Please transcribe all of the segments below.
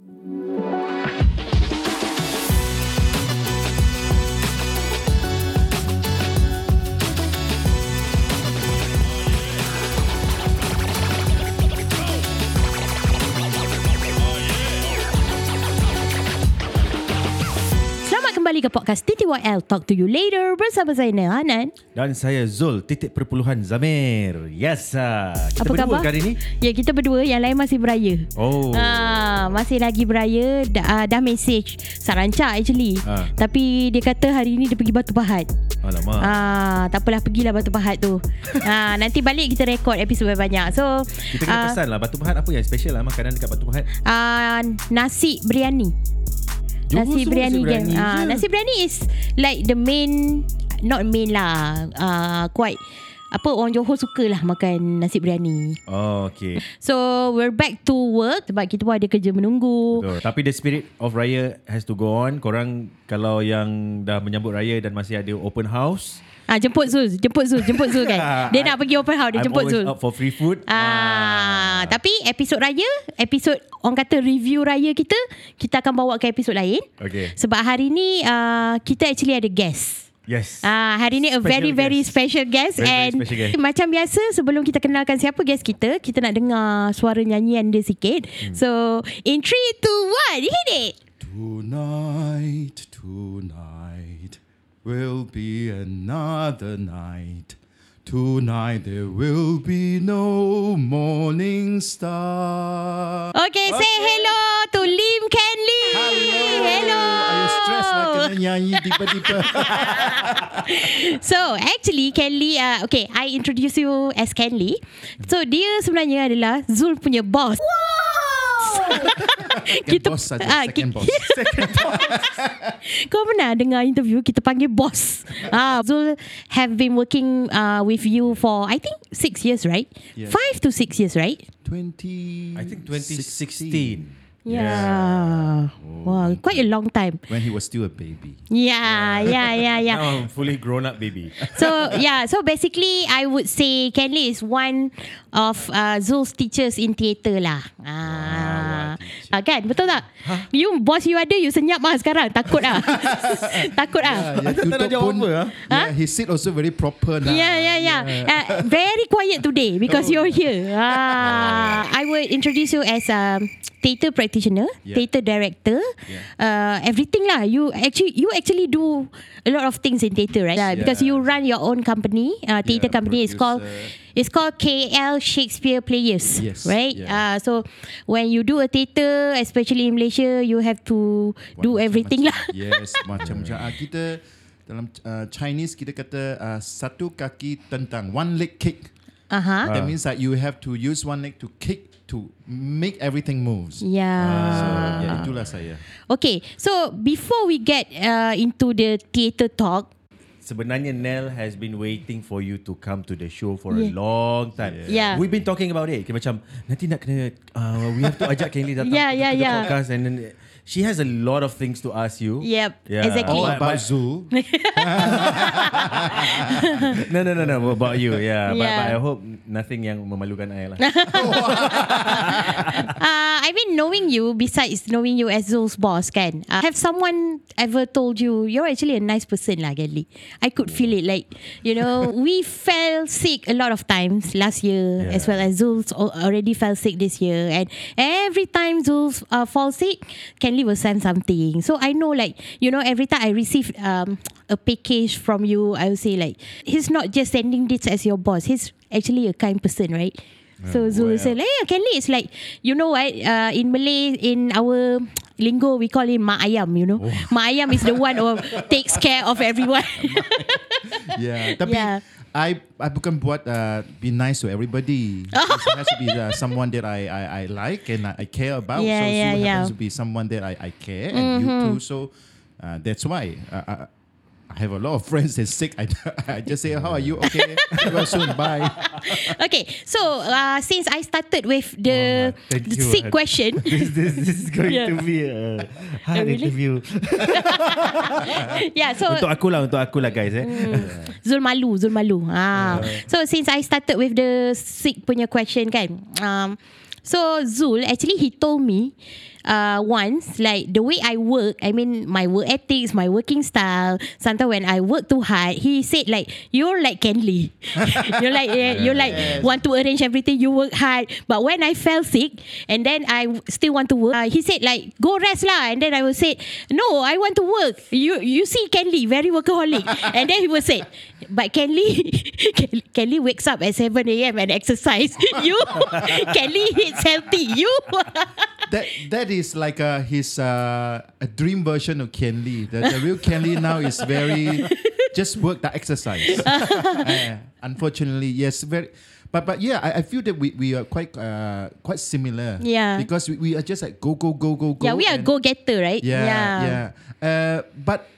Selamat kembali ke podcast TTYL Talk to you later bersama saya Nel Hanan. Dan saya Zul Titik perpuluhan Zamir Yes. Kita Apa berdua khabar? kali ni Ya kita berdua yang lain masih beraya. Oh Ah, masih lagi beraya dah, uh, dah message Saranca actually. Ah. Tapi dia kata hari ni dia pergi Batu Pahat. Alamak Ah, tak apalah pergilah Batu Pahat tu. ah, nanti balik kita rekod episod banyak. So Kita kena ah, pesan lah Batu Pahat apa yang special lah Makanan dekat Batu Pahat uh, nasi biryani. Jom nasi biryani, nasi kan. biryani Ah, je. nasi biryani is like the main not main lah. Uh, quite apa orang Johor suka lah makan nasi biryani. Oh okay So we're back to work sebab kita pun ada kerja menunggu. Betul. Tapi the spirit of Raya has to go on Korang kalau yang dah menyambut Raya Dan masih ada open house Ah jemput Zul, jemput Zul, jemput Zul kan. Dia nak pergi open house, dia I'm jemput Zul. up for free food Ah, tapi episod raya, episod orang kata review raya kita, kita akan bawa ke episod lain. Okay Sebab hari ni uh, kita actually ada guest. Yes Ah, hari ni a Special very very guest. special guest Very, very and special guest. macam biasa sebelum kita kenalkan siapa guest kita, kita nak dengar suara nyanyian dia sikit. Hmm. So, in 3 2 1, hit it. Tonight, tonight will be another night. Tonight there will be no morning star. Okay, say hello to Lim Ken Lee. Hello. Are you stressed lah kena nyanyi tiba-tiba? So actually Ken Lee uh, Okay I introduce you as Ken Lee So dia sebenarnya adalah Zul punya boss Second boss saja, ah, second ki- boss. Kau pernah dengar interview Kita panggil boss ah, Zul have been working uh, With you for I think Six years right? Yes. Five to six years right? 20 I think 2016 Yeah, Wow Quite a long time When he was still a baby. Yeah Yeah yeah yeah Now I'm fully grown up baby So yeah, so basically I would say Ken Lee is one of uh, Zul's teachers in theatre lah. Ah, ah kan betul tak? You boss you ada you senyap ah sekarang takut ah. takut ah. Yeah, tak nak jawab pun, apa, ah? yeah, His seat also very proper now. Yeah, yeah, yeah. Uh, very quiet today because you're here. Ah, I will introduce you as a theatre practitioner, Yeah. theatre director, uh, everything lah. You actually you actually do a lot of things in theatre, right? Yeah, because you run your own company, uh, theatre Yeah, company. It's called producer. it's called KL Shakespeare Players, Yes, right? yeah. Uh, so when you do a theatre, especially in Malaysia, you have to do everything lah. Yes, macam-macam. Ah, kita dalam uh, Chinese kita kata uh, satu kaki tentang one leg kick. Uh huh. That means that you have to use one leg to kick to make everything moves. Yeah. So, yeah, itulah saya. Okay, so before we get uh, into the theatre talk, Sebenarnya Nell has been waiting for you to come to the show for Yeah. a long time. Yeah. We've been talking about it. Kira macam nanti nak kena uh, we have to ajak Kelly datang Yeah, to, yeah, to the yeah. podcast and then she has a lot of things to ask you. Yep, Yeah. exactly. All But- about but- Zoo. no, no, no, no. About you, yeah. But, Yeah. but I hope nothing yang memalukan I lah. uh, I mean, knowing you, besides knowing you as Zul's boss, kan? Uh, have someone ever told you you're actually a nice person, lah, Gali? I could feel it. Like, you know, we fell sick a lot of times last year, Yeah. as well as Zul's al- already fell sick this year, and every time Zul's uh, fall sick, Kenley will send something. So I know, like, you know, every time I receive um, a package from you, I will say like, he's not just sending this as your boss. He's actually a kind person, right? So Zul say, like, yeah, Kenley is like, you know what, uh, in Malay, in our lingo, we call him Mak Ayam, you know. Mak Ayam is the one who takes care of everyone. Yeah, tapi Yeah. I I bukan buat uh, be nice to everybody. it has to be uh, someone that I, I I like and I, I care about. Yeah, so yeah, Sue yeah. Mm-hmm. happens to be someone that I, I care and you too. So uh, that's why uh, I, I have a lot of friends that's sick. I, I just say, how are you? Okay, well soon. Bye. okay, so uh, since I started with the, Oh, the you. sick question, this, this, this is going Yeah. to be a hard really? interview. yeah, so untuk aku lah, untuk aku lah guys. Eh. Zul malu, Zul malu. Ah. So since I started with the sick punya question kan. Um, so Zul actually he told me uh, once, like the way I work, I mean my work ethics, my working style. Sometimes when I work too hard, he said like you're like Ken Lee. you're like you're like want to arrange everything. You work hard, but when I fell sick and then I still want to work, uh, he said like go rest lah. And then I will say no, I want to work. You you see Ken Lee very workaholic, and then he will say, but Ken Lee, Ken, Ken Lee wakes up at seven a.m. and exercise. you Ken Lee eats healthy. You. that that is like uh, his uh, a dream version of Ken Lee. The, the real Ken Lee now is very just work the exercise. Uh, unfortunately, yes, very. But but yeah, I, I feel that we, we are quite uh, quite similar. Yeah. Because we, we are just like go go go go go. yeah, we are and- go getter, right? Yeah, yeah. Uh, but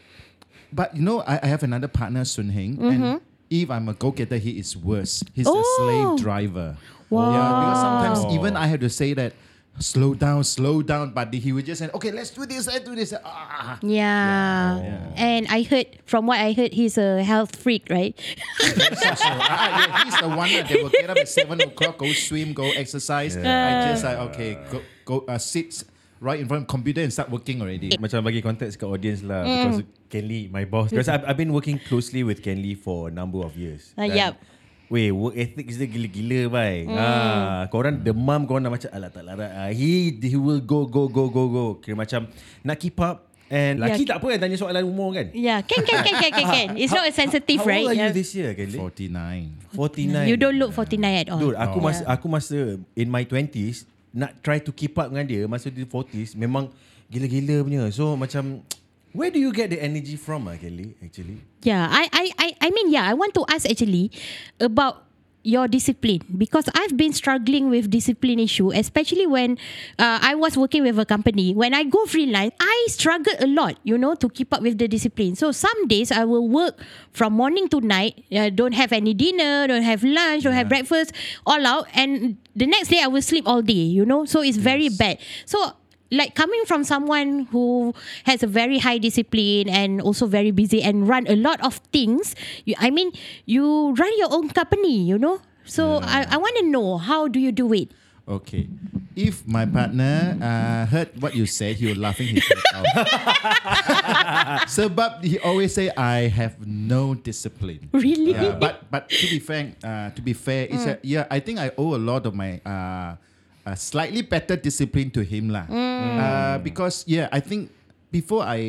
but you know, I, I have another partner, Sun Heng, and if I'm a go-getter, he is worse. He's a Mm-hmm. Oh. slave driver. Yeah, because sometimes even I have to say that slow down, slow down, but he would just say, okay, let's do this, let's do this. Ah. Yeah. And I heard from what I heard he's a health freak, right? So, so, ah, yeah, he's the one that will get up at seven o'clock, go swim, go exercise. I just like okay, go go uh, sit right in front of computer and start working already. Macam bagi konteks ke audience lah Mm. because Ken Lee my boss because I've, I've been working closely with Ken Lee for a number of years. Ah, Dan, yup. Weh, work ethics dia gila-gila bai. Mm. Ah, korang demam korang nak macam alah tak larat. Ah, he he will go go go go go. Kira macam nak keep up and laki Yeah. tak apa yang tanya soalan umur kan. Yeah, can can can can can can. It's not a sensitive, How right? old are you this year? Forty nine. 49. You don't look 49 at all. Dude, aku Oh. masa aku masa in my 20s nak try to keep up dengan dia masa dia 40s memang gila-gila punya. So macam where do you get the energy from ah Kelly actually? Yeah, I, I, I, I mean, yeah, I want to ask actually about your discipline because I've been struggling with discipline issue, especially when uh, I was working with a company. When I go freelance, I struggle a lot, you know, to keep up with the discipline. So some days I will work from morning to night, uh, don't have any dinner, don't have lunch, don't have breakfast, all out, and the next day I will sleep all day, you know. So it's very bad. So like coming from someone who has a very high discipline and also very busy and run a lot of things you, i mean you run your own company you know so i, I want to know how do you do it Okay. If my partner uh, heard what you said, he would laughing his head off. Sebab he always say I have no discipline. really Yeah, but but to be fair, uh, to be fair, it's a, yeah. I think I owe a lot of my uh, uh, slightly better discipline to him lah. Uh, because yeah, I think before I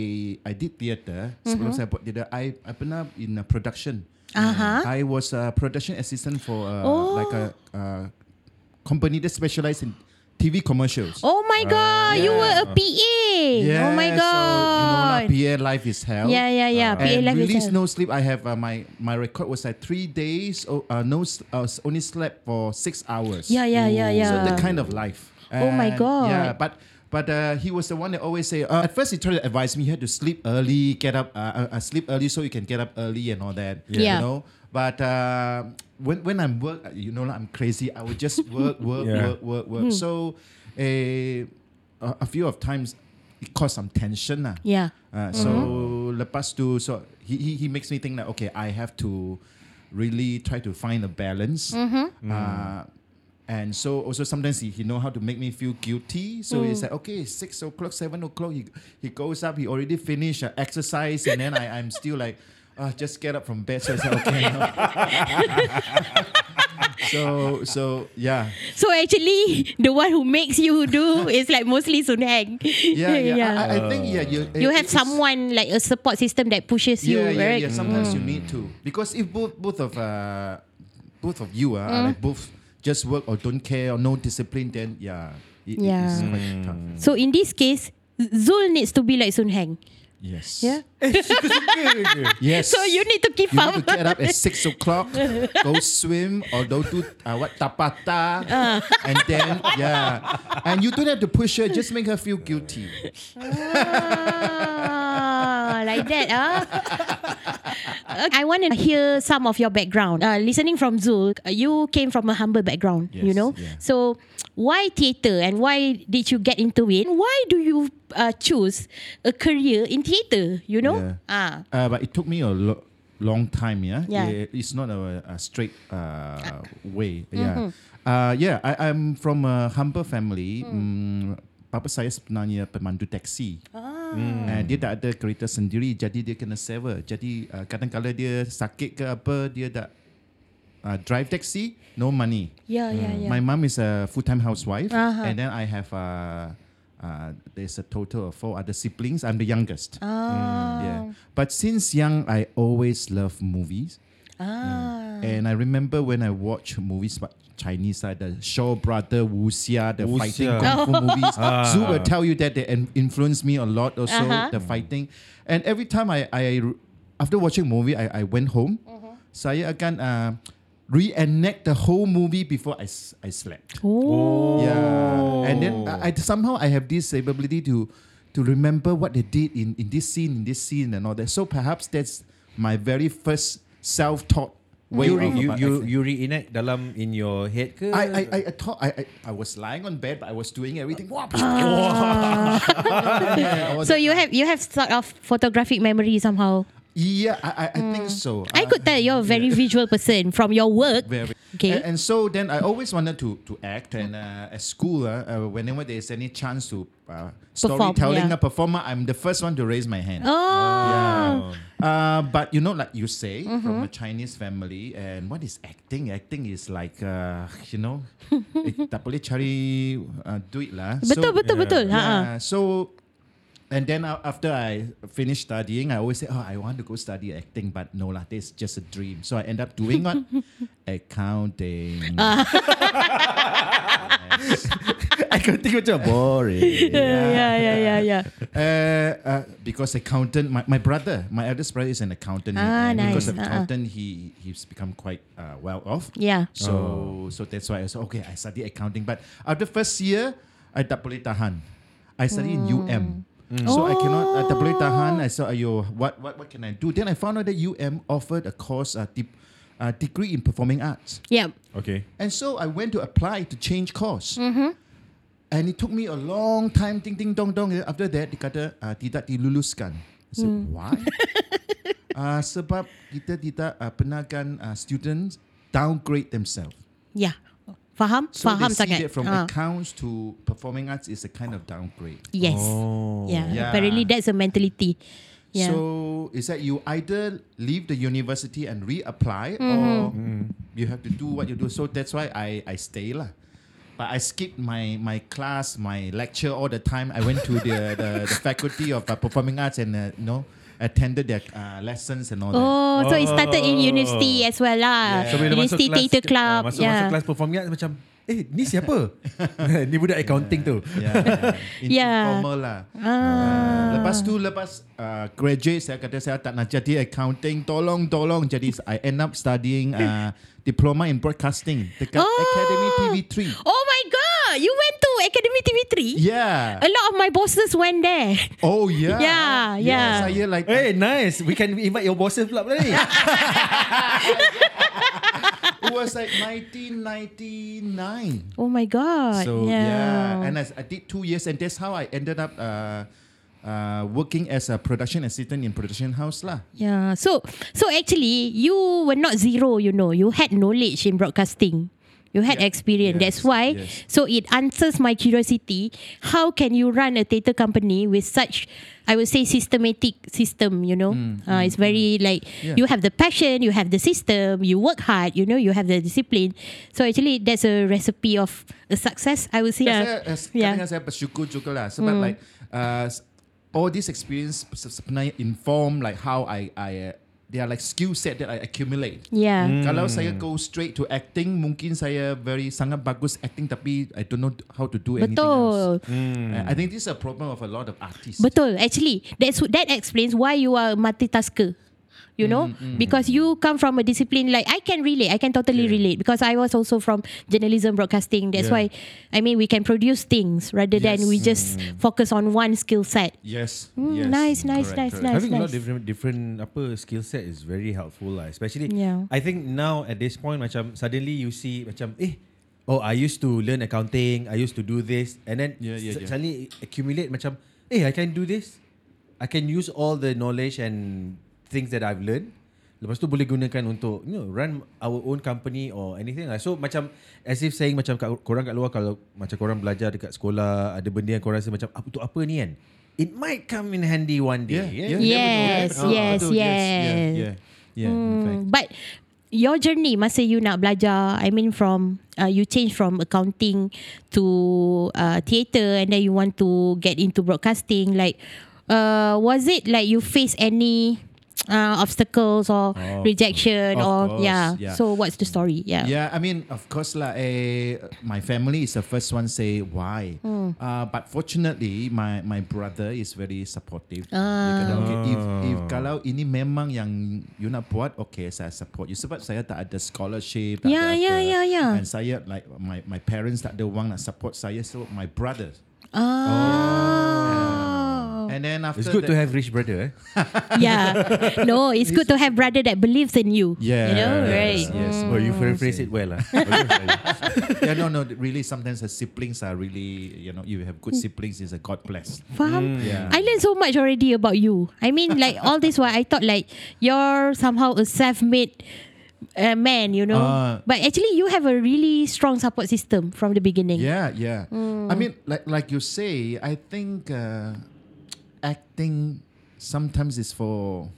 I did theatre, sebelum saya buat theatre, I I pernah in a production. Uh-huh. I was a production assistant for uh, Oh. like a uh, company that specialized in TV commercials. oh my god you yeah. were a pa oh my Yeah, So, you know, now PA life is hell. yeah yeah yeah pa and life release is no sleep. I have uh, my my record was like three days. Oh, uh, no, s- uh, only slept for six hours. yeah yeah yeah yeah So that kind of life. Oh my God. Yeah, but but uh, he was the one that always say. Uh, at first, he tried to advise me. You had to sleep early, get up, uh, uh, uh, sleep early so you can get up early and all that. Yeah. You know. But uh, when when I'm work, uh, you know, I'm crazy. I would just work, work, Yeah. work, work, work. So, a a few of times it caused some tension. lah. yeah Uh, so lepas tu, so he, he he makes me think that okay, I have to really try to find a balance. Uh, and so also sometimes he, he know how to make me feel guilty. So he's like, okay, six o'clock, seven o'clock. He he goes up. He already finished uh, exercise, and then I I'm still like. Uh, just get up from bed. So I said, okay. so so yeah. so actually the one who makes you do is like mostly Sun Heng Yeah, yeah. I, I think yeah, you you it- have someone like a support system that pushes you yeah, yeah, right yeah. Sometimes you need to because if both both of uh, both of you uh, are like both just work or don't care or no discipline, then yeah, it, Yeah. is quite tough. So in this case, Zul needs to be like Sun Heng. Yes. Yeah. Yes. So you need to keep You up. need to get up at six o'clock, go swim or go to uh, what tapata, and then yeah, and you don't have to push her. Just make her feel guilty. Ah, like that, ah. I want to hear some of your background. Uh, listening from Zul, uh, you came from a humble background, you Yes, know. yeah. So, why theatre and why did you get into it? Why do you uh, choose a career in theatre? You know, Yeah. ah, Uh, but it took me a lo- long time. Yeah, Yeah. It- it's not a, a straight uh, way. Mm-hmm. Yeah, uh, yeah. I, I'm from a humble family. Mm. bapa saya sebenarnya pemandu taksi. Ah. Dia tak ada kereta sendiri jadi dia kena sewa. Jadi uh, kadang-kadang dia sakit ke apa dia tak uh, drive taxi, no money. Yeah, yeah, yeah. My mom is a full-time housewife, Uh-huh. and then I have uh, uh, there's a total of four other siblings. I'm the youngest. Ah. Yeah, but since young, I always love movies, Ah. and I remember when I watch movies, but Chinese side, the Shaw Brother, Wuxia, the Wuxia. fighting kung fu movies. Zhu will tell you that they in- influenced me a lot. Also, Uh-huh. the fighting, and every time I, I after watching movie, I, I went home. Saya akan uh, reenact the whole movie before I, s- I slept. Oh. Yeah, and then I, I somehow I have this ability to to remember what they did in, in this scene, in this scene, and all that. So perhaps that's my very first self-taught way You, re, you, you, you reenact dalam in your head ke? I, I, I, I thought I, I, I was lying on bed, but I was doing everything. Wah, Yeah, all So you have you have sort of photographic memory somehow. yeah, I, I, I think so. I Uh, could tell you're a very visual person from your work. Very. Okay. And, and so then I always wanted to to act, and uh, at school, uh, uh, whenever there's any chance to uh, Perform, storytelling, yeah. a performer, I'm the first one to raise my hand. Oh. Yeah. Uh, but you know, like you say, Mm-hmm. from a Chinese family, and what is acting? Acting is like, uh, you know, eh, tak boleh cari uh, duit lah. Betul betul betul. Ha. Yeah, so and then after I finished studying, I always say, "Oh, I want to go study acting," but no lah, this is just a dream. So I end up doing what accounting. Ah. Accounting macam boring. Yeah, yeah, yeah, yeah, yeah. Uh, uh, because accountant, my, my brother, my eldest brother is an accountant. Ah, and Because nice. of Uh-uh. accountant, he he's become quite uh, well off. Yeah. So so that's why I said okay, I study accounting. But after first year, I tak boleh tahan. I study in UM. So I cannot I tak boleh tahan. I said, ayo, what what what can I do? Then I found out that UM offered a course, a dip, uh, degree in performing arts. Yeah. Okay. And so I went to apply to change course. And it took me a long time, ding ding dong dong. After that, dia kata uh, tidak diluluskan. I said, why? uh, sebab kita tidak uh, pernahkan uh, students downgrade themselves. Yeah. Faham? So Faham they see sangat. that from Ah. accounts to performing arts is a kind of downgrade. Yes. Oh. Yeah. Yeah. Apparently that's a mentality. Yeah. So is that you either leave the university and reapply Mm-hmm. or you have to do what you do. So that's why I, I stay lah. But I skipped my, my class, my lecture all the time. I went to the, the, the faculty of uh, performing arts and uh, you know attended their uh, lessons and all that. Oh, so it started in Oh. university as well lah. So bila masuk University kelas Theatre Club. ah, masuk yeah. masuk kelas performing arts macam eh ni siapa? ni budak accounting tu. Yeah, in, Yeah. informal lah. Ah. lepas tu lepas uh, graduate saya kata saya tak nak jadi accounting, tolong tolong jadi I end up studying uh, diploma in broadcasting dekat Oh. Academy TV3. Oh my god, you went to Academy TV3? Yeah. A lot of my bosses went there. Oh yeah. Yeah, yeah. Saya like Eh nice. We can invite your bosses pula pula ni. Was like 1999. Oh my god. So yeah. yeah, and I, I did two years, and that's how I ended up uh, uh, working as a production assistant in production house lah. Yeah. So so actually you were not zero, you know. You had knowledge in broadcasting. You had Yeah. experience. Yes, That's why. yes. So it answers my curiosity. How can you run a theatre company with such, I would say, systematic system? You know, uh, it's very like Mm, Yeah. you have the passion, you have the system, you work hard. You know, you have the discipline. So actually, that's a recipe of a success. I would say. Saya, uh, Yeah. saya bersyukur juga lah sebab like uh, all this experience se- sebenarnya inform like how I I uh, they are like skill set that I accumulate. Yeah. Kalau saya go straight to acting, mungkin saya very sangat bagus acting tapi I don't know how to do anything else. Betul. Uh, I think this is a problem of a lot of artists. Betul. Actually, that's that explains why you are multitasker. You know, Mm, because you come from a discipline like I can relate. I can totally relate because I was also from journalism broadcasting. That's Yeah. why, I mean, we can produce things rather than Yes. we just focus on one skill set. Yes. Mm, yes. nice, nice, nice, Correct, correct. nice. Having a lot of different different apa skill set is very helpful lah. Especially Yeah. I think now at this point macam suddenly you see macam eh oh I used to learn accounting, I used to do this and then Yeah, yeah, s- yeah. suddenly accumulate macam eh I can do this. I can use all the knowledge and things that I've learned. Lepas tu boleh gunakan untuk you know, run our own company or anything lah. So macam as if saying macam kat, korang kat luar kalau macam korang belajar dekat sekolah ada benda yang korang rasa macam apa tu apa ni kan. It might come in handy one day. Yeah, yeah. Yes, Ah, yes, betul, yes. Yeah, yeah, yeah. fact. Hmm, but your journey masa you nak belajar, I mean from uh, you change from accounting to uh, theatre and then you want to get into broadcasting. Like, uh, was it like you face any uh, obstacles or Oh, rejection or course, yeah. yeah. So what's the story? Yeah. Yeah, I mean, of course, lah. Eh, my family is the first one say why. Hmm. Uh, but fortunately, my my brother is very supportive. Dia Ah. kata, okay, if if kalau ini memang yang you nak buat, okay, saya support you. Sebab saya tak ada scholarship, tak Yeah, ada yeah, apa. yeah, yeah. And saya like my my parents tak ada wang nak support saya, so my brother. Ah. And then after It's good that, to have rich brother. Eh? yeah. No, it's good to have brother that believes in you. Yeah, You know, yes, right? yes. Oh, you phrase it well. ah. yeah, no, no. Really, sometimes the siblings are really, you know, you have good siblings is a God bless. Faham? Yeah. I learned so much already about you. I mean, like all this while, I thought like you're somehow a self-made uh, man, you know. Ah. but actually, you have a really strong support system from the beginning. Yeah, yeah. I mean, like like you say, I think uh, acting sometimes is for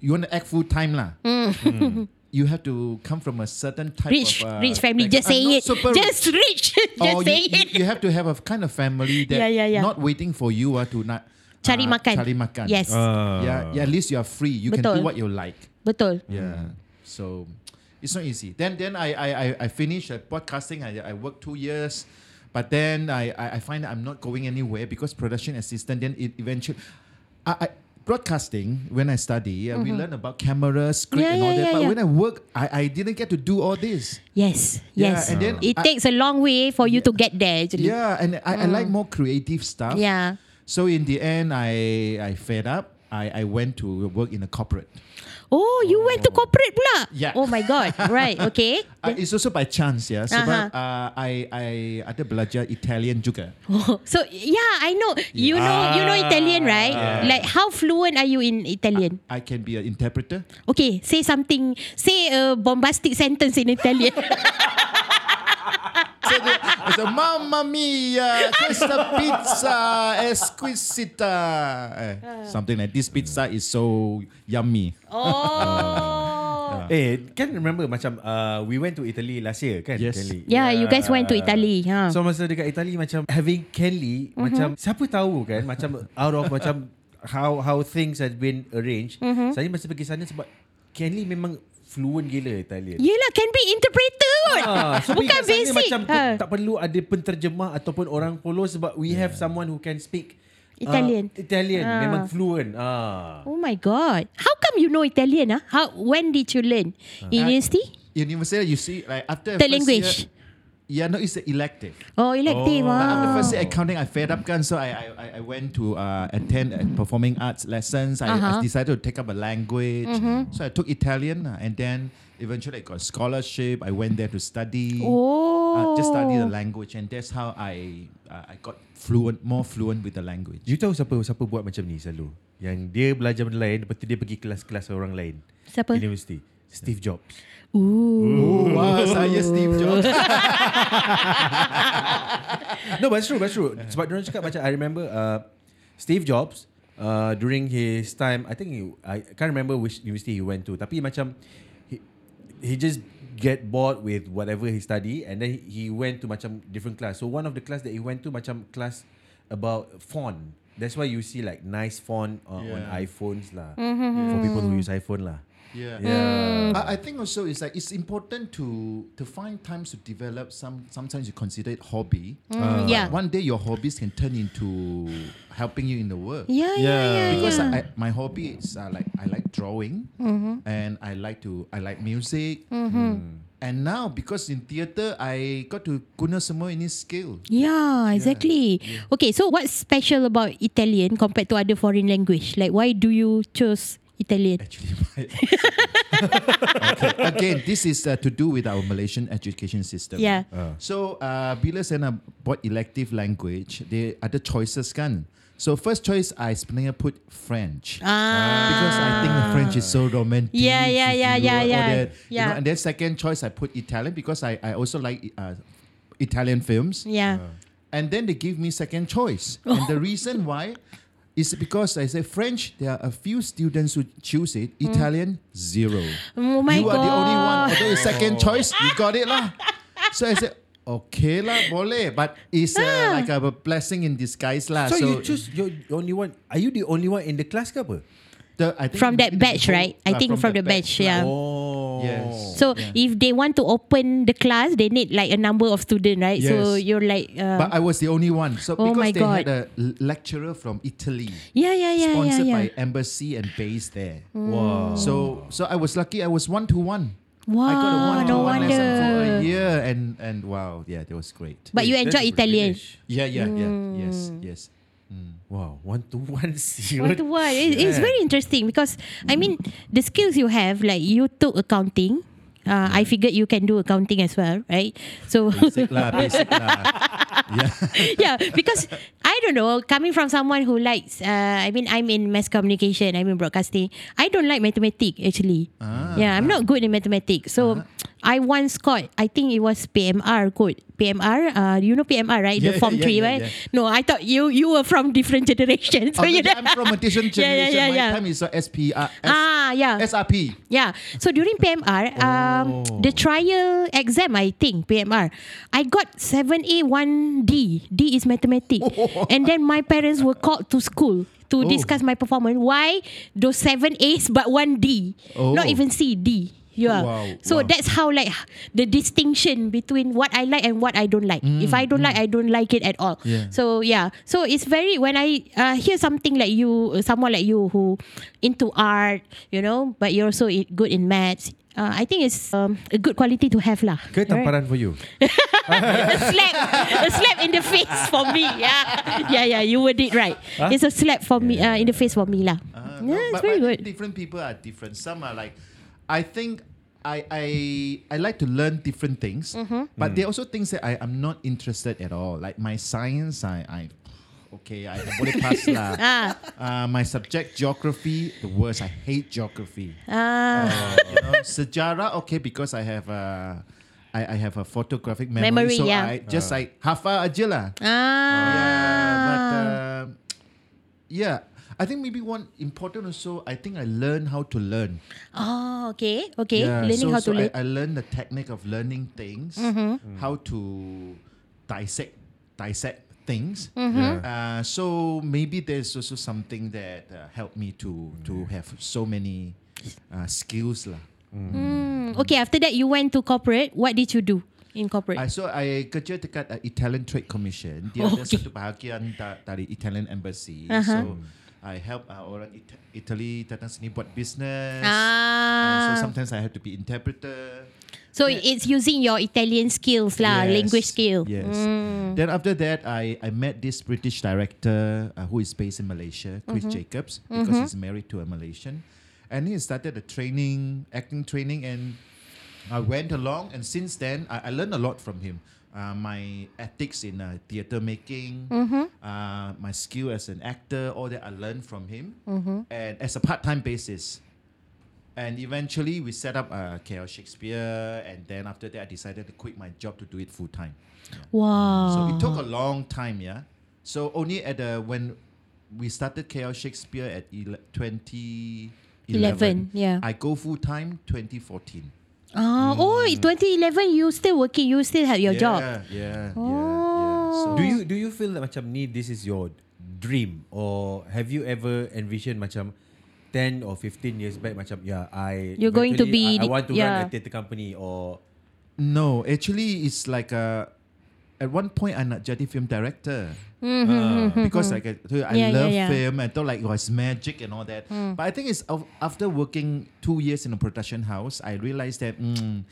you want to act full time lah. Mm. You have to come from a certain type Rich, of uh, rich family. like- Just uh, say it. super Just rich. Just Or say you, you, it. you have to have a kind of family that Yeah, yeah, yeah. not waiting for you uh, to not Cari uh, makan. Cari makan. Yes. Ah. Yeah, yeah. At least you are free. You can Betul. do what you like. Betul. Yeah. So it's not easy. Then then I I I, I finished uh, podcasting. I I worked two years, but then I, I I find I'm not going anywhere because production assistant. Then it eventually, I. I Broadcasting, when I study, uh, we learn about camera, script, Mm-hmm. Yeah, and all yeah, that. yeah, but when I work, I, I didn't get to do all this. Yes. Yes. and then it I- takes a long way for you to get there. Actually. Yeah, and I, I like more creative stuff. Yeah. So in the end, I I fed up. I, I went to work in a corporate. Oh, you went to corporate pula? Yeah. Oh my god. right. Okay. Uh, it's also by chance, yeah. Sebab Aha. uh, I I ada belajar Italian juga. Oh, so yeah, I know. You know, you know Italian, right? Like how fluent are you in Italian? I can be an interpreter. Okay, say something. Say a bombastic sentence in Italian. So, Mamma mia, questa pizza esquisita. Eh, something like this pizza is so yummy. oh. Eh, can remember macam uh, we went to Italy last year kan? Yes. Kelly? Yeah, you guys went to Italy, huh? So masa dekat Italy macam having Kelly Mhm. macam siapa tahu kan macam out of macam how how things had been arranged. Mhm. Saya masa pergi sana sebab Kelly memang fluent gila Italian. Yelah, can be interpreter kot. Ah, so Bukan basic. Macam Ha. tak perlu ada penterjemah ataupun orang follow sebab we have someone who can speak uh, Italian. Italian Ah. memang fluent. Ah. Oh my god. How come you know Italian? Ah, How when did you learn? In Uh, university? University, you see, like after The first language. Year, yeah, no, it's elective. Oh, elective. Oh. Ah. after first year accounting, I fed up kan, so I I, I- went to uh, attend uh, performing arts lessons. I, Uh-huh. I decided to take up a language, so I took Italian, uh, and then eventually I got a scholarship. I went there to study, Oh. uh, just study the language, and that's how I uh, I got fluent, more fluent with the language. You tahu siapa siapa buat macam ni selalu? Yang dia belajar benda lain lepas tu dia pergi kelas-kelas orang lain. Siapa? University. Steve Jobs. Ooh. Oh, wow, saya Steve Jobs. no, but it's true, but it's true. Sebab dia cakap macam I remember uh, Steve Jobs uh, during his time, I think he, I can't remember which university he went to. Tapi macam he, he just get bored with whatever he study and then he went to macam different class. So one of the class that he went to macam class about font. That's why you see like nice font uh, on Yeah. iPhones lah. For people who use iPhone lah. Yeah. Yeah. I, I think also it's like it's important to to find times to develop some. Sometimes you consider it hobby. Mm, yeah. One day your hobbies can turn into helping you in the work. Yeah, yeah, Yeah. yeah. Because yeah. I, my hobby is uh, like I like drawing and I like to I like music. And now because in theatre I got to guna semua ini skill. Yeah, exactly. Okay, so what's special about Italian compared to other foreign language? Like, why do you choose Italian? Actually, my okay. Again, this is uh, to do with our Malaysian education system. Yeah. So, uh, bila saya nak buat elective language, they ada choices kan. So first choice I sebenarnya put French Ah. because I think French is so romantic. Yeah, yeah, if yeah, you yeah, all yeah. you know, and then second choice I put Italian because I, I also like uh, Italian films. Yeah. And then they give me second choice. And the reason why is because I say French, there are a few students who choose it. Italian, zero. Oh my you are the only one. God. Although it's second choice, you got it lah. So I said, okay lah, boleh. But it's uh, like a blessing in disguise lah. So, you choose you're the only one. Are you the only one in the class ke apa? The, I think From that batch, whole- right? I uh, think from the batch, yeah. Oh. Yes. So if they want to open the class, they need like a number of students, right? So you're like, uh, But I was the only one. So Oh because my they God. had a l- lecturer from Italy, yeah, yeah, yeah, yeah, sponsored yeah. by embassy and based there. Wow. So so I was lucky. I was one to one. Wow, I got a one to no one lesson for a year, and and wow, yeah, that was great. But you That's enjoy Italian. privilege. Yeah, yeah, yeah, yes, yes. Wow, one to one. One to one. It, it's very interesting because I mean the skills you have, like you took accounting. Uh, I figured you can do accounting as well, right? So Basic lah, basic lah. Yeah. yeah, because I don't know, coming from someone who likes, uh, I mean, I'm in mass communication, I'm in broadcasting. I don't like mathematics actually. Ah. yeah, I'm not good in mathematics. So I once got, I think it was PMR code. PMR, uh, you know PMR, right? Yeah, the Form yeah, 3, yeah, right? No, I thought you you were from different generations. So Oh, you yeah, I'm from a different generation. Yeah, yeah, yeah, My time is uh, SPR, S- Ah, yeah. SRP. Yeah. So during PMR, um, Oh. the trial exam, I think PMR, I got seven A D. D is mathematics, and then my parents were called to school to Oh. discuss my performance. Why those seven A's but one D, Oh. not even C D. Yeah. Wow, So wow. that's how like the distinction between what I like and what I don't like. if I don't like, I don't like it at all. Mm, Yeah. So yeah. So it's very when I uh, hear something like you, someone like you who into art, you know, but you're also good in maths. Uh, I think it's um, a good quality to have lah. Ke tamparan for you? a slap, a slap in the face for me. Yeah, yeah, yeah. You word it right. It's a slap for me uh, in the face for me lah. Uh, yeah, no, it's but, very but good. Different people are different. Some are like, I think I I I like to learn different things, Mm-hmm. but there are also things that I am not interested at all. Like my science, I I okay, I boleh pass lah. Ah, Uh, my subject geography, the worst. I hate geography. ah, you know, sejarah okay because I have a I, I have a photographic memory, Memory, so yeah. I just like hafal aja lah. ah. Yeah, but uh, yeah, I think maybe one important also. I think I learned how to learn. Oh, okay, okay. Yeah, Learning so, how so to learn. I, I learned the technique of learning things, Mm-hmm. how to dissect dissect things. Mm-hmm. Yeah. Uh, so maybe there's also something that uh, helped me to to have so many uh, skills lah. Hmm, okay, after that you went to corporate. What did you do in corporate? I so I kerja dekat uh, Italian Trade Commission. Dia ada Okay. satu bahagian da, dari Italian Embassy. Uh-huh. So I help uh, orang It- Italy datang sini buat business. And ah. so sometimes I have to be interpreter. So it's using your Italian skills lah, Yes, language skill. Yes. Mm. Then after that, I, I met this British director uh, who is based in Malaysia, Chris Mm-hmm. Jacobs, because he's married to a Malaysian. And he started a training, acting training, and I went along. And since then, I, I learned a lot from him. Uh, my ethics in uh, theater making, Mm-hmm. uh, my skill as an actor, all that I learned from him. Mm-hmm. And as a part time basis. And eventually, we set up uh, KL Shakespeare. And then after that, I decided to quit my job to do it full time. Wow. So it took a long time, yeah. So only at the when we started KL Shakespeare at ele- 2011, 11, yeah. I go full time 2014. Ah, oh, 2011 you still working, you still have your yeah, job. Yeah, yeah, Oh. yeah. So Do you do you feel that macam ni this is your dream or have you ever envisioned macam 10 or 15 years back macam yeah I You're going to be I, I want to yeah. run a theatre company or no, actually, it's like a. At one point, I'm not jadi film director Mm-hmm. because like I, you, I Yeah, yeah, love yeah. film. I thought like it was magic and all that. But I think it's after working two years in a production house, I realized that mm,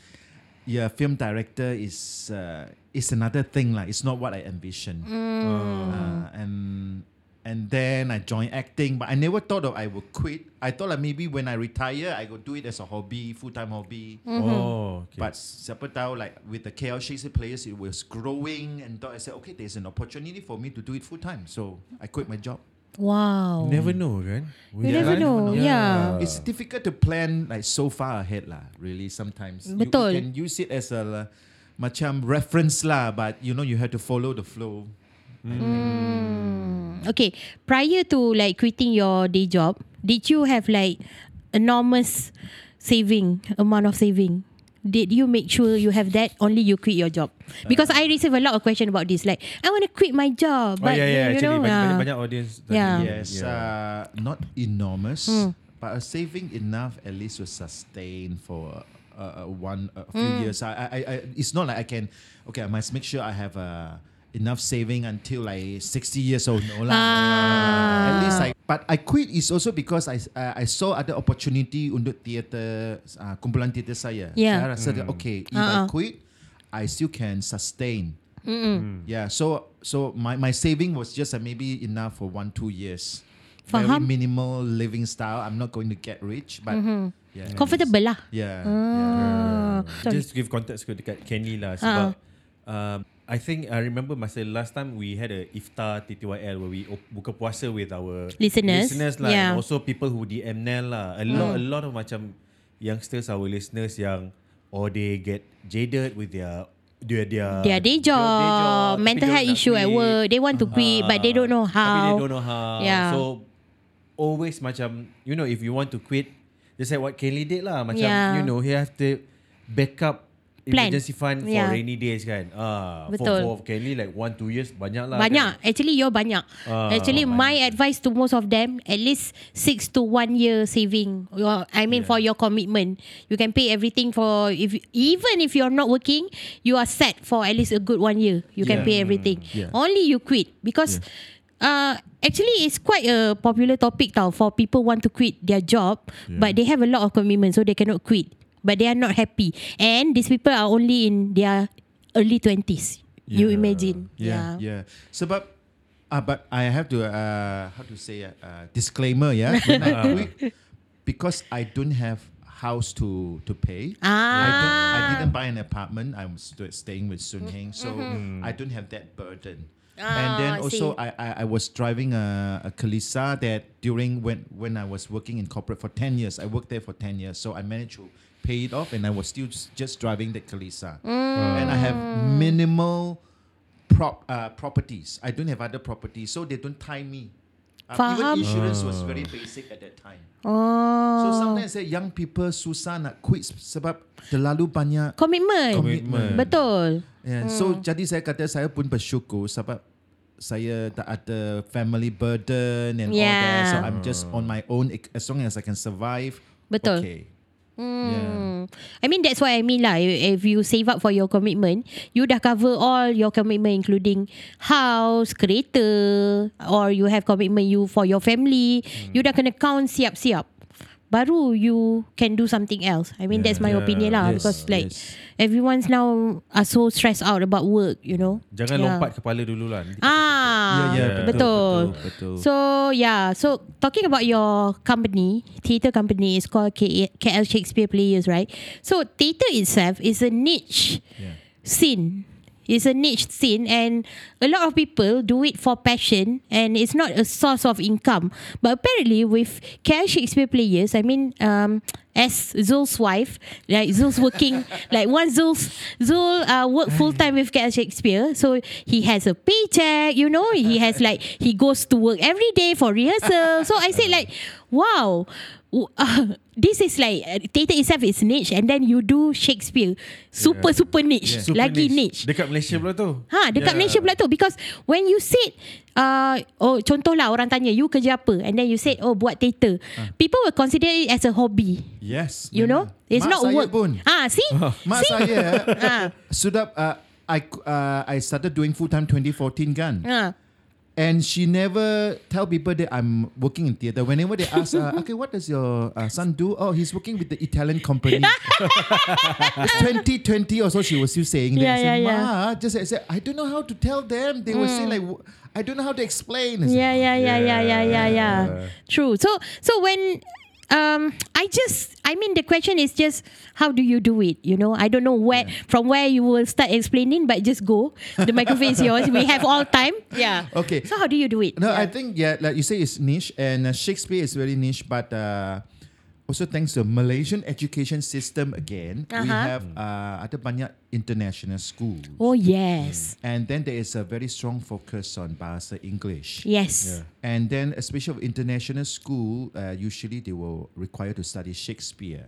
yeah, film director is uh, is another thing like It's not what I envisioned. Uh, and and then I joined acting, but I never thought of I would quit. I thought like maybe when I retire, I would do it as a hobby, full time hobby. Oh, okay. But siapa tahu like with the KL Shakespeare players, it was growing, and thought I said, okay, there's an opportunity for me to do it full time. So I quit my job. Wow. never know, kan? You never know. Yeah. It's difficult to plan like so far ahead lah. Really, sometimes You- Betul. You, can use it as a macam reference lah, but you know you have to follow the flow. Mm. Okay, prior to like quitting your day job, did you have like enormous saving amount of saving? Did you make sure you have that only you quit your job? Because I receive a lot of question about this. Like, I want to quit my job, Oh but yeah, yeah. you Actually, know, banyak, uh, banyak, audience. Yeah. Yes, uh, not enormous, but a saving enough at least to sustain for uh, uh, one a few years. I, I, I, it's not like I can. Okay, I must make sure I have uh, enough saving until like sixty years old. No lah. Ah. At least I. But I quit is also because I uh, I saw other opportunity untuk theater uh, kumpulan theater saya. Yeah. Saya rasa that, okay, if Uh-uh. I quit, I still can sustain. Yeah, so so my, my saving was just uh, maybe enough for one two years. Very Faham. minimal living style. I'm not going to get rich, but yeah, comfortable lah. Yeah, yeah. Ah. Sorry. Just to give context ke dekat Kenny lah sebab um, I think I remember masa last time we had a iftar TTYL where we op- buka puasa with our Listeners, listeners lah yeah. and also people who DM Nel lah. A lot a lot of macam youngsters our listeners yang or they get jaded with their their their, Their day job, tapi mental dia health nak issue at quit. work. They want to quit, but they don't know Tapi they how. don't know how. Yeah. So always macam you know if you want to quit, just like what Kelly did lah. Macam Yeah. you know he have to backup Plan. emergency fund for Yeah. rainy days kan. Ah, Betul. For, for Kelly like one two years banyak lah. Banyak. Actually, you're banyak. Ah, Actually, my advice to most of them, at least six to one year saving. Your, I mean, Yeah. for your commitment, you can pay everything for. If even if you're not working, you are set for at least a good one year. You can Yeah. pay everything. Yeah. Only you quit because. Uh, actually, it's quite a popular topic tau for people want to quit their job, but they have a lot of commitment, so they cannot quit. But they are not happy, and these people are only in their early twenties. You imagine, yeah, yeah. Sebab, uh, but I have to uh, how to say uh, uh, disclaimer yeah. When I quit, because I don't have house to to pay. I don't. I Ah. didn't buy an apartment. I'm st- staying with Sun Heng, so I don't have that burden. and then Ah, also. I, I I was driving a, a Kalisa that during when when I was working in corporate for ten years. I worked there for ten years, so I managed to pay it off, and I was still just, just driving the Kalisa. And I have minimal prop uh, properties. I don't have other properties, so they don't tie me. Uh, even insurance was very basic at that time. Oh. So sometimes say young people susah nak quit sebab terlalu banyak. Commitment. Commitment. Betul. Yeah. So jadi saya kata saya pun bersyukur sebab saya tak ada family burden and all Yeah. that. So I'm just on my own as long as I can survive. Betul. Okay. Hmm. I mean that's what I mean lah. If you save up for your commitment, you dah cover all your commitment including house, kereta, or you have commitment you for your family. You dah kena count siap-siap. Baru you can do something else. I mean that's my Yeah. opinion lah Yes, because like yes. everyone's now are so stressed out about work, you know. Jangan Yeah. lompat kepala dulu lah. Nanti Ah, Yeah, yeah, betul. betul, betul, betul. So yeah, so talking about your company, theatre company is called K- KL Shakespeare Players, right? So theatre itself is a niche Yeah. scene. It's a niche scene, and a lot of people do it for passion, and it's not a source of income. But apparently, with KL Shakespeare Players, I mean, um, as Zul's wife, like Zul's working, like one Zul's Zul uh, work full time with KL Shakespeare, so he has a paycheck. You know, he has like he goes to work every day for rehearsal. So I said like, wow. Uh, this is like uh, theatre itself is niche and then you do Shakespeare super super niche Super lagi niche. Dekat Malaysia pula tu. Ha, dekat Yeah. Malaysia pula tu because when you said uh, oh contohlah orang tanya you kerja apa and then you said oh buat theatre. People will consider it as a hobby. Yes. You know? It's Mak not saya work. Pun. Ah, see? Mak see? saya Ah. sudah uh, I uh, I started doing full time 2014 kan. Ha. And she never tell people that I'm working in theater. Whenever they ask, uh, okay, what does your uh, son do? Oh, he's working with the Italian company. it's 2020 or so. She was still saying that. Yeah, I said, yeah, yeah. Ma, just I said, I don't know how to tell them. They were saying like, "W- I don't know how to explain. Yeah, yeah, yeah, yeah, yeah, yeah, yeah. Yeah. True. So, so when um, I just, I mean, the question is just how do you do it? You know, I don't know where from where you will start explaining, but just go. The microphone is yours. We have all time. Yeah. Okay. So how do you do it? No, yeah. I think yeah, like you say, it's niche, and uh, Shakespeare is very niche. But uh, also thanks to Malaysian education system again, we Uh-huh. have uh, ada banyak international schools, Oh yes, and then there is a very strong focus on bahasa English. yes. And then, especially of international school, uh, usually they will require to study Shakespeare.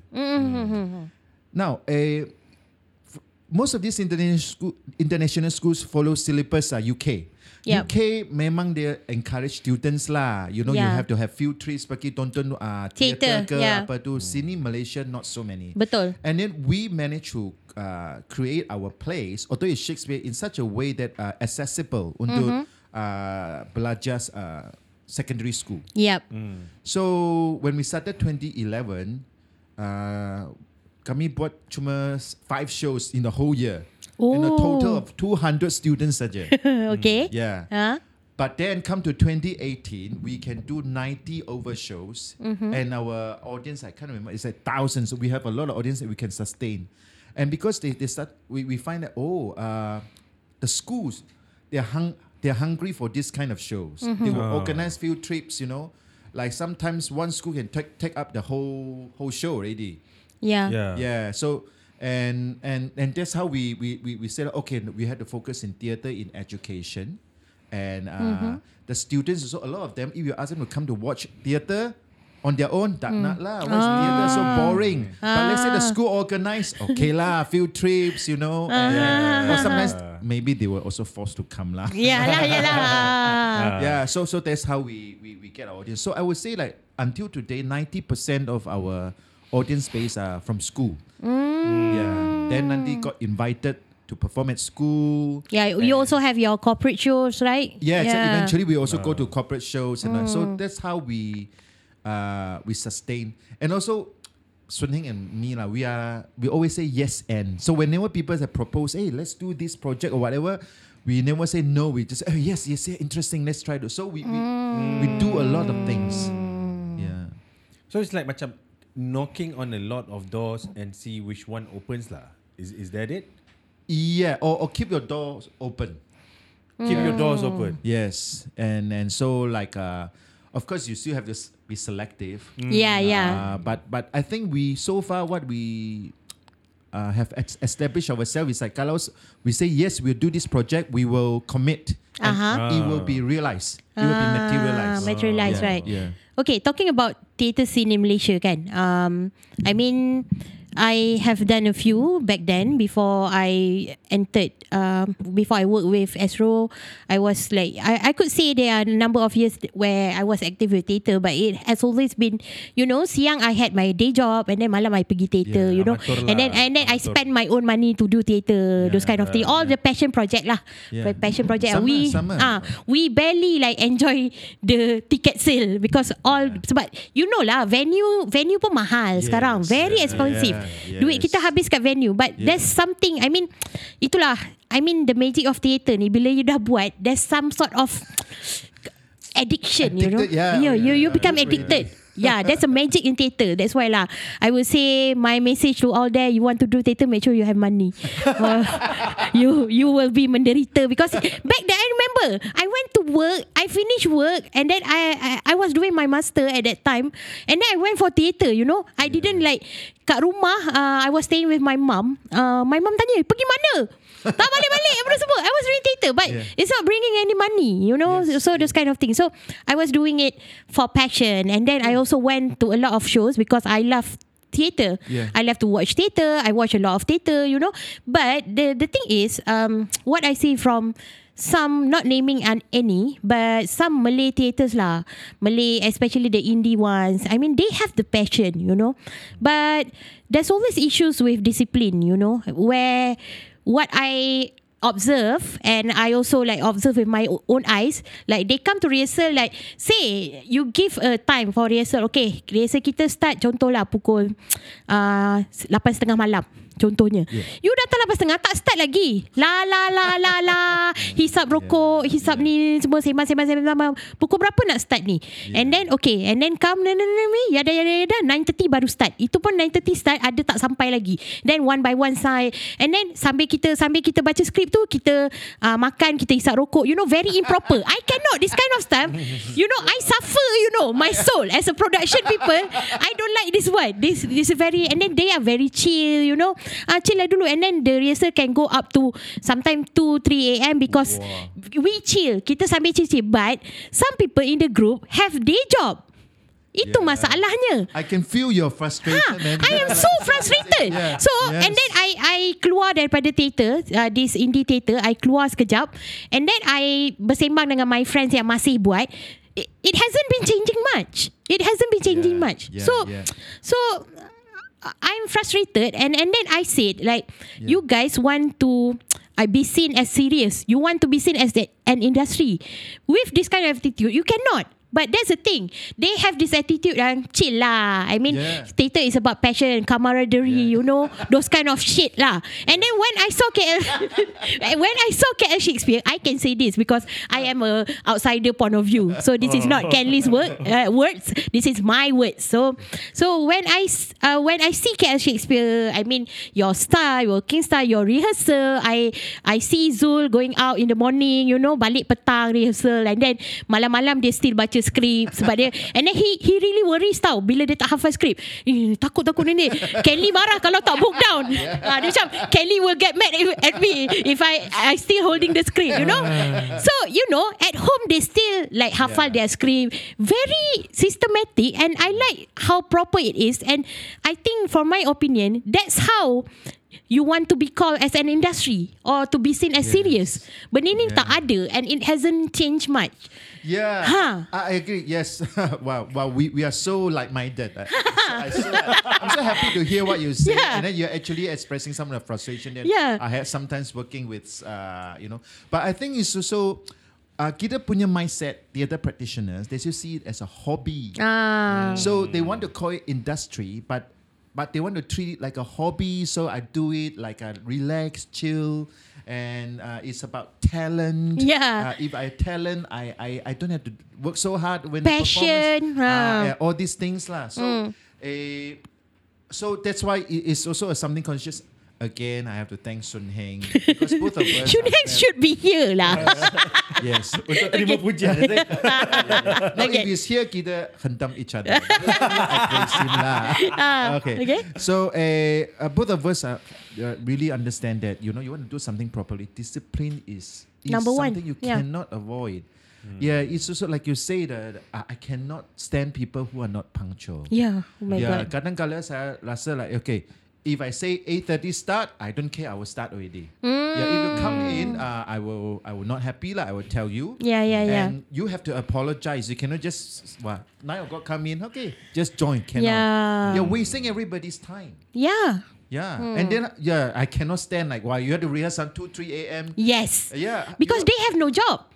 Now, a f- most of these international school, international schools follow syllabus uh, UK. Yup. UK memang dia encourage students lah. You know, you Yeah. have to have field trips pergi tonton uh, theatre ke yeah. apa tu. Sini Malaysia not so many. Betul. And then we managed to uh, create our plays, although it's Shakespeare, in such a way that uh, accessible untuk Mm-hmm. uh, belajar uh, secondary school. Yep. So when we started 2011, uh, kami buat cuma five shows in the whole year. In a total Oh. of 200 students saja. okay. yeah. Huh? But then come to 2018, we can do 90 over shows. Mm-hmm. And our audience, I can't remember, it's like thousands. So we have a lot of audience that we can sustain. And because they, they start, we, we find that, oh, uh, the schools, they're, hung, they're hungry for this kind of shows. Mm-hmm. They will Ah. organize field trips, you know. Like sometimes one school can take, take up the whole, whole show already. Yeah. Yeah. Yeah. So and and and that's how we we we, we said okay we had to focus in theater in education, and uh, Mm-hmm. the students also a lot of them if you ask them to come to watch theater. On their own, tak Mm. nak lah. What's theater so Ah. boring? But let's say the school organize, okay lah, field trips, you know. and, Ah. or sometimes maybe they were also forced to come lah. Yeah lah, yeah lah. yeah so so that's how we, we we get our audience so i would say like until today 90% of our audience space are from school yeah then nanti got invited to perform at school Yeah, you also have your corporate shows, right? yeah, so eventually we also go to corporate shows and uh, so that's how we uh we sustain and also Sun Heng and me lah, we are we always say yes and so whenever people have proposed, hey, let's do this project or whatever, we never say no. We just oh yes, yes, yeah, interesting. Let's try to. So we we, we do a lot of things. Yeah. So it's like macam knocking on a lot of doors and see which one opens lah. Is is that it? Yeah, or, or keep your doors open. Keep your doors open. Yes, and and so like uh, of course you still have to s- be selective. Yeah, yeah. Uh, but but I think we so far what we uh, have established ourselves is like kalau we say yes we'll do this project we will commit and Uh-huh. it will be realized it will be Ah, materialized materialized, Yeah, right. yeah. Okay, talking about theatre scene in Malaysia kan. Um, I mean, I have done a few back then before I entered. Um, before I worked with Astro, I was like I, I could say there are a number of years where I was active with theatre, but it has always been, you know, siang I had my day job and then malam I pergi theatre, Yeah, you know, and then lah, and then I spend my own money to do theatre, those kind of thing, all the passion project lah, Yeah. passion project. Sama, we sama. ah we barely like enjoy the ticket sale because all sebab you know lah venue venue pun mahal Yes, sekarang very yeah, expensive yeah, duit kita habis kat venue but Yeah. there's something I mean itulah I mean the magic of theatre ni bila you dah buat there's some sort of addiction you know Addicted, yeah. yeah you you Yeah, become addicted yeah that's a magic in theatre. That's why lah I will say my message to all there you want to do theatre make sure you have money. Uh, you you will be menderita because back then I remember I went to work I finished work and then I, I I was doing my master at that time and then I went for theatre you know? I didn't like kat rumah uh, I was staying with my mum. Uh, my mum tanya pergi mana tak balik-balik apa semua I was doing theatre but Yeah. it's not bringing any money you know? Yes. so those kind of things. So I was doing it for passion and then I also went to a lot of shows because I love theatre Yeah. I love to watch theatre I watch a lot of theatre you know? But the the thing is um what I see from some not naming an any but some Malay theatres lah. Malay especially the indie ones. I mean they have the passion you know? But there's always issues with discipline you know? Where what I observe and I also like observe with my own eyes like they come to rehearsal like say you give a time for rehearsal okay rehearsal kita start contohlah pukul uh, 8.30 malam contohnya yeah. you datang 8.30 tak start lagi. La la la la la. Hisap rokok yeah. hisap yeah. ni semua sembang sembang sembang pukul berapa nak start ni? Yeah. and then okay and then come dan dan dan yada yada yada. 9.30 baru start. Itu pun 9.30 start ada tak sampai lagi. Then one by one side. And then sambil kita sambil kita baca skrip tu kita uh, makan kita hisap rokok. You know very improper. I cannot. This kind of stuff you know I suffer you know my soul. As a production people I don't like this one this this is very and then they are very chill you know uh, chill lah dulu and then the rehearsal can go up to sometimes 2 3 am because Wah. we chill kita sambil chill chill but some people in the group have day job itu Yeah. masalahnya I can feel your frustration, Ha, man. I am so frustrated. Yeah. So Yes. and then I I keluar daripada theater, uh, this indie theater, I keluar sekejap and then I bersembang dengan my friends yang masih buat. It, it hasn't been changing much. It hasn't been changing Yeah, much. yeah, so yeah. so I'm frustrated and and then I said like you guys want to I be seen as serious. You want to be seen as the, an industry with this kind of attitude. You cannot. But that's the thing. They have this attitude and chill lah. I mean, Yeah. theater is about passion, camaraderie, you know, those kind of shit lah. And then when I saw KL, when I saw KL Shakespeare, I can say this because I am a outsider point of view. So this is not Kenley's word, uh, words. This is my words. So, so when I uh, when I see KL Shakespeare, I mean your star, your king star, your rehearsal. I I see Zul going out in the morning, you know, balik petang rehearsal, and then malam-malam dia still baca skrip sebab dia and then he he really worries tau bila dia tak hafal skrip eh, takut takut ni ni. Kelly marah kalau tak book down. Ah, dia macam Kelly will get mad at me if I I still holding the script you know? So you know at home they still like hafal their script. Very systematic and I like how proper it is. And I think for my opinion that's how you want to be called as an industry or to be seen as Yes. serious. Benda ni Yeah. tak ada and it hasn't changed much Yeah, Huh. I I agree. Yes, wow, wow. We, we are so like minded. I, I so, I'm so happy to hear what you say, Yeah. and then you're actually expressing some of the frustration that Yeah. I had sometimes working with, uh, you know. But I think it's also. Uh, kita punya mindset, theatre practitioners, they still see it as a hobby. ah So they want to call it industry, but but they want to treat it like a hobby. So I do it like a relax, chill, and uh, it's about talent. Yeah. Uh, if I have talent, I, I I don't have to work so hard when Passion, the performance, uh, yeah, all these things lah. So eh, so that's why it's also a something conscious. Again, I have to thank Sun Heng because both of us. Should are have should be here lah. Yes. Untuk terima pujian. No, Okay. if he's here, kita hentam each other. I praise him lah. Ah, okay. okay. So, uh, uh, both of us are, uh, really understand that you know you want to do something properly. Discipline is, is Number one, something you yeah. cannot avoid. Yeah, it's also like you say that uh, I cannot stand people who are not punctual. Yeah, oh my yeah, god. kadang-kala saya rasa like okay, if I say 8:30 start, I don't care. I will start already. Yeah, if you come in, uh, I will I will not happy lah. I will tell you. Yeah, yeah, yeah. And you have to apologize. You cannot just what nine o'clock come in. Okay, just join. Cannot. Yeah. You're wasting everybody's time. Yeah. Yeah, Hmm. and then yeah, I cannot stand like why you have to rehearse at two three a.m. Yes. Yeah, Because they have no job.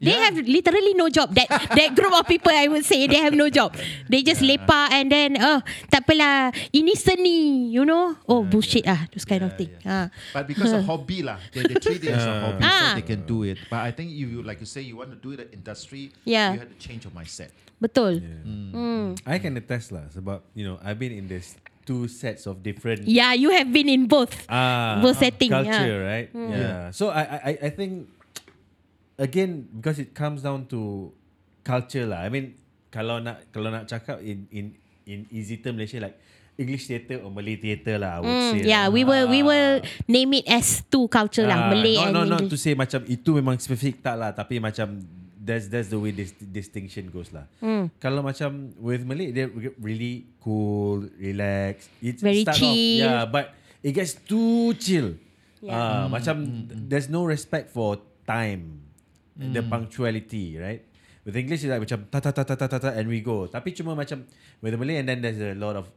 They Yeah. have literally no job. That that group of people, I would say, they have no job. They just lepak and then, oh, tak apalah, ini seni, you know? Oh, bullshit ah, those kind of Yeah, thing. yeah. Ah. But because of hobby lah, they, they treat it as a hobby, so Ah. they can do it. But I think if you like you say you want to do it in industry, Yeah. you have to change your mindset. Betul. Hmm. I can attest lah sebab you know I've been in this two sets of different Yeah, you have been in both. ah Both setting, culture, yeah. right? Yeah. So I, I I think again because it comes down to culture lah. I mean kalau nak kalau nak cakap in in in easy term Malaysia like English theatre or Malay theatre lah. I would Mm, say. yeah, lah. we will we Ah. will name it as two culture lah, Ah, Malay no, and no, not to English. say macam itu memang spesifik tak lah tapi macam that's that's the way this distinction goes lah. Hmm. Kalau macam with Malay they really cool, relax. It Very start chill. Off, yeah, but it gets too chill. Yeah. Ah, macam there's no respect for time, the punctuality, right? With English it's like macam ta ta ta ta ta ta ta and we go. Tapi cuma macam with Malay and then there's a lot of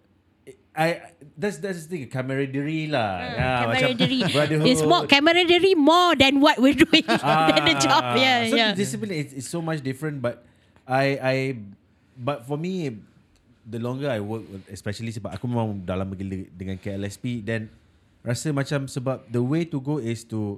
I that's that's the thing camaraderie lah. yeah, macam camaraderie. brotherhood. It's more camaraderie more than what we're doing Ah, than the job. Yeah, so yeah. the discipline is, is so much different but I I but for me the longer I work especially sebab aku memang dalam gila dengan KLSP then rasa macam sebab the way to go is to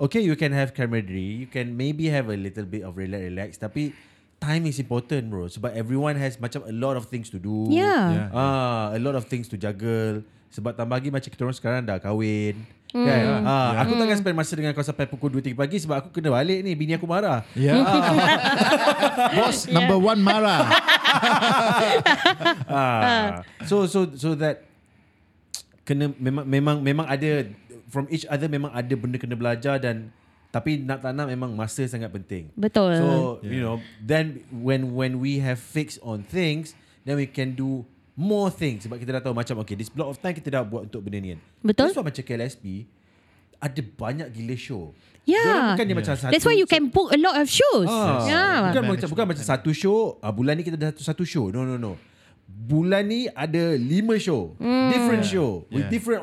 okay you can have camaraderie you can maybe have a little bit of relax relax tapi time is important bro. Sebab everyone has macam a lot of things to do. Yeah. ah a lot of things to juggle. Sebab tambah lagi macam kita orang sekarang dah kahwin. Hmm. kan? Ah aku takkan spend masa dengan kau sampai pukul 2 3 pagi sebab aku kena balik ni. Bini aku marah. Yeah. Boss number one Mara. ah. So so so that kena memang memang memang ada from each other memang ada benda kena belajar dan tapi nak tak nak memang masa sangat penting. Betul. So you know then when when we have fixed on things then we can do more things sebab kita dah tahu macam okay this block of time kita dah buat untuk benda ni kan. Betul. That's why macam KLSP ada banyak gila show. Yeah. Bukan dia macam satu. That's why you can book a lot of shows. Ah, Yeah. Bukan macam bukan macam satu show, ah, bulan ni kita dah satu, satu show. No no no. Bulan ni ada lima show. Hmm. Different show with Yeah. different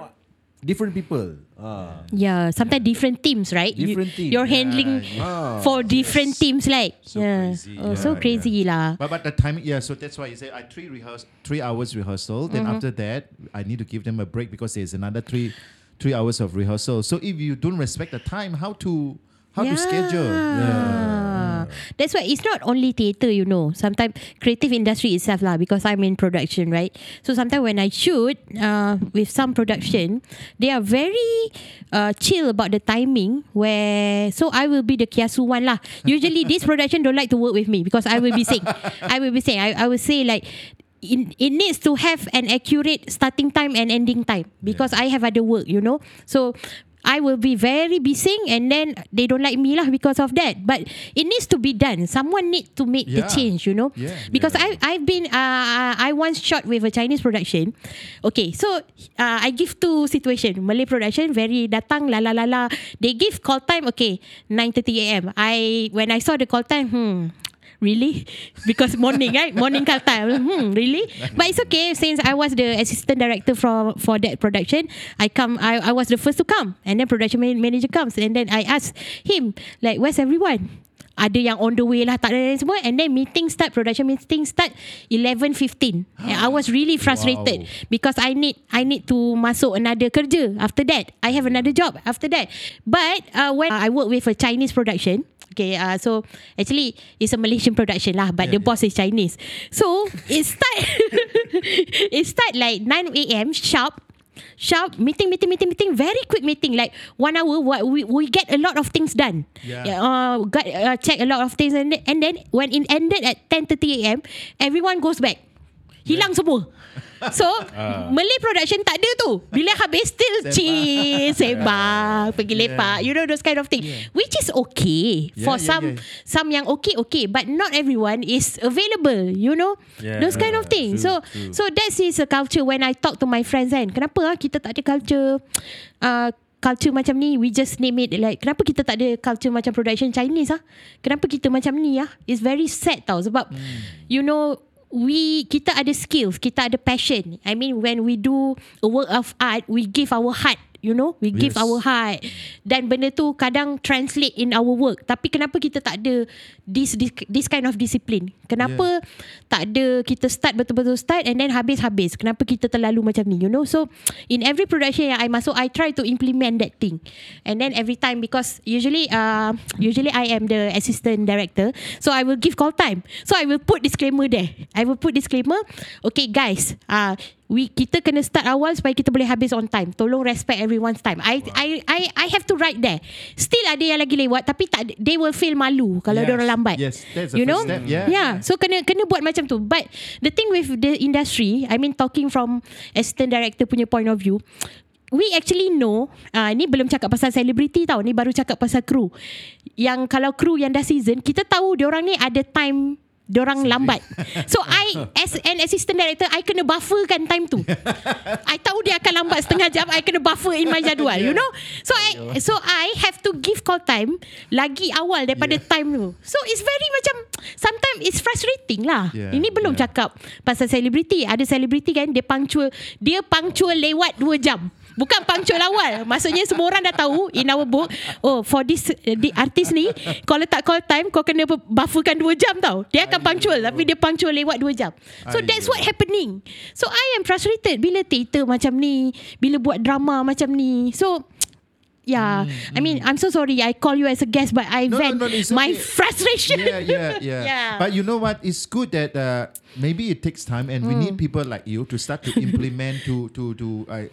different people. Ah. Yeah, sometimes different teams, right? Different you, team. You're handling Ah. for different teams, like So yeah. crazy. Oh, Yeah, so crazy lah. But but the timing, yeah. So that's why you say I three rehearse, three hours rehearsal. Then after that, I need to give them a break because there's another three, three hours of rehearsal. So if you don't respect the time, how to how to schedule? Yeah. That's why it's not only theatre, you know. Sometimes creative industry itself lah, because I'm in production, right? So sometimes when I shoot uh, with some production, they are very uh, chill about the timing. Where so I will be the kiasu one lah. Usually this production don't like to work with me because I will be saying, I will be saying, I, I will say like. It, it needs to have an accurate starting time and ending time because I have other work, you know. So I will be very busy and then they don't like me lah because of that. But it needs to be done. Someone need to make the Yeah. change, you know. Yeah, because yeah. I I've been uh, I once shot with a Chinese production. Okay, so uh, I give two situation. Malay production very datang la la la la. They give call time okay 9:30 a.m. I when I saw the call time, hmm. Really? Because morning, right? Morning call time. Hmm, really? But it's okay since I was the assistant director for for that production. I come. I, I was the first to come, and then production man- manager comes, and then I ask him like, "Where's everyone?" Ada yang on the way lah Tak ada dan semua And then meeting start Production meeting start 11.15 And I was really frustrated Wow. Because I need I need to Masuk another kerja After that I have another job After that But uh, When I work with a Chinese production Okay uh, So Actually It's a Malaysian production lah But the boss is Chinese So It start It start like 9 a.m. Sharp Sharp meeting, meeting, meeting, meeting. Very quick meeting, like one hour. What we we get a lot of things done. Yeah. Uh, got uh, check a lot of things, and and then when it ended at 10:30 a.m., everyone goes back. Hilang semua. So Malay production tak ada tu. Bila habis still chill, sembang, pergi lepak. You know those kind of thing. Which is okay Yeah, for yeah, some yeah. some yang okay okay, but not everyone is available. You know Yeah, those kind of yeah, things. true, so true. so that is a culture when I talk to my friends kan. Kenapa ah kita tak ada culture uh, culture macam ni we just name it like kenapa kita tak ada culture macam production Chinese ah kenapa kita macam ni ah it's very sad tau sebab you know we kita ada skills kita ada passion. I mean when we do a work of art we give our heart you know we give Yes. our heart. Dan benda tu kadang translate in our work. Tapi kenapa kita tak ada this this, this kind of discipline? Kenapa tak ada kita start betul-betul start and then habis-habis? Kenapa kita terlalu macam ni you know? So in every production yang I masuk I try to implement that thing. And then every time because usually uh, usually I am the assistant director so I will give call time. So I will put disclaimer there. I will put disclaimer okay guys uh, we kita kena start awal supaya kita boleh habis on time. Tolong respect everyone's time. I I I I have to write there. Still ada yang lagi lewat tapi tak they will feel malu kalau Yes. dia orang lambat. Yes, that's you know? step. Yeah. yeah. So kena kena buat macam tu. But the thing with the industry I mean talking from assistant director punya point of view we actually know uh, ni belum cakap pasal celebrity tau ni baru cakap pasal kru yang kalau kru yang dah season kita tahu dia orang ni ada time Diorang lambat. So I as an assistant director, I kena bufferkan time tu. I tahu dia akan lambat setengah jam, I kena buffer in my jadual, you know. So I so I have to give call time lagi awal daripada Yeah. time tu. So it's very macam sometimes it's frustrating lah. Yeah, Ini belum yeah. cakap pasal selebriti. Ada selebriti kan dia punctual, dia punctual lewat 2 jam. Bukan punctual awal. Maksudnya semua orang dah tahu in our book, oh for this uh, the artis ni kalau letak call time kau kena bufferkan 2 jam tau. Dia akan punctual tapi dia punctual lewat 2 jam. So that's what happening. So I am frustrated bila theater macam ni, bila buat drama macam ni. So Yeah, I mean, I'm so sorry. I call you as a guest, but I Hmm, No, no, vent no, it's my okay. frustration. yeah, yeah, yeah, Yeah. But you know what? It's good that uh, maybe it takes time, and we Mm. need people like you to start to implement to to to uh,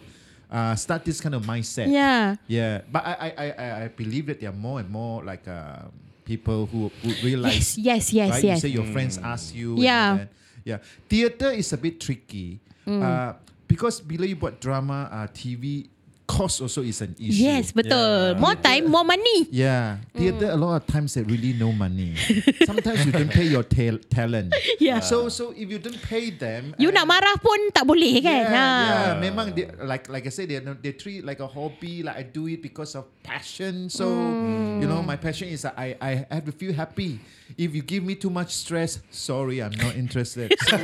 uh, start this kind of mindset. yeah. yeah. But I I I I believe that there are more and more like uh, people who who realize. Yes, yes, yes, right? yes. You say your friends ask you. and Yeah. that. yeah. Theater is a bit tricky uh, because bila you buat drama, uh, TV cost also is an issue. Yes, betul. Yeah. More time, more money. Yeah, mm. theater a lot of times they really no money. Sometimes you don't pay your ta- talent. Yeah. So so if you don't pay them, You and- nak marah pun tak boleh kan? Yeah, Ha. yeah. Memang they, like like I said, they they treat like a hobby. Like I do it because of passion. So mm. you know, my passion is that I I have to feel happy. If you give me too much stress, sorry, I'm not interested. So,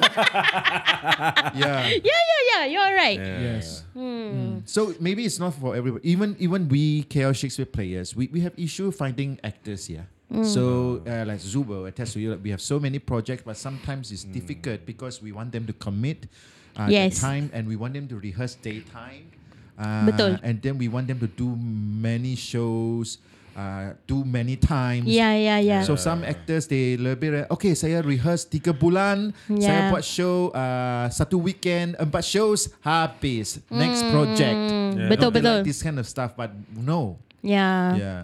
yeah. Yeah, yeah, yeah. You're right. Yes. Hmm. Mm. So maybe it's not for everybody. Even even we KL Shakespeare players, we, we have issue finding actors here. So uh, like Zubo attest to you, like, we have so many projects, but sometimes it's difficult because we want them to commit uh, the Yes. time and we want them to rehearse daytime. Uh, Betul. And then we want them to do many shows, uh, do many times. Yeah, yeah, yeah. So some actors they lebih okay saya rehearse tiga bulan saya Yeah. buat show uh, satu weekend empat shows habis next project Mm, Betul, They betul. like this kind of stuff but no Yeah. yeah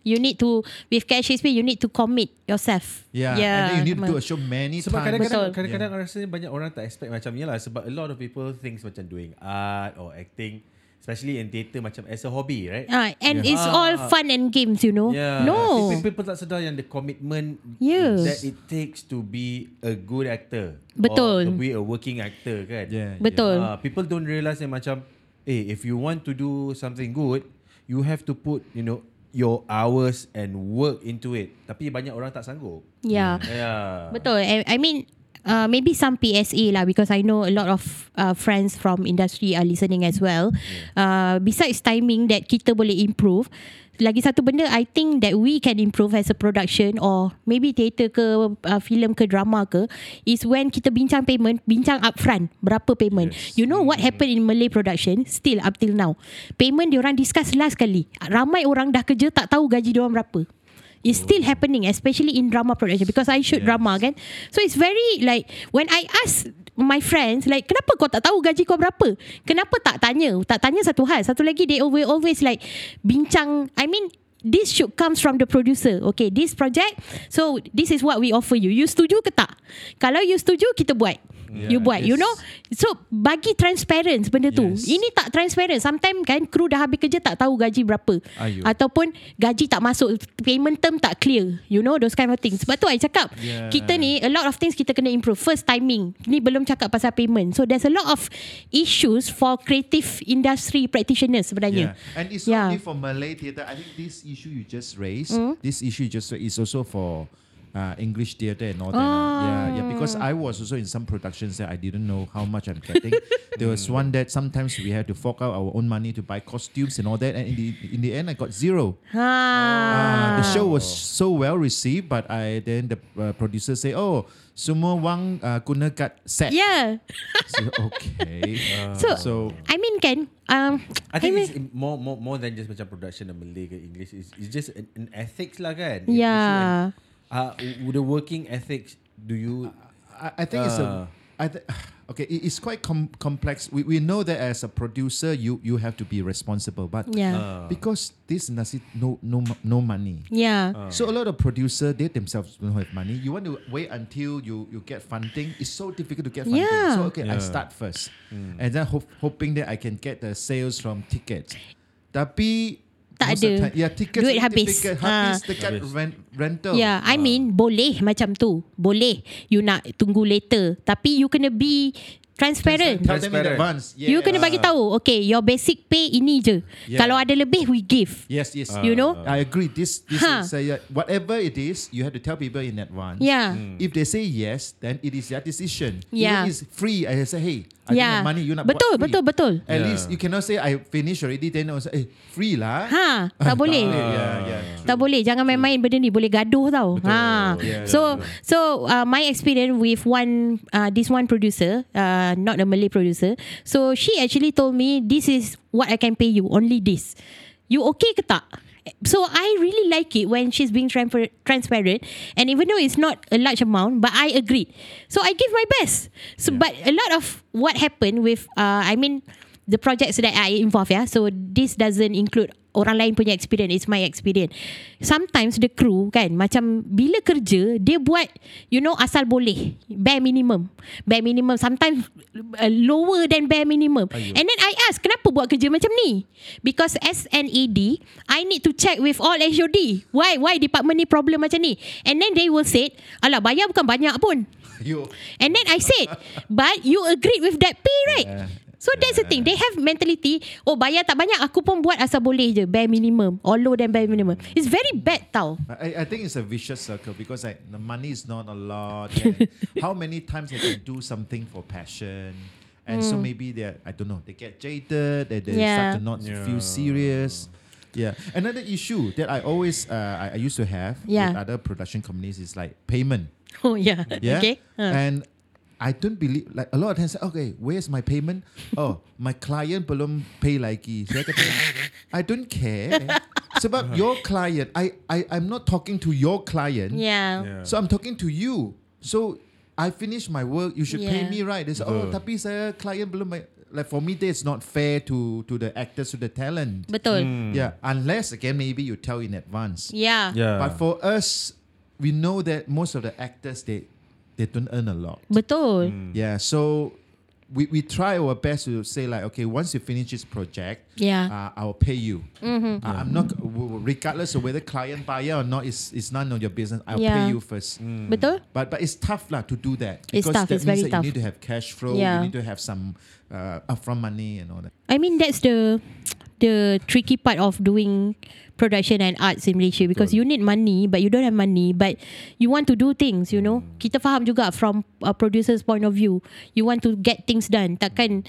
You need to with cash Shakespeare you need to commit yourself. yeah, Yeah. and then you need to do a show many Sebab times kadang-kadang Betul. kadang-kadang rasanya banyak orang tak expect macam ni lah sebab a lot of people thinks macam doing art or acting especially in theatre macam as a hobby right? Ah, and Yeah. it's Ah, all ah. fun and games, you know. Yeah. No. People, people tak sedar yang the commitment Yes. that it takes to be a good actor. Betul. Or to be a working actor kan. yeah, Betul. Ah, people don't realise yang macam eh if you want to do something good, you have to put you know your hours and work into it. Tapi banyak orang tak sanggup. Yeah. Yeah. Betul. I, I mean, uh, maybe some PSA lah because I know a lot of uh, friends from industry are listening as well. Uh, besides timing that kita boleh improve, lagi satu benda I think that we can improve as a production or maybe theatre ke uh, film ke drama ke is when kita bincang payment, bincang upfront berapa payment. Yes. You know what happened in Malay production still up till now. Payment diorang discuss last kali. Ramai orang dah kerja tak tahu gaji diorang berapa. It's still happening especially in drama production because I shoot Yes. drama kan. So it's very like when I ask my friends like kenapa kau tak tahu gaji kau berapa? Kenapa tak tanya? Tak tanya satu hal. Satu lagi they always always like bincang I mean this should comes from the producer. Okay, this project so this is what we offer you. You setuju ke tak? Kalau you setuju kita buat. Yeah, you buat, you know. So bagi transparent benda tu. Yes. Ini tak transparent. Sometimes kan kru dah habis kerja tak tahu gaji berapa. Ayuh. Ataupun gaji tak masuk, payment term tak clear. You know those kind of things. Sebab tu I cakap Yeah. kita ni a lot of things kita kena improve. First timing. Ni belum cakap pasal payment. So there's a lot of issues for creative industry practitioners sebenarnya. Yeah. And it's Yeah. not only for Malay theatre. I think this issue you just raised, Mm. this issue you just raised is also for uh, English theatre and all that. Ah. Yeah, yeah. Because I was also in some productions that I didn't know how much I'm getting. there was one that sometimes we had to fork out our own money to buy costumes and all that, and in the in the end I got zero. Ha. Uh, the show was so well received, but I then the uh, producer say, "Oh, semua wang uh, guna kat set." Yeah. So, okay. So, so I mean kan um, I think mean, it's more more more than just macam production of Malay ke English. It's, it's just an, an ethics lah kan. Yeah. Uh, the working ethics. Do you? I, I think it's a. Ah. I th- okay, it- it's quite com- complex. We, we know that as a producer, you you have to be responsible, but yeah. Uh, because this nasi no no no money. yeah. So a lot of producer they themselves don't have money. You want to wait until you you get funding. It's so difficult to get funding. Yeah. So okay, I Yeah. start first, and then hope, hoping that I can get the sales from tickets. Tapi tak Most ada. time- Yeah, tickets Duit habis. Ticket, Ha. habis dekat Habis. rent, rental. Yeah, I mean boleh macam tu. Boleh you nak tunggu later. Tapi you kena be transparent. Tell them in Transparent. advance. You Yes. kena bagi tahu, okay, your basic pay ini je. Yeah. Kalau ada lebih, we give. Yes, yes. You know? I agree. This, this Huh. is uh, yeah, whatever it is, you have to tell people in advance. Yeah. If they say yes, then it is their decision. Yeah. Even if it's free. I say, hey, I Yeah. don't have money. You nak Betul, buat free. betul, betul. At Yeah. least you cannot say I finish already. Then also, eh, free lah. Ha, tak boleh. Yeah, yeah. Tak boleh Jangan main-main benda ni Boleh gaduh tau ha. Yeah, So So uh, my experience With one uh, This one producer uh, Not a Malay producer. So she actually told me This is what I can pay you Only this. You okay ke tak? So I really like it When she's being transfer- transparent. And even though It's not a large amount But I agreed. So I give my best. So but a lot of What happened with uh, I mean the projects that I involved yeah. So this doesn't include orang lain punya experience. It's my experience. Sometimes the crew kan macam bila kerja dia buat you know asal boleh bare minimum. Bare minimum sometimes uh, lower than bare minimum. Ayuh. And then I ask kenapa buat kerja macam ni? Because as an AD I need to check with all HOD. Why why department ni problem macam ni? And then they will say, "Alah bayar bukan banyak pun." You. And then I said, but you agreed with that pay, right? Yeah. So that's the thing. They have mentality, oh bayar tak banyak, aku pun buat asal boleh je, bare minimum, or low than bare minimum. It's very bad tau. I, I think it's a vicious circle because like the money is not a lot. how many times they can do something for passion, and so maybe they I don't know they get jaded, they, they Mm. Yeah. start to not Yeah. feel serious. Yeah, another issue that I always uh, I, I used to have Yeah. with other production companies is like payment. Oh yeah. Yeah, Okay. Uh. and I don't believe like a lot of times. Okay, where's my payment? Oh, my client belum pay lagi. Saya kata, I don't care. Sebab your client, I I I'm not talking to your client. yeah. Yeah. So I'm talking to you. So I finish my work. You should pay Yeah. me right. They say, oh, Betul. tapi saya client belum. bayar." Like for me, that's not fair to to the actors to the talent. Betul. Hmm. Yeah, unless again maybe you tell in advance. Yeah. Yeah. But for us, we know that most of the actors they they don't earn a lot. Betul. Yeah, so we, we try our best to say like, okay, once you finish this project, Yeah. uh, I'll pay you. Uh, I'm not w- w- regardless of whether client buyer or not it's, is none of your business. I'll Yeah. pay you first. Betul? But but it's tough lah to do that It's because tough, that it's means very that tough. you need to have cash flow. Yeah. You need to have some uh, upfront money and all that. I mean that's the the tricky part of doing production and arts in Malaysia because you need money but you don't have money but you want to do things you know. Kita faham juga from a producer's point of view you want to get things done. Takkan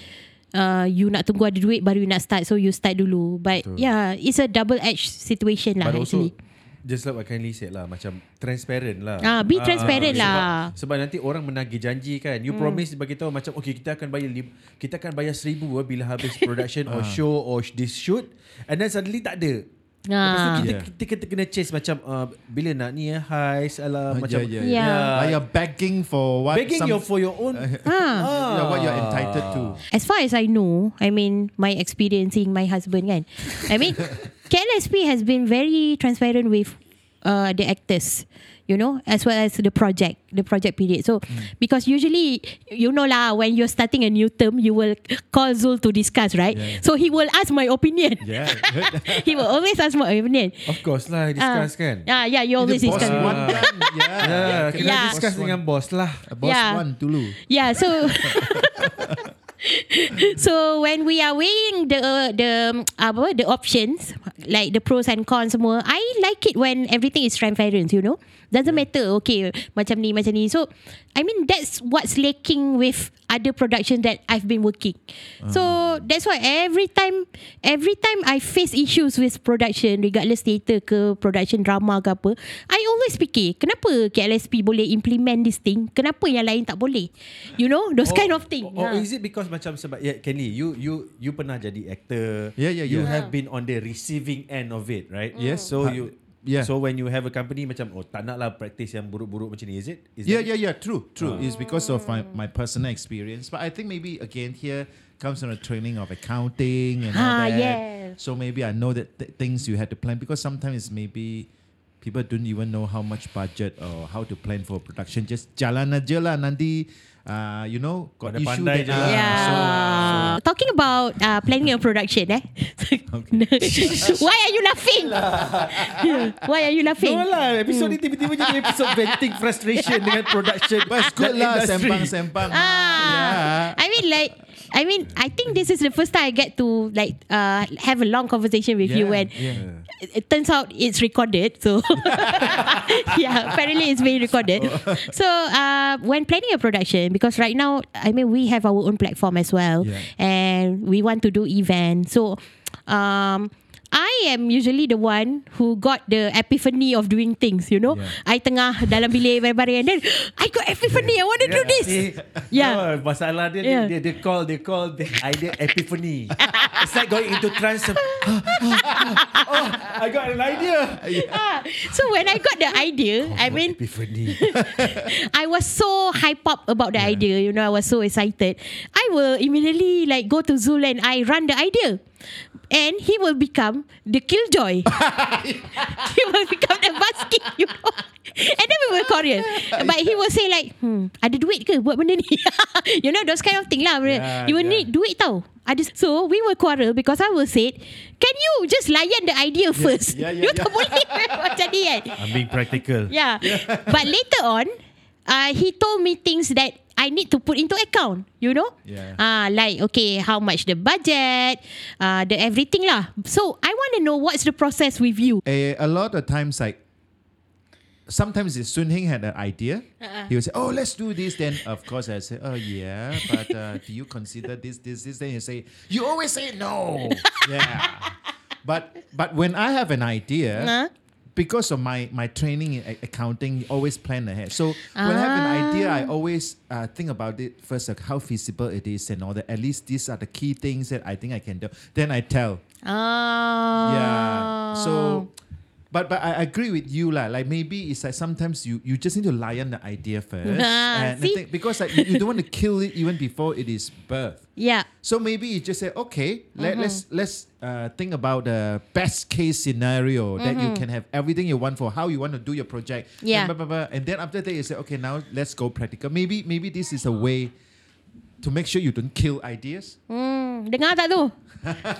uh, you nak tunggu ada duit baru you nak start so you start dulu. But Betul. yeah it's a double edged situation lah But also actually Just like what Kylie said lah Macam transparent lah Ah, be transparent sebab, lah. Sebab nanti orang menagih janji kan You promise bagi tahu Macam okay kita akan bayar lim- Kita akan bayar seribu eh, Bila habis production Or show Or this shoot And then suddenly tak ada Lepas tu Ah. kita, Yeah. kita, kita kena chase macam uh, Bila nak ni eh Hi salah Uh, Macam yeah, yeah, Yeah. yeah. Like you're begging for what? Begging you for your own Ah. yeah, what you're entitled to. As far as I know, I mean, my experiencing my husband kan. I mean, KLSP has been very transparent with uh, the actors, you know, as well as the project, the project period. So, because usually, you know lah, when you're starting a new term, you will call Zul to discuss, right? Yeah. So he will ask my opinion. Yeah. he will always ask my opinion. Of course lah Discuss kan Ah, yeah, you always Either boss discuss. one kan? Yeah. Ya, kena Yeah. discuss dengan bos lah Boss Yeah. one dulu. Yeah, so so when we are weighing the the apa the options like the pros and cons semua, I like it when everything is transparent, you know. Doesn't matter, okay, macam ni, macam ni. So, I mean, that's what's lacking with other production that I've been working. So, that's why every time, every time I face issues with production, regardless theatre ke, production drama ke apa, I always fikir, kenapa KLSP boleh implement this thing, kenapa yang lain tak boleh? You know, those kind of thing. Or, or Ha. is it because macam sebab yeah, Kenny, you you you pernah jadi actor. Yeah, yeah, You yeah. have been on the receiving end of it, right? Yes. So Ha- you yeah. So when you have a company macam oh tak nak lah practice yang buruk-buruk macam ni, is it? Is Yeah, that yeah, yeah. True, true. It's because of my, my personal experience. But I think maybe again here comes from the training of accounting and all Ah, that. yes. So maybe I know that th- things you had to plan because sometimes maybe people don't even know how much budget or how to plan for production. Just jalan aja lah nanti. Uh, you know, got issue that, je lah. ah, Yeah. so- Talking about uh, planning a production, eh? Why are you laughing? Why are you laughing? No lah, episod ni tiba-tiba jadi episod venting frustration dengan production. But it's good lah, industry. sembang-sembang. Ah, I mean like I mean I think this is the first time I get to like uh, have a long conversation with you Yeah, and yeah. it, it turns out it's recorded so yeah apparently it's being recorded so uh, when planning a production because right now I mean we have our own platform as well Yeah. and we want to do event so um I am usually the one who got the epiphany of doing things, you know. Yeah. I tengah dalam bilik baring-baring and then I got epiphany, I want to do this. Eh, Yeah. no, masalah dia, Yeah. dia, dia, call, they call the idea epiphany. It's like going into trance. oh, I got an idea. Ah, so when I got the idea, I mean, epiphany. I was so hype up about the idea. You know, I was so excited. I will immediately like go to Zul and I run the idea. And he will become the killjoy. he will become the basket, you know. And then we will Korean. But he will say like, hmm, ada duit ke buat benda ni? you know, those kind of thing lah. Yeah, you will yeah. need duit tau. Ada, so we will quarrel because I will say, can you just layan the idea first? yeah, yeah, you tak boleh macam ni kan? I'm being practical. Yeah. But later on, uh, he told me things that I need to put into account. You know? Yeah. Ah, like okay, how much the budget, uh, the everything lah. So I want to know what's the process with you. a, a lot of times like sometimes if Sun Heng had an idea, Uh-uh. he would say, "Oh, let's do this." Then of course I say, "Oh yeah, but uh, do you consider this, this, this?" Then you say, "You always say no." yeah, but but when I have an idea. Huh? Because of my, my training in accounting, always plan ahead. So when I have an idea, I always uh, think about it first, like how feasible it is and all that. At least these are the key things that I think I can do. Then I tell, Ah. yeah. So, but but I agree with you lah. Like maybe it's like sometimes you you just need to lie on the idea first, Ah, and see? think because like you, you don't want to kill it even before it is birth. Yeah. So maybe you just say, okay, let, Mm-hmm. let's let's uh, think about the best case scenario that you can have everything you want for how you want to do your project. Mm-hmm. Yeah. And, blah, blah, blah. and then after that you say, okay, now let's go practical. Maybe maybe this is a way to make sure you don't kill ideas. Hmm, dengar tak tu?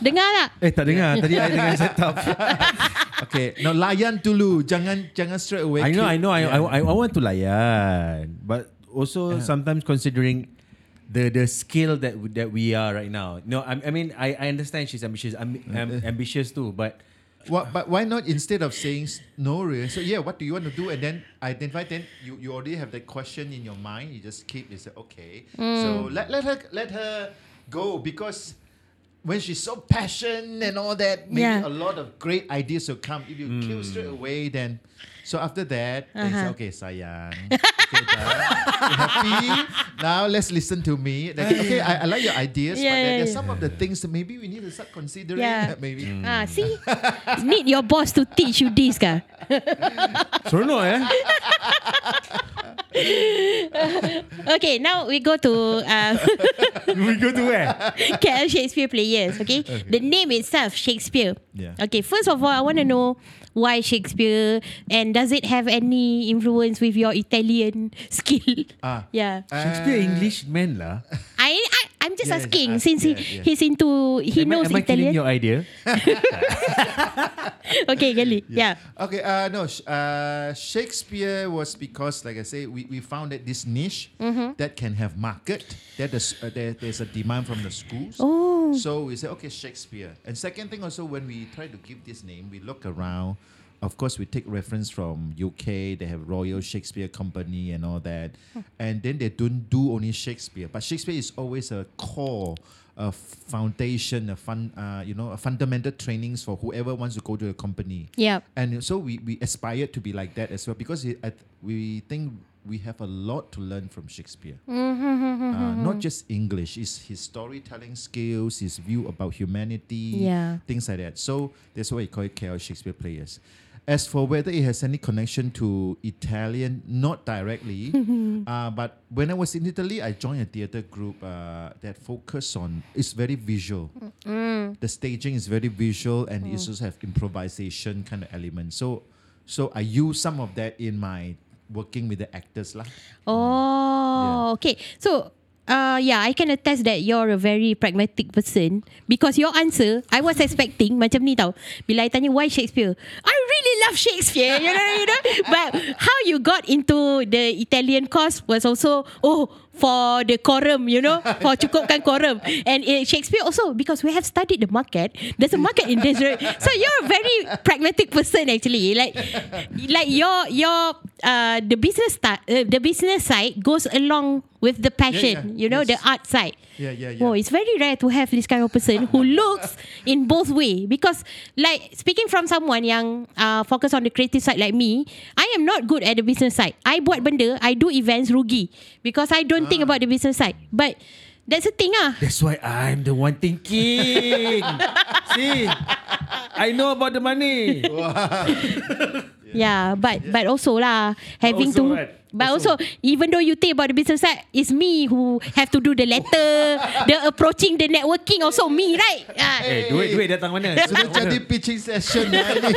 Dengar tak? Eh, tak dengar. Tadi I dengar set up. Okay, now layan dulu, jangan jangan straight away. I know, I know. I, Yeah. I, I want to layan. But also sometimes considering the the skill that that we are right now. No, I, I mean, I, I understand she's ambitious. I'm, I'm ambitious too, but What, but why not instead of saying s- no, really? So yeah, what do you want to do? And then identify. Then you, you already have that question in your mind. You just keep. You say okay. So let, let her let her go because when she's so passionate and all that, maybe Yeah. a lot of great ideas will come. If you kill straight away, then so after that, then you say, Uh-huh. okay, sayang, okay, dah. Happy? Now let's listen to me. Then, okay, I, I like your ideas, Yeah, but then yeah, there's yeah. some of the things that maybe we need to start considering. Yeah. Maybe. Ah, see? Need your boss to teach you this kan? seronok eh. Okay, now we go to uh, we go to where? KL Shakespeare players. Okay? the name itself Shakespeare. Yeah. Okay, first of all, I want to know why Shakespeare and does it have any influence with your Italian skill? Ah. Yeah, Shakespeare English man lah. I, I I'm just Yes, asking ask, since he, yeah, yeah. he's into he am, I- knows am I killing Italian. your idea? okay, Gali. Yeah. Okay, uh, no, uh, Shakespeare was because, like I say, we, we found that this niche Mm-hmm. that can have market, that there's, uh, there, there's a demand from the schools. Oh. So we say, okay, Shakespeare. And second thing also, when we try to give this name, we look around. Of course, we take reference from UK. They have Royal Shakespeare Company and all that, and then they don't do only Shakespeare. But Shakespeare is always a core, a foundation, a fun, uh, you know, a fundamental trainings for whoever wants to go to a company. Yeah. And so we, we aspire to be like that as well because it, we think we have a lot to learn from Shakespeare. Uh, not just English, it's his storytelling skills, his view about humanity, Yeah. things like that. So that's why we call it KL Shakespeare Players. As for whether it has any connection to Italian, not directly, uh, but when I was in Italy, I joined a theater group uh, that focus on, it's very visual. The staging is very visual and it also have improvisation kind of element. So So I use some of that in my working with the actors lah. Oh, okay. So, uh, yeah, I can attest that you're a very pragmatic person because your answer, I was expecting macam ni tau. Bila I tanya why Shakespeare, I really love Shakespeare, you know, you know. But how you got into the Italian course was also oh for the quorum, you know, for cukupkan quorum. And uh, Shakespeare also because we have studied the market. There's a market in this, right? So you're a very pragmatic person actually. Like, like your your uh the business start uh, the business side goes along with the passion, yeah. you know, the Yes. art side. Yeah, yeah, yeah. Oh, it's very rare to have this kind of person who looks in both way because like speaking from someone yang uh, focus on the creative side like me, I am not good at the business side. I buat benda, I do events rugi because I don't think about the business side. But that's the thing ah. That's why I'm the one thinking. See, I know about the money. Yeah, but but also lah having also to what? but Also. also. even though you think about the business side, it's me who have to do the letter, the approaching, the networking also me, right? Ah. Eh, duit duit datang mana? Sudah jadi pitching session lah ni.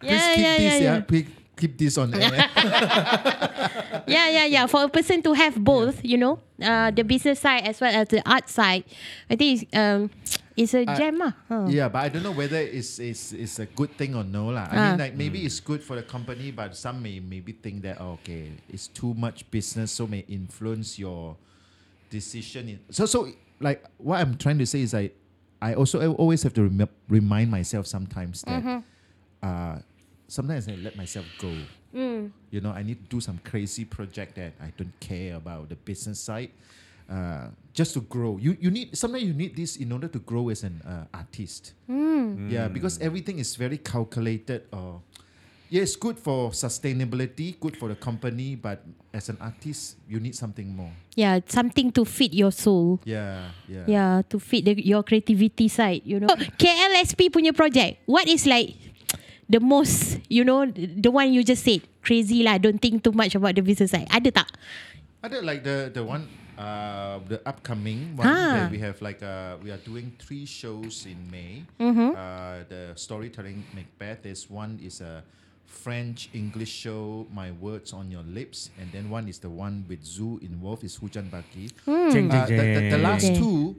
Please Yeah, keep yeah, this yeah, yeah. Yeah. Please keep this on air. eh. yeah, yeah, yeah. For a person to have both, you know, uh, the business side as well as the art side, I think it's, um, it's a Uh, gem ah. Huh. Yeah, but I don't know whether it's, it's, it's a good thing or no. lah. I Ah. mean, like maybe it's good for the company, but some may maybe think that, oh, okay, it's too much business, so may influence your decision. In, so, so like what I'm trying to say is I, I also I always have to rem- remind myself sometimes that Mm-hmm. uh, sometimes I let myself go. Mm. You know, I need to do some crazy project that I don't care about the business side. Uh, just to grow, you you need sometimes you need this in order to grow as an uh, artist. Mm. Yeah, because everything is very calculated. Or yeah, it's good for sustainability, good for the company, but as an artist, you need something more. Yeah, something to feed your soul. Yeah, yeah. Yeah, to feed the, your creativity side, you know. KLSP punya project, what is like the most, you know, the one you just said, crazy lah, don't think too much about the business side. Ada tak? Other like the the one uh the upcoming one Ah. that we have like uh we are doing three shows in May. Mm-hmm. Uh the storytelling Macbeth. There's one is a French English show, My Words on Your Lips, and then one is the one with Zoo involved is Hujan Baki. Jeng, Uh, the, the, the last Okay. two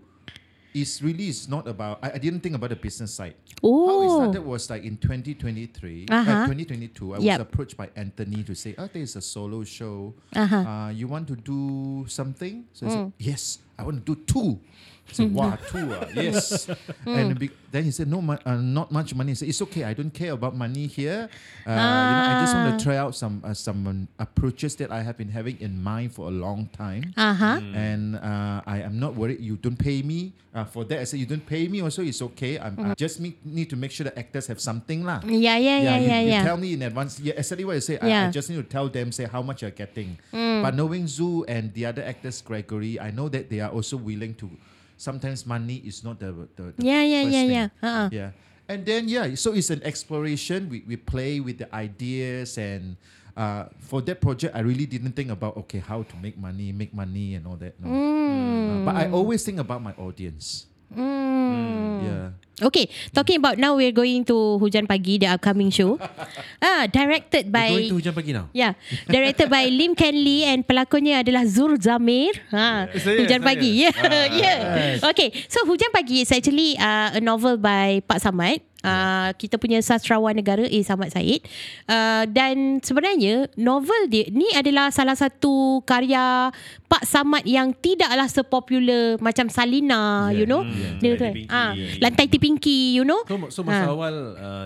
is really is not about I, I didn't think about the business side. How it started was like in 2023, Uh-huh. uh, 2022. I Yep. was approached by Anthony to say, "Oh, there's a solo show. Uh-huh. Uh, you want to do something?" So I Mm. said, "Yes, I want to do two. I said, "Wow, two? ah, yes." and be- then he said, "No, mu- uh, not much money." I said, "It's okay. I don't care about money here. Uh, you know, I just want to Ah. try out some uh, some um, approaches that I have been having in mind for a long time." Uh-huh. And uh, I am not worried. You don't pay me uh, for that. I said you don't pay me. Also, it's okay. I'm, I just me- need to make sure the actors have something lah. Yeah, yeah, yeah, you, yeah, you yeah. tell me in advance. Yeah, exactly what you say. I, I Yeah. Mm. just need to tell them say how much you're getting. But knowing Zoo and the other actors, Gregory, I know that they are also willing to. Sometimes money is not the the, the Yeah, yeah, yeah, thing. yeah. Uh-uh. Yeah. And then yeah, so it's an exploration. We we play with the ideas and. Uh, for that project, I really didn't think about okay how to make money, make money, and all that. No. Uh, but I always think about my audience. Mm. Yeah. Okay, talking about now we're going to Hujan Pagi, the upcoming show. ah, directed We're by going to hujan pagi now. Yeah, directed by Lim Kenley and pelakonnya adalah Zur Zamir. Ha, Saya, Hujan saya. Pagi. Yeah, yeah. Okay, so Hujan Pagi is actually uh, a novel by Pak Samad. Uh, kita punya sastrawan negara A. Samad Said uh, Dan sebenarnya Novel dia Ni adalah salah satu Karya Pak Samad Yang tidaklah sepopular Macam Salina You know yeah. Dia Lantai kata, Tipingki. ah, Lantai Tipingki You know So, so masa Ah. awal uh,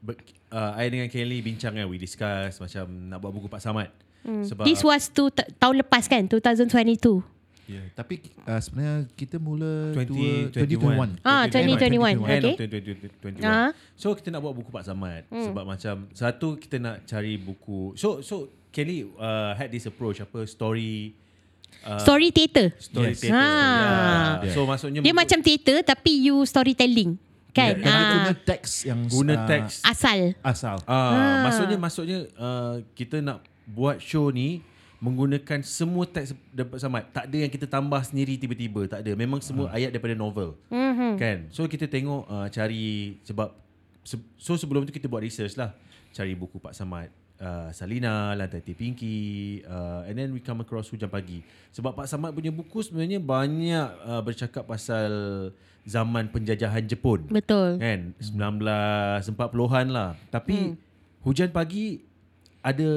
ber- uh, I dengan Kelly bincang kan we discuss macam nak buat buku Pak Samad. Sebab This was tu, tahun lepas kan 2022 Yeah. Tapi uh, sebenarnya kita mula 20, 20, 2021. Ah, 2021. End Okay. of 2021. Ah. So kita nak buat buku Pak Samad sebab macam satu kita nak cari buku. So so Kelly uh, had this approach apa story uh, Story theater story Yes. theater. Ah. Yeah. So maksudnya Dia buku- macam theater Tapi you storytelling Kan Dan dia guna ah, teks yang guna uh, teks Asal asal. Ah, Ah. maksudnya maksudnya uh, kita nak buat show ni menggunakan semua teks daripada Samad. Tak ada yang kita tambah sendiri tiba-tiba, tak ada. Memang semua ayat daripada novel. Mhm. Kan? So kita tengok uh, cari sebab se- so sebelum tu kita buat research lah. Cari buku Pak Samad. Uh, Salina, Lantai Pinky uh, And then we come across Hujan Pagi Sebab Pak Samad punya buku sebenarnya banyak uh, bercakap pasal zaman penjajahan Jepun Betul. kan 1940-an lah tapi hmm. hujan pagi ada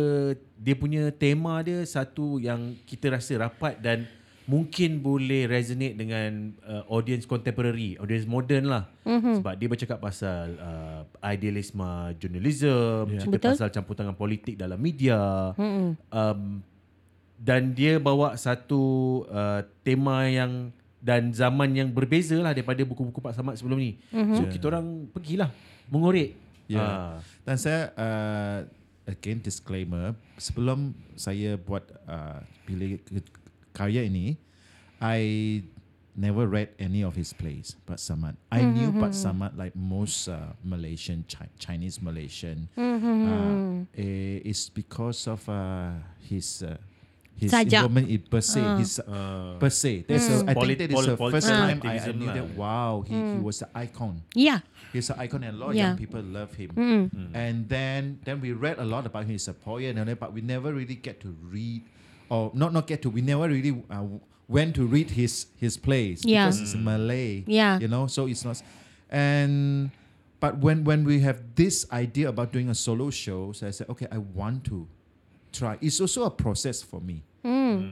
dia punya tema dia satu yang kita rasa rapat dan mungkin boleh resonate dengan uh, audience contemporary audience modern lah mm-hmm. sebab dia bercakap pasal uh, idealisme journalism yeah. cerita Betul. pasal campur tangan politik dalam media mm-hmm. um, dan dia bawa satu uh, tema yang dan zaman yang berbeza lah daripada buku-buku Pak Samad sebelum ni. Mm-hmm. So kita orang pergilah mengorek. Ya. Ah. Dan saya uh, again disclaimer sebelum saya buat uh, pilih karya ini, I never read any of his plays. Pak Samad. I knew Pak Samad like most uh, Malaysian Chi- Chinese Malaysian. Uh, eh, it's because of uh, his. Uh, his Sajak. involvement in per se, his uh, per se. That's a, I Polit- think that is the first time I, I politicism knew lah. that. Wow, he, he was an icon. Yeah. He's an icon and a lot of Yeah. young people love him. And then then we read a lot about him. He's a poet and all that, but we never really get to read or not not get to we never really uh, went to read his his plays Yeah. because it's Malay. Yeah. You know, so it's not and but when when we have this idea about doing a solo show, so I said, okay, I want to try. It's also a process for me.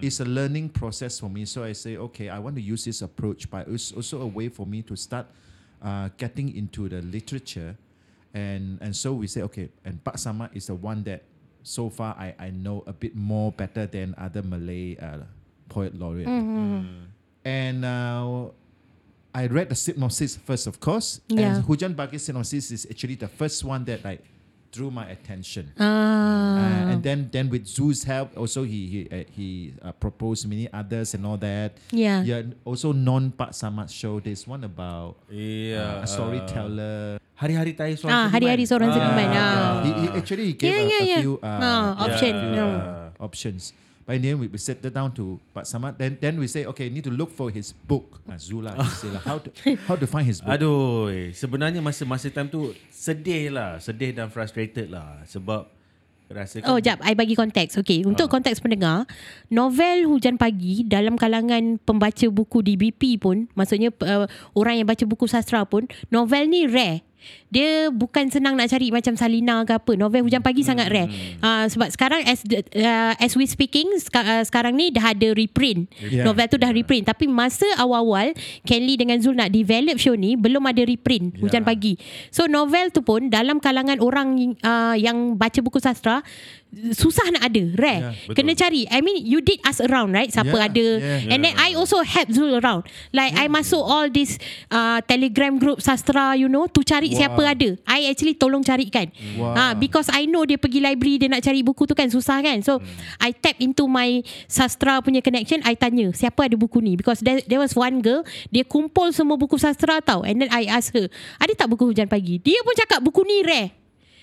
It's a learning process for me. So I say, okay, I want to use this approach, but it's also a way for me to start uh, getting into the literature. And and so we say, okay, and Pak Sama is the one that so far I, I know a bit more better than other Malay uh, poet laureate. And uh, I read the synopsis first, of course. Yeah. And Hujan Bagi synopsis is actually the first one that like drew my attention. Ah. Uh, and then then with Zoo's help, also he he uh, he uh, proposed many others and all that. Yeah. Yeah. Also non Pak Samad show. There's one about Yeah. uh, a storyteller. Hari-hari tahi seorang Ah, seniman. hari-hari seorang Ah. seniman. Ah. He, he actually he gave Yeah, a, yeah, a yeah. few uh, Ah, option, a few, no. uh, options. But in the end, we, we set that down to Pak Samad. Then then we say, okay, need to look for his book. Uh, Zula, we say, like, how to how to find his book. Aduh, sebenarnya masa-masa time tu sedih lah, sedih dan frustrated lah sebab rasa Oh, jap. I bagi konteks. Okay. Untuk Ah. konteks pendengar, novel Hujan Pagi dalam kalangan pembaca buku di BP pun, maksudnya uh, orang yang baca buku sastra pun, novel ni rare. Dia bukan senang nak cari macam Salina ke apa. Novel Hujan Pagi sangat rare. Uh, sebab sekarang as uh, as we speaking seka- uh, sekarang ni dah ada reprint. Yeah. Novel tu dah reprint. Tapi masa awal-awal Ken Lee dengan Zul nak develop show ni belum ada reprint Hujan Pagi. So novel tu pun dalam kalangan orang uh, yang baca buku sastra susah nak ada, rare. Yeah, betul. Kena cari. I mean you did ask around right siapa Yeah, ada. yeah. And then I also help Zul around. Like I masuk all this uh, telegram group sastra you know to cari Wow. siapa ada. I actually tolong carikan. Wow. Ha because I know dia pergi library dia nak cari buku tu kan susah kan. So I tap into my sastra punya connection. I tanya siapa ada buku ni because there, there was one girl dia kumpul semua buku sastra tau. And then I ask her ada tak buku hujan pagi? Dia pun cakap buku ni rare.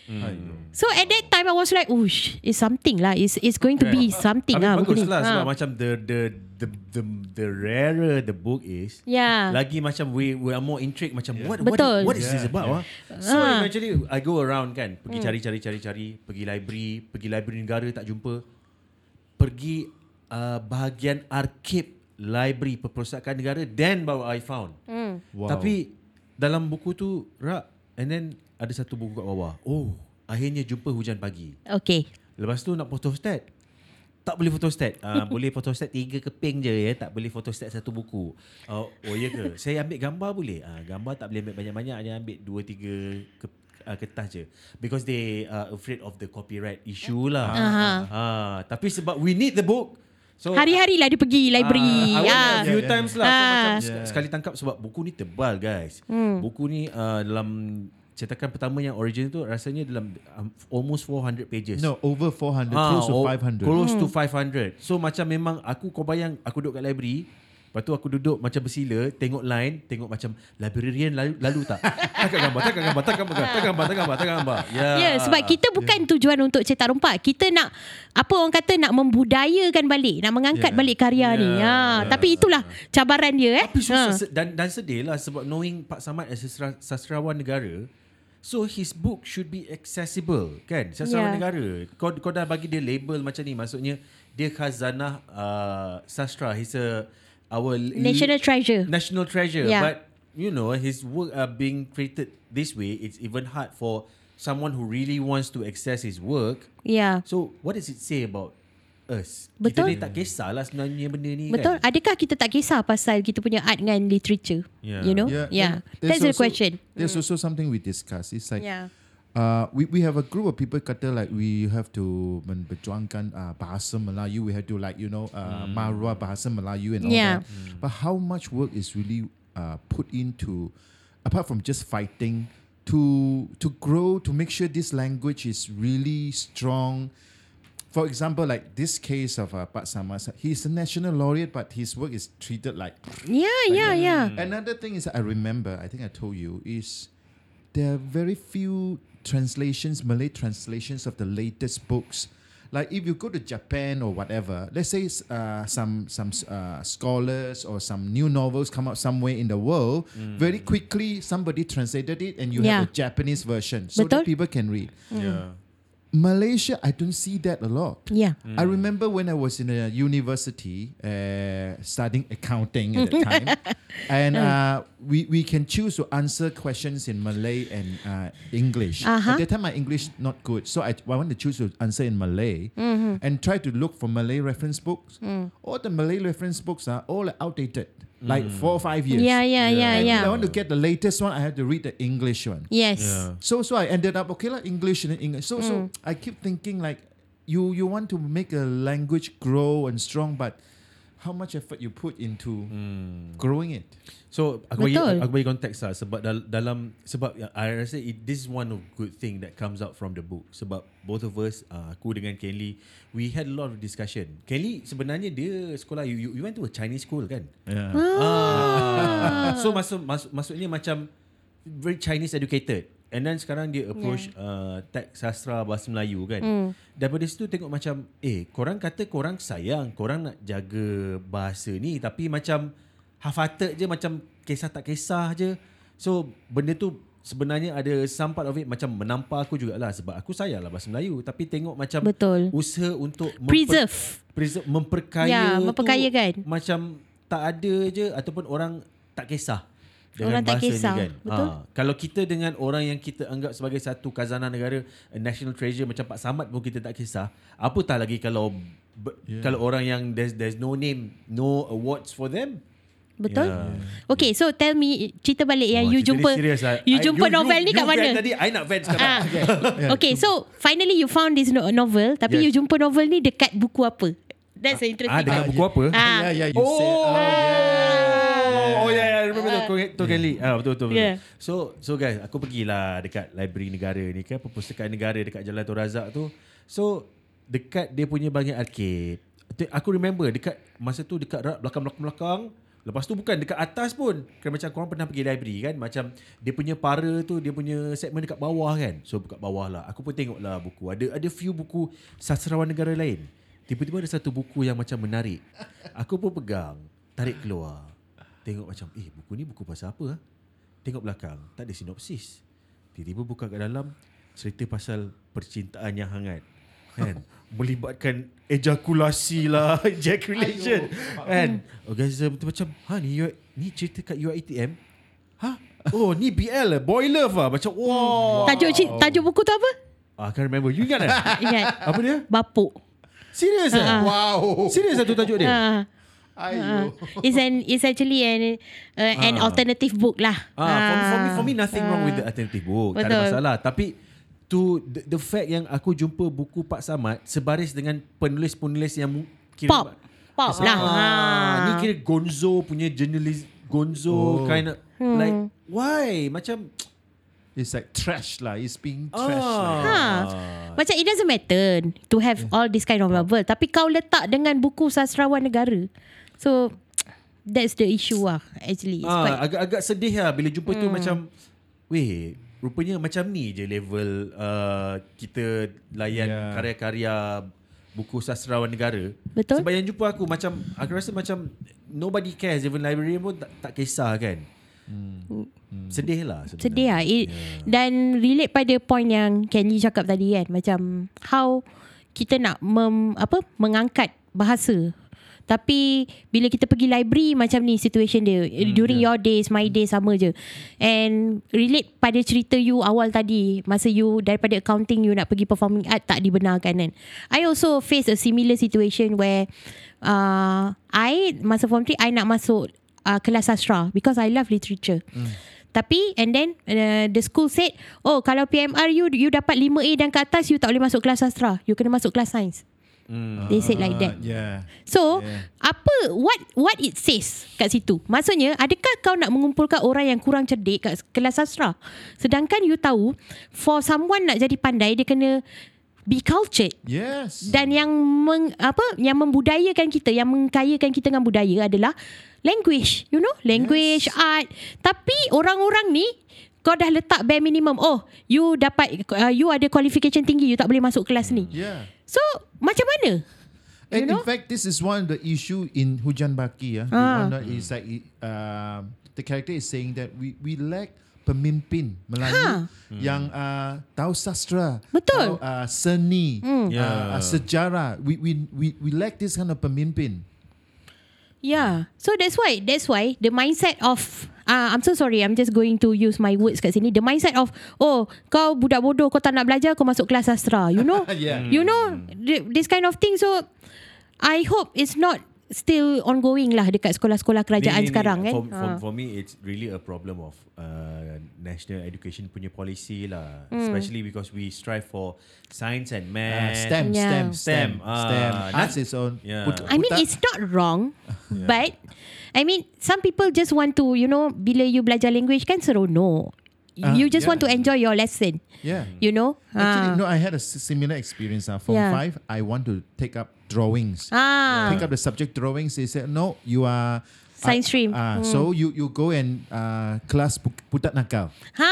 Aiyo. So at that time I was like, "Ush, it's something lah. It's it's going to be something lah bagus ni." lah sebab Ha. macam the the the the the rarer the book is Yeah. lagi macam we we are more intrigued macam what Betul. what, what is this Yeah, about ah so Ah. eventually I go around kan pergi cari cari cari cari pergi library pergi library negara tak jumpa pergi uh, bahagian arkib library perpustakaan negara then baru I found Wow. tapi dalam buku tu rak and then ada satu buku kat bawah oh akhirnya jumpa hujan pagi Okay. Lepas tu nak photostat. Tak boleh photostat. Uh, boleh photostat tiga keping je ya. Tak boleh photostat satu buku. Uh, oh ya ke? Saya ambil gambar boleh? Uh, gambar tak boleh ambil banyak-banyak. Hanya ambil dua tiga ke, uh, kertas je. Because they are afraid of the copyright issue lah. Aha. Uh, tapi sebab we need the book. So Hari-hari lah dia pergi library. Ah, went Ah. a few Yeah, times lah. So Ah. macam Yeah. sekali tangkap sebab buku ni tebal guys. Hmm. Buku ni uh, dalam cetakan pertama yang original tu rasanya dalam um, almost 400 pages. No, over 400, Ah, close to oh, 500. Close Hmm. to 500. So macam memang aku kau bayang aku duduk kat library Lepas tu aku duduk macam bersila Tengok line Tengok macam Librarian lalu, lalu tak Takkan gambar Takkan gambar Takkan gambar Takkan gambar Takkan gambar Takkan gambar Ya Ya, yeah, sebab kita bukan tujuan untuk cetak rompak. Kita nak apa orang kata nak membudayakan balik, nak mengangkat Yeah. balik karya ni. Yeah. Ha, Yeah. tapi itulah cabaran dia eh. Tapi susah Ha. dan, dan sedih lah Sebab knowing Pak Samad as sastrawan negara So his book should be accessible kan Sastrawan Yeah. negara kau, kau dah bagi dia label macam ni Maksudnya dia khazanah uh, sastra He's a our National treasure. national treasure Yeah. But you know his work are being treated this way It's even hard for someone who really wants to access his work Yeah. So what does it say about us? Betul. Kita ni tak kisahlah sebenarnya benda ni Betul. kan Adakah kita tak kisah pasal kita punya art dengan literature? Yeah. You know? Yeah, Yeah. there's That's the also- question. There's also something we discuss. It's like Yeah. uh, we we have a group of people kata like we have to memperjuangkan uh, bahasa Melayu. We have to like you know uh, maruah bahasa Melayu and all Yeah. that. But how much work is really uh, put into apart from just fighting to to grow to make sure this language is really strong. For example, like this case of uh, Pak Samas, he's a national laureate, but his work is treated like Yeah, yeah, yeah. Another thing is I remember, I think I told you, is there are very few translations, Malay translations of the latest books. Like if you go to Japan or whatever, let's say uh, some some uh, scholars or some new novels come out somewhere in the world, very quickly somebody translated it and you Yeah. have a Japanese version so that people can read. Yeah Malaysia, I don't see that a lot. Yeah. I remember when I was in a university uh, studying accounting at the time, and uh, we, we can choose to answer questions in Malay and uh, English. Uh-huh. At that time, my English not good, so I, I want to choose to answer in Malay and try to look for Malay reference books. All the Malay reference books are all outdated, like mm. four or five years. Yeah, yeah, yeah, And yeah. if I want to get the latest one, I have to read the English one. Yes. Yeah. So so I ended up okay like English and English. So so mm. I keep thinking like you you want to make a language grow and strong, but how much effort you put into growing it? So aku bagi aku bagi konteks lah sebab dal- dalam sebab ya, I rasa it, this is one of good thing that comes out from the book sebab both of us uh, aku dengan Kelly we had a lot of discussion. Kelly sebenarnya dia sekolah you, you, you went to a Chinese school kan? Yeah. Ah. so maksud, maksud maksudnya macam very Chinese educated. And then sekarang dia approach yeah. uh, teks sastra bahasa Melayu kan. Mm. Daripada situ tengok macam eh korang kata korang sayang, korang nak jaga bahasa ni tapi macam hafata je macam kisah tak kisah je. So benda tu sebenarnya ada some part of it macam menampar aku jugalah sebab aku sayang lah bahasa Melayu tapi tengok macam Betul. usaha untuk memper- Preserve. preserve memperkaya Ya, tu memperkayakan. macam tak ada je ataupun orang tak kisah dengan Orang tak kisah, ni kan. betul. Ha, kalau kita dengan orang yang kita anggap sebagai satu khazanah negara, a national treasure macam Pak Samad pun kita tak kisah. Apatah lagi kalau yeah. kalau orang yang there's there's no name, no awards for them. Betul? Yeah. Okay, so tell me cerita balik yang Wah, you jumpa serious lah. you I- jumpa novel ni you kat mana? Tadi I nak vent sekarang. Ah. Okay, so finally you found this no- novel tapi Yes. you jumpa novel ni dekat buku apa? That's the interesting Ah, dekat buku apa? Ah. yeah, yeah, you oh, said, oh, yeah. Oh, yeah, yeah, I remember tu, tu Kelly. Ah, betul, betul, betul. Yeah. So, so guys, aku pergilah dekat library negara ni kan, perpustakaan negara dekat Jalan Tun Razak tu. So, dekat dia punya banyak arcade. Aku remember dekat masa tu dekat rak belakang-belakang-belakang. Lepas tu bukan dekat atas pun. Kan macam korang pernah pergi library kan. Macam dia punya para tu, dia punya segmen dekat bawah kan. So dekat bawah lah. Aku pun tengok lah buku. Ada ada few buku sastrawan negara lain. Tiba-tiba ada satu buku yang macam menarik. Aku pun pegang. Tarik keluar. Tengok macam, eh buku ni buku pasal apa? ah? Tengok belakang. Tak ada sinopsis. Tiba-tiba buka kat dalam. Cerita pasal percintaan yang hangat. Kan? Melibatkan ejakulasi lah. Ejaculation. Kan? Orgasm tu macam, ha ni, ni cerita kat UiTM? Ha? Oh ni BL lah. Boy love lah. Macam, wow. Tajuk ci- tajuk buku tu apa? Ah, I can't remember. You ingat tak? Ingat. apa dia? Bapuk. Serius ah? Wow. Serius lah tu tajuk dia? Ah. Ayo. It's an it's actually an uh, an Ah. alternative book lah. Ah, for, me, for me for me nothing wrong with the alternative book. Tak ada Betul. masalah. Tapi to the, the fact yang aku jumpa buku Pak Samad sebaris dengan penulis-penulis yang kira Pop. Pop Ah, lah. Ni kira Gonzo punya journalist Gonzo Oh. kind of like why macam It's like trash lah. It's being trash lah. Ha. Macam it doesn't matter to have all this kind of novel. Tapi kau letak dengan buku sastrawan negara. So that's the issue lah actually. It's ah, quite, agak-agak sedih lah bila jumpa tu macam weh rupanya macam ni je level uh, kita layan Yeah. karya-karya buku sastrawan negara. Betul. Sebab yang jumpa aku macam aku rasa macam nobody cares even librarian pun tak, tak kisah kan. sedih lah sebenarnya. Sedih lah It, Dan relate pada point yang Kenny cakap tadi kan Macam How Kita nak mem, apa Mengangkat bahasa tapi bila kita pergi library macam ni situation dia hmm, during yeah. your days my days sama je and relate pada cerita you awal tadi masa you daripada accounting you nak pergi performing art tak dibenarkan kan I also face a similar situation where uh, I masa form 3 I nak masuk uh, kelas sastra because I love literature hmm. Tapi and then uh, the school said, oh kalau PMR you you dapat 5A dan ke atas you tak boleh masuk kelas sastra. You kena masuk kelas sains. Mm. They said like that. Uh, yeah. So, Yeah. apa what what it says kat situ? Maksudnya, adakah kau nak mengumpulkan orang yang kurang cerdik kat kelas sastra? Sedangkan you tahu, for someone nak jadi pandai, dia kena be cultured. Yes. Dan yang meng, apa yang membudayakan kita, yang mengkayakan kita dengan budaya adalah language, you know, language, yes. art. Tapi orang-orang ni kau dah letak bare minimum. Oh, you dapat uh, you ada qualification tinggi, you tak boleh masuk kelas ni. yeah. So, macam mana? And You know? in fact, this is one of the issue in Hujan Baki. Yeah, Ah. the one that is like uh, the character is saying that we we lack pemimpin Melayu Ha. yang uh, tahu sastra, Betul. tahu uh, seni, uh, Yeah. uh, sejarah. We, we we we lack this kind of pemimpin. Yeah. So that's why that's why the mindset of uh, I'm so sorry. I'm just going to use my words kat sini. The mindset of oh kau budak bodoh kau tak nak belajar kau masuk kelas sastra. You know? Yeah. you know? Th- this kind of thing. So I hope it's not still ongoing lah dekat sekolah-sekolah kerajaan Ni- ni- ni, sekarang kan for, for, Ha. for me it's really a problem of uh, national education punya policy lah Hmm. especially because we strive for science and Uh, math STEM, Yeah. STEM, STEM, STEM, ah, STEM. Arts is on. Yeah. put- I mean it's not wrong but I mean some people just want to you know bila you belajar language kan seronok Ah, you just yeah. want to enjoy your lesson yeah. you know Actually, Ah. no, I had a similar experience. Uh, Form Yeah. five, I want to take up drawings. ah Pick up the subject drawings. They said, no, you are Science uh, stream. Uh, Hmm. So you you go and uh, class pu- putat nakal. ha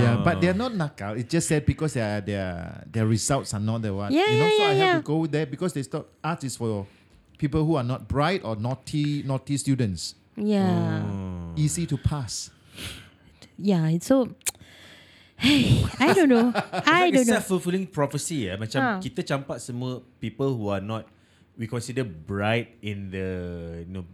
Yeah, but they're not nakal. It's just that because their their their results are not the one. Yeah, you know, yeah, so I yeah, have yeah. to go there because they thought art is for people who are not bright or naughty naughty students. yeah Easy to pass. Yeah, it's so. Hey, I don't know. I It's don't like a know. self-fulfilling prophecy eh. Macam Ha. kita campak semua people who are not we consider bright in the you know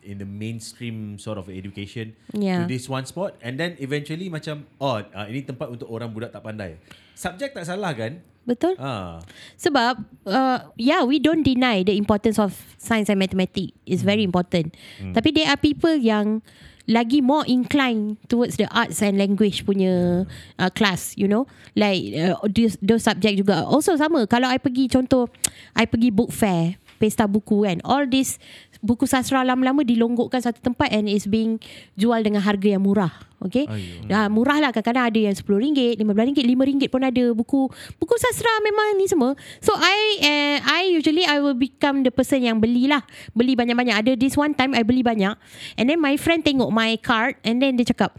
in the mainstream sort of education Yeah. to this one spot and then eventually macam oh uh, ini tempat untuk orang budak tak pandai. Subjek tak salah kan? Betul? Ah. Sebab, uh, yeah, we don't deny the importance of science and mathematics. It's very important. Tapi there are people yang lagi more inclined towards the arts and language punya uh, class, you know. Like, uh, those, those subject juga. Also sama, kalau I pergi contoh, I pergi book fair, pesta buku kan. All this buku sastra lama-lama dilonggokkan satu tempat and is being jual dengan harga yang murah. Okay? Uh, murah lah kadang-kadang ada yang RM10, RM15, RM5 pun ada buku buku sastra memang ni semua. So I uh, I usually I will become the person yang belilah. Beli banyak-banyak. Ada this one time I beli banyak and then my friend tengok my card and then dia cakap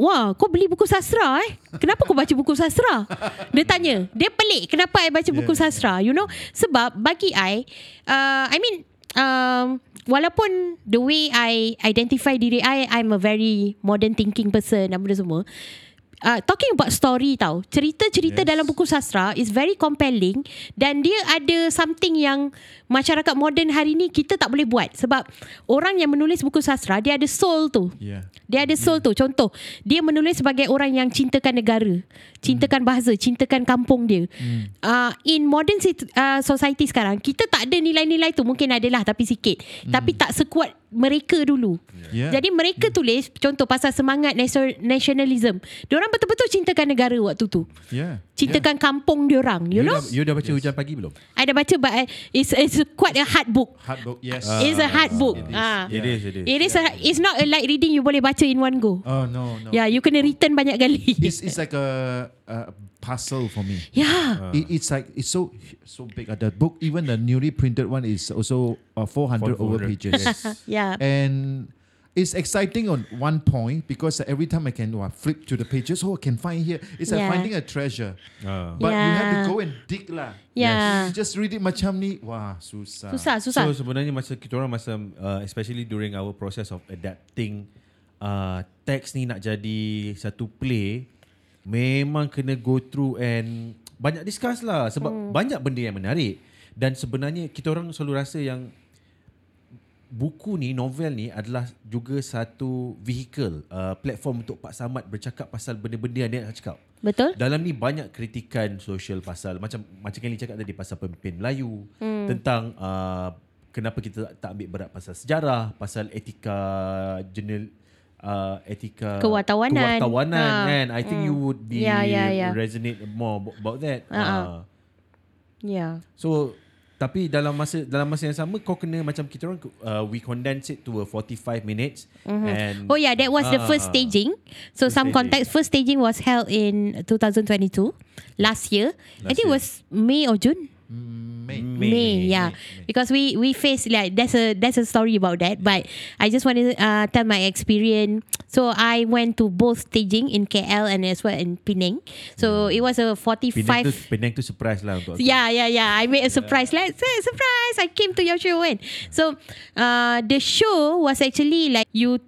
Wah, kau beli buku sastra eh? Kenapa kau baca buku sastra? Dia tanya. Dia pelik kenapa I baca buku sastra. You know, sebab bagi I, uh, I mean, um, walaupun the way I identify diri I, I'm a very modern thinking person, apa semua. Uh, talking about story tau Cerita-cerita Yes. dalam buku sastra Is very compelling Dan dia ada something yang Masyarakat moden hari ni Kita tak boleh buat Sebab Orang yang menulis buku sastra Dia ada soul tu Yeah. dia ada soul tu. Contoh, dia menulis sebagai orang yang cintakan negara, cintakan bahasa, cintakan kampung dia. Uh, in modern uh, society sekarang, kita tak ada nilai-nilai tu. Mungkin adalah tapi sikit. Tapi tak sekuat mereka dulu. Yeah. Jadi mereka tulis contoh pasal semangat nation- nationalism. Diorang betul-betul cintakan negara waktu tu. Yeah. Cintakan kampung diorang, you, You, know? dah, you dah baca Hujan Pagi belum? I dah baca but uh, it's, it's quite a hard book. Hard book. Yes. it's a hard book. It is. Ah. It is, it is. It is a, it's not a light reading you boleh baca in one go. Oh no no. Yeah, you kena return banyak kali. It's it's like a, a puzzle for me. yeah. It, it's like it's so so big. Uh, the book, even the newly printed one, is also uh, 400 over 400, pages. Yeah. and it's exciting on one point because every time I can uh, flip to the pages, oh, I can find here. It's like Yeah. finding a treasure. Ah. But you have to Yeah. go and dig lah. Yeah. You just read it macam ni, wah susah. Susah, susah. So sebenarnya masa kita orang masa uh, especially during our process of adapting uh, teks ni nak jadi satu play memang kena go through and banyak discuss lah sebab hmm. banyak benda yang menarik dan sebenarnya kita orang selalu rasa yang buku ni novel ni adalah juga satu vehicle uh, platform untuk Pak Samad bercakap pasal benda-benda yang dia nak cakap Betul? dalam ni banyak kritikan sosial pasal macam macam Kelly cakap tadi pasal pemimpin Melayu hmm. tentang uh, kenapa kita tak, tak ambil berat pasal sejarah pasal etika jurnal uh, etika Kewartawanan. kewartawanan Ha. kan I think you would be Yeah, yeah, yeah. resonate more abo- about that Ha, ha. uh. Yeah. so tapi dalam masa dalam masa yang sama kau kena macam kita orang uh, we condense it to a 45 minutes mm-hmm. and Oh yeah, that was the first Ah. staging. So First some staging. context, first staging was held in 2022 last year. I Last think it year. was May or June. May. May, yeah, because we we face like there's a there's a story about that. But I just want to uh, tell my experience. So I went to both staging in KL and as well in Penang. So it was a 45. Penang tu Penang tu surprise lah untuk. Yeah, yeah, yeah. I made a surprise. Like "Sur- surprise! I came to your show kan. So uh, the show was actually like you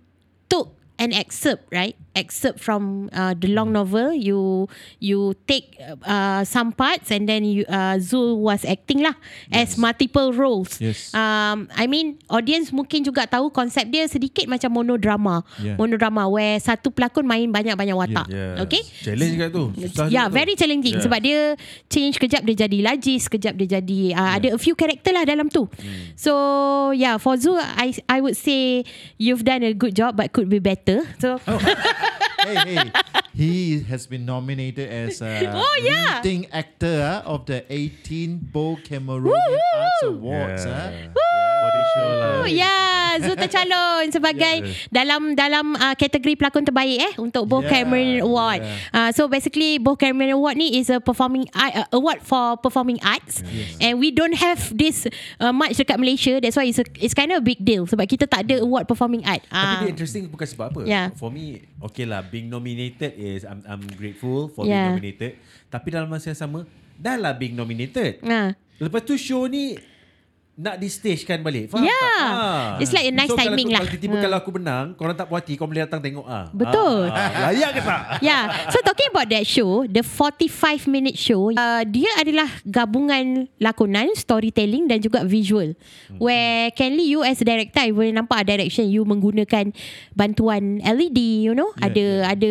took an excerpt, right? Excerpt from uh, the long novel. You you take uh, some parts and then you uh, Zul was acting lah as multiple roles. Yes. Um, I mean audience mungkin juga tahu konsep dia sedikit macam monodrama. Yeah. Monodrama where satu pelakon main banyak-banyak watak. Yeah. Okay? Challenge juga tu. Susah Yeah, juga tu. very challenging Yeah. sebab dia change kejap dia jadi Lajis, kejap dia jadi uh, ada a few character lah dalam tu. Hmm. So yeah, for Zul I I would say you've done a good job but could be better. So Oh. hey, hey. He has been nominated as a Oh, yeah. leading actor ah, of the 18 Bo Cameroonian Arts Awards. ah. For lah. Oh, yeah, Zul tercalon sebagai Yeah. dalam dalam uh, kategori pelakon terbaik eh untuk Bo Yeah, Cameron Award. yeah. Uh, so basically Bo Cameron Award ni is a performing art, uh, award for performing arts and we don't have this uh, much dekat Malaysia. That's why it's a, it's kind of a big deal sebab kita tak ada award performing art. Tapi dia interesting bukan sebab apa. Yeah. For me, okay lah, being nominated is I'm I'm grateful for Yeah. being nominated. Tapi dalam masa yang sama, dah lah being nominated. Ah. Lepas tu show ni nak di stage kan balik. Faham Yeah. tak? Ah. It's like a nice so, timing kalau, lah. Kalau tiba-tiba Hmm. kalau aku menang, korang tak puas hati, kau boleh datang tengok ah. Betul. Ah, layak ke tak? Yeah. So talking about that show, the 45 minute show, uh, dia adalah gabungan lakonan, storytelling dan juga visual. Hmm. Where Kenley, you as a director, I boleh nampak direction you menggunakan bantuan LED, you know, Yeah, ada ada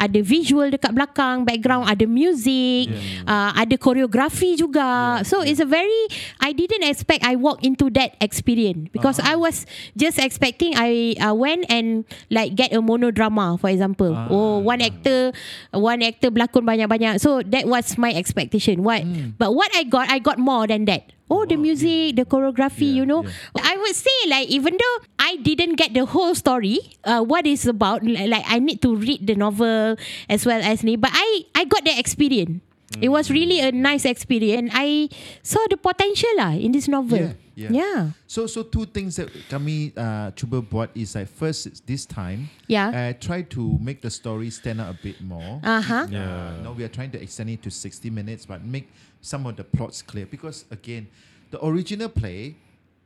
ada visual dekat belakang, background, ada music, uh, ada koreografi juga. so it's a very, I didn't expect I walk into that experience because I was just expecting I uh, went and like get a monodrama, for example. Ah. Oh, one actor, one actor berlakon banyak-banyak. So that was my expectation. What? But what I got, I got more than that. Oh, the music, the choreography, Yeah, you know. I would say like even though I didn't get the whole story, uh, what is about li- like I need to read the novel as well as me, but I I got the experience. It was really a nice experience. I saw the potential lah in this novel. Yeah, yeah. yeah. So, so two things that kami uh, cuba buat is like first this time, Yeah. uh, try to make the story stand out a bit more. Uh-huh. Uh, no, we are trying to extend it to 60 minutes, but make some of the plots clear. Because again, the original play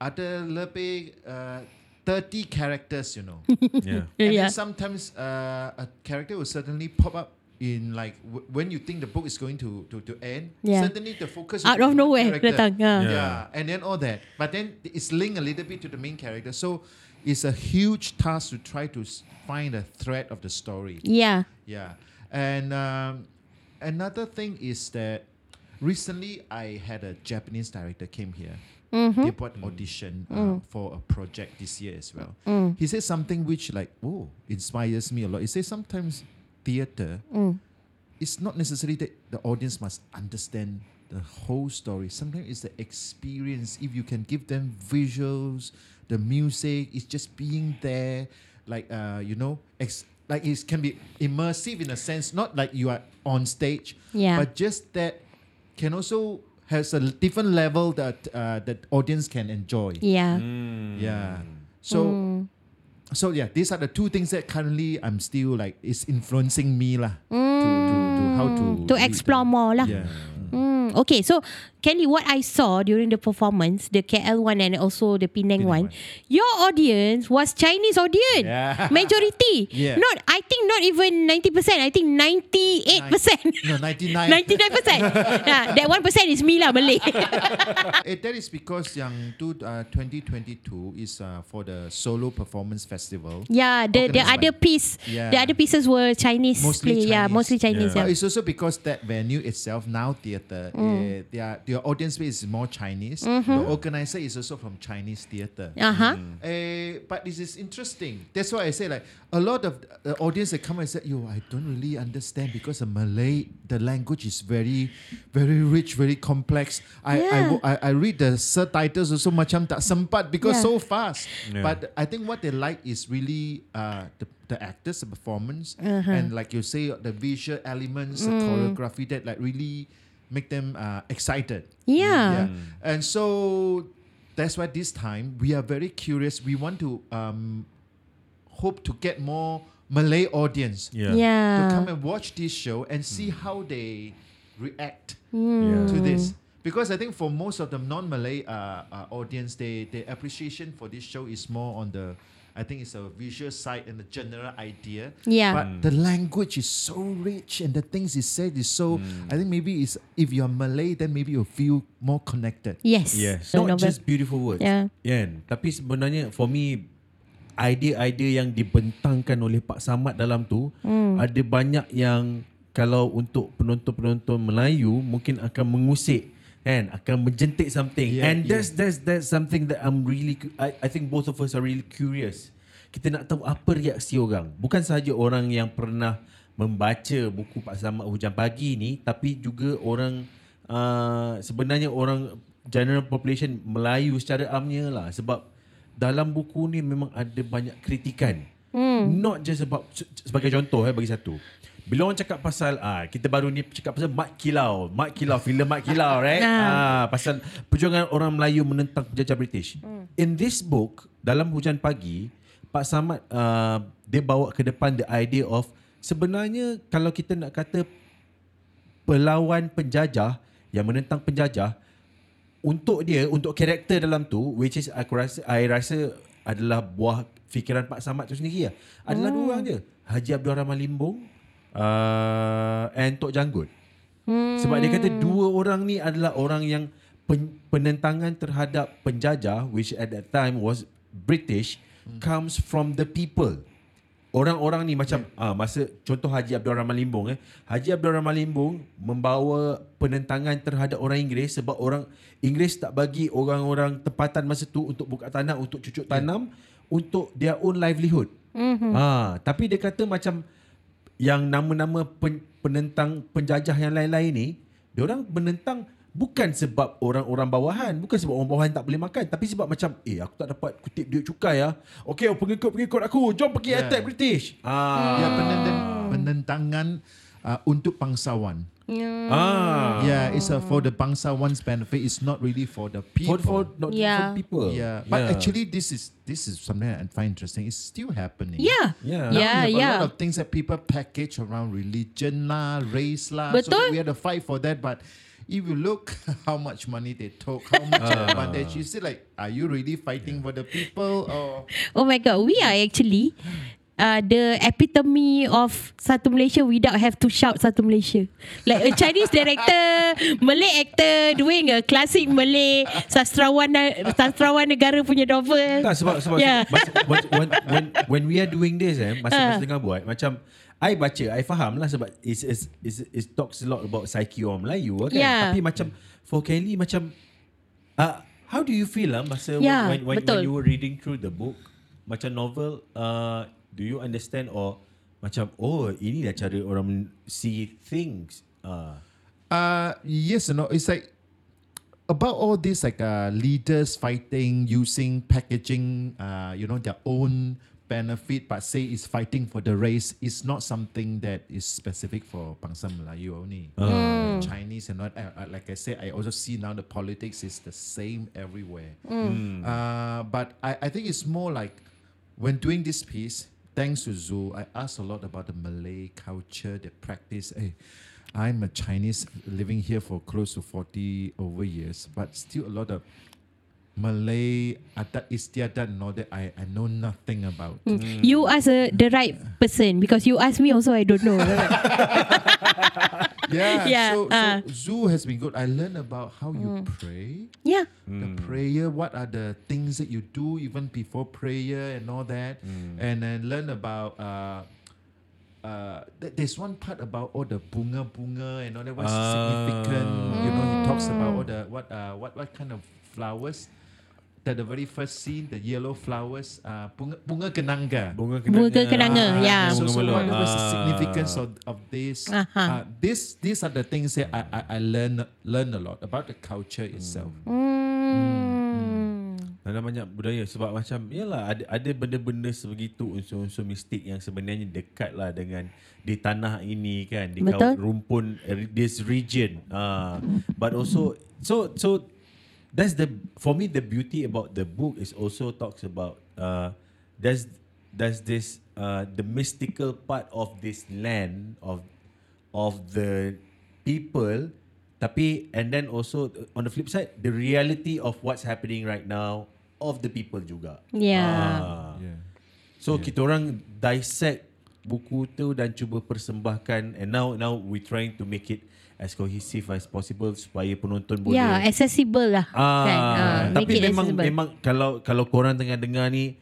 ada lebih uh, 30 characters, you know. Yeah. and Yeah. then sometimes uh, a character will suddenly pop up in like w- when you think the book is going to to, to end. Yeah. Suddenly the focus Out will of be one nowhere character. datang. ah. Yeah. Yeah. and then all that. But then it's linked a little bit to the main character. So it's a huge task to try to s- find a thread of the story. Yeah. Yeah. And um, another thing is that recently I had a Japanese director came here. They bought audition uh, for a project this year as well. He said something which like, oh, inspires me a lot. He says sometimes theater, it's not necessarily that the audience must understand the whole story. Sometimes it's the experience. If you can give them visuals, the music, it's just being there, like uh, you know, ex- like it can be immersive in a sense, not like you are on stage, Yeah. but just that can also has a different level that uh, that audience can enjoy. Yeah. Hmm. Yeah. So so yeah, these are the two things that currently I'm still like is influencing me lah to, to, to how to To explore them. more lah. Yeah. Hmm. Mm, okay, so Kelly, what I saw during the performance, the KL one and also the Penang, Penang one, your audience was Chinese audience, Yeah. majority. Yeah. Not, I think not even ninety percent. I think ninety eight percent. No, 99. Ninety nine percent. That one percent is me lah Malay. Eh, that is because yang tu uh, 2022 is uh, for the solo performance festival. yeah, the the other by- piece, Yeah. the other pieces were Chinese. Mostly play. Yeah, Chinese. mostly Chinese. Yeah. But Yeah. it's also because that venue itself, Now Theatre, Mm. eh, their their audience base is more Chinese. The organizer is also from Chinese theatre. Uh huh. Eh, but this is interesting. That's why I say like a lot of the audience that come and say, "Yo, I don't really understand because the Malay, the language is very, very rich, very complex. I I, Yeah. wo- I, I read the subtitles also macam tak sempat because Yeah. so fast. Yeah. But I think what they like is really uh, the the actors, the performance, Uh-huh. and like you say, the visual elements, Mm. the choreography that like really make them uh, excited. Yeah. And so that's why this time we are very curious. We want to um, hope to get more Malay audience Yeah. Yeah. to come and watch this show and see how they react Yeah. to this. Because I think for most of the non-Malay uh, uh, audience, they their appreciation for this show is more on the, I think it's a visual side and the general idea. Yeah. But the language is so rich and the things he said is so. I think maybe it's if you're Malay, then maybe you'll feel more connected. Yes. Yes. Not novel. just beautiful words. Yeah. Kan? Tapi sebenarnya for me idea-idea yang dibentangkan oleh Pak Samad dalam tu Hmm. ada banyak yang kalau untuk penonton-penonton Melayu mungkin akan mengusik kan akan menjentik something. Yeah, and yeah. that's that's that's something that I'm really cu- I, I think both of us are really curious. Kita nak tahu apa reaksi orang. Bukan sahaja orang yang pernah membaca buku Pak Samad Hujan Pagi ni tapi juga orang uh, sebenarnya orang general population Melayu secara amnya lah. Sebab dalam buku ni memang ada banyak kritikan. Hmm. not just about se- sebagai contoh eh bagi satu bila orang cakap pasal ah kita baru ni cakap pasal Mat Kilau, Mat Kilau, filem Mat Kilau, right? ah pasal perjuangan orang Melayu menentang penjajah British. In this book, dalam Hujan Pagi, Pak Samad uh, dia bawa ke depan the idea of sebenarnya kalau kita nak kata pelawan penjajah yang menentang penjajah untuk dia untuk karakter dalam tu which is aku rasa I rasa adalah buah fikiran Pak Samad tu sendiri lah. Adalah dua orang je. Haji Abdul Rahman Limbong uh, and Tok Janggut. Hmm. Sebab dia kata dua orang ni adalah orang yang pen, penentangan terhadap penjajah which at that time was British hmm. comes from the people. Orang-orang ni macam ah masa contoh Haji Abdul Rahman Limbong eh. Haji Abdul Rahman Limbong membawa penentangan terhadap orang Inggeris sebab orang Inggeris tak bagi orang-orang tempatan masa tu untuk buka tanah untuk cucuk tanam untuk their own livelihood. Mm-hmm. Ah, tapi dia kata macam yang nama-nama pen, penentang penjajah yang lain-lain ni, dia orang menentang bukan sebab orang-orang bawahan, bukan sebab orang bawahan tak boleh makan, tapi sebab macam eh aku tak dapat kutip duit cukai ah. Okey, pengikut-pengikut aku, jom pergi yeah. Yeah. attack British. Ah. Ya penentang, penentangan uh, untuk bangsawan. Ah. Yeah, it's a, for the bangsawan's benefit. It's not really for the people. For, for not Yeah. for people. yeah, but actually, this is this is something I find interesting. It's still happening. Yeah. Yeah. Now Yeah, we have yeah. a lot of things that people package around religion lah, race lah. So Betul. that we had to fight for that. But if you look how much money they took, how much advantage, you see like, are you really fighting for the people or? Oh my god, we are actually uh, the epitome of Satu Malaysia without have to shout Satu Malaysia. Like a Chinese director, Malay actor doing a classic Malay sastrawan sastrawan negara punya novel. Tak sebab sebab Yeah. yeah. when, when when when we are doing this eh masa masa tengah buat macam I baca I faham lah sebab it's, it's, it's, it talks a lot about psyche orang Melayu kan Yeah. tapi macam for Kelly macam uh, how do you feel lah masa Yeah, when, when, when, when you were reading through the book macam novel uh, do you understand or macam oh ini dah cara orang see things uh, Uh, yes, know, it's like about all this like uh, leaders fighting using packaging, uh, you know, their own benefit, but say it's fighting for the race. It's not something that is specific for Bangsa Melayu only. Uh, Chinese and not uh, uh, like I said, I also see now the politics is the same everywhere. Uh, but I, I think it's more like when doing this piece, thanks to Zoo, I asked a lot about the Malay culture, the practice. Hey, I'm a Chinese living here for close to 40 over years, but still a lot of Malay, adat istiadat and all that I, I know nothing about. You ask uh, the right person because you ask me also I don't know. Yeah, Yeah, so, uh. so zoo has been good. I learned about how you pray, yeah. the prayer, what are the things that you do even before prayer and all that, and then learn about. Uh, uh, th- there's one part about all the bunga bunga and all that. What's Ah. significant? You know, he talks about all the what uh, what what kind of flowers. That the very first scene, the yellow flowers, uh, bunga bunga kenanga. Bunga Bunga kenanga, yeah. So, so what was the Ah. significance of, of this? Uh-huh. Uh, this these are the things that I I, I learn learn a lot about the culture itself. Hmm. Dalam banyak budaya sebab macam yalah ada ada benda-benda sebegitu unsur-unsur mistik yang sebenarnya dekat lah dengan di tanah ini kan di Betul. kau rumpun uh, this region uh, but also so so that's the for me the beauty about the book is also talks about uh, there's there's this uh, the mystical part of this land of of the people tapi and then also on the flip side the reality of what's happening right now of the people juga Yeah. Ah. Yeah. so kita orang dissect buku tu dan cuba persembahkan and now now we trying to make it as cohesive as possible supaya penonton boleh Yeah, accessible lah. Ah, kan? Ah, tapi memang accessible. memang kalau kalau korang tengah dengar ni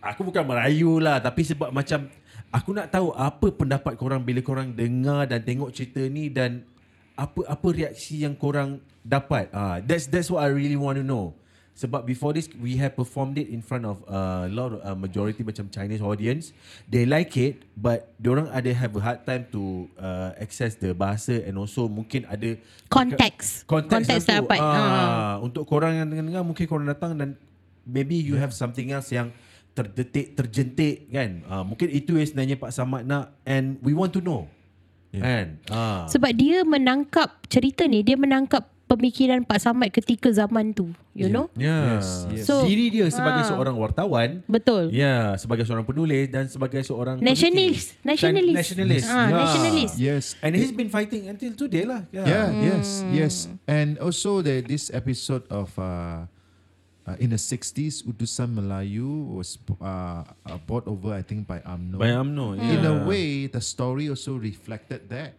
aku bukan merayu lah tapi sebab macam aku nak tahu apa pendapat korang bila korang dengar dan tengok cerita ni dan apa apa reaksi yang korang dapat. Ah, that's that's what I really want to know. Sebab before this we have performed it in front of uh, a lot of uh, majority macam Chinese audience. They like it but orang ada have a hard time to uh, access the bahasa and also mungkin ada Konteks. konteks, Konteks tu. dapat. Ah, Ah. Untuk korang yang dengar mungkin korang datang dan maybe you have something else yang terdetik, terjentik kan. Ah, mungkin itu yang sebenarnya Pak Samad nak and we want to know. Yeah. Kan? Ah. Sebab dia menangkap cerita ni, dia menangkap pemikiran Pak Samad ketika zaman tu. You know? Ya. Yes, yes. So- Diri dia sebagai Ah. seorang wartawan, Betul. ya, sebagai seorang penulis dan sebagai seorang Nationalist. Nationalist. Nationalist. Ah, Ya. nationalist. Yes. And he's been fighting until today lah. Yeah, Yeah. yes, yes. And also the this episode of uh, uh, in the 60s Utusan Melayu was uh, uh, bought over I think by UMNO. By UMNO. Yeah. In a way, the story also reflected that.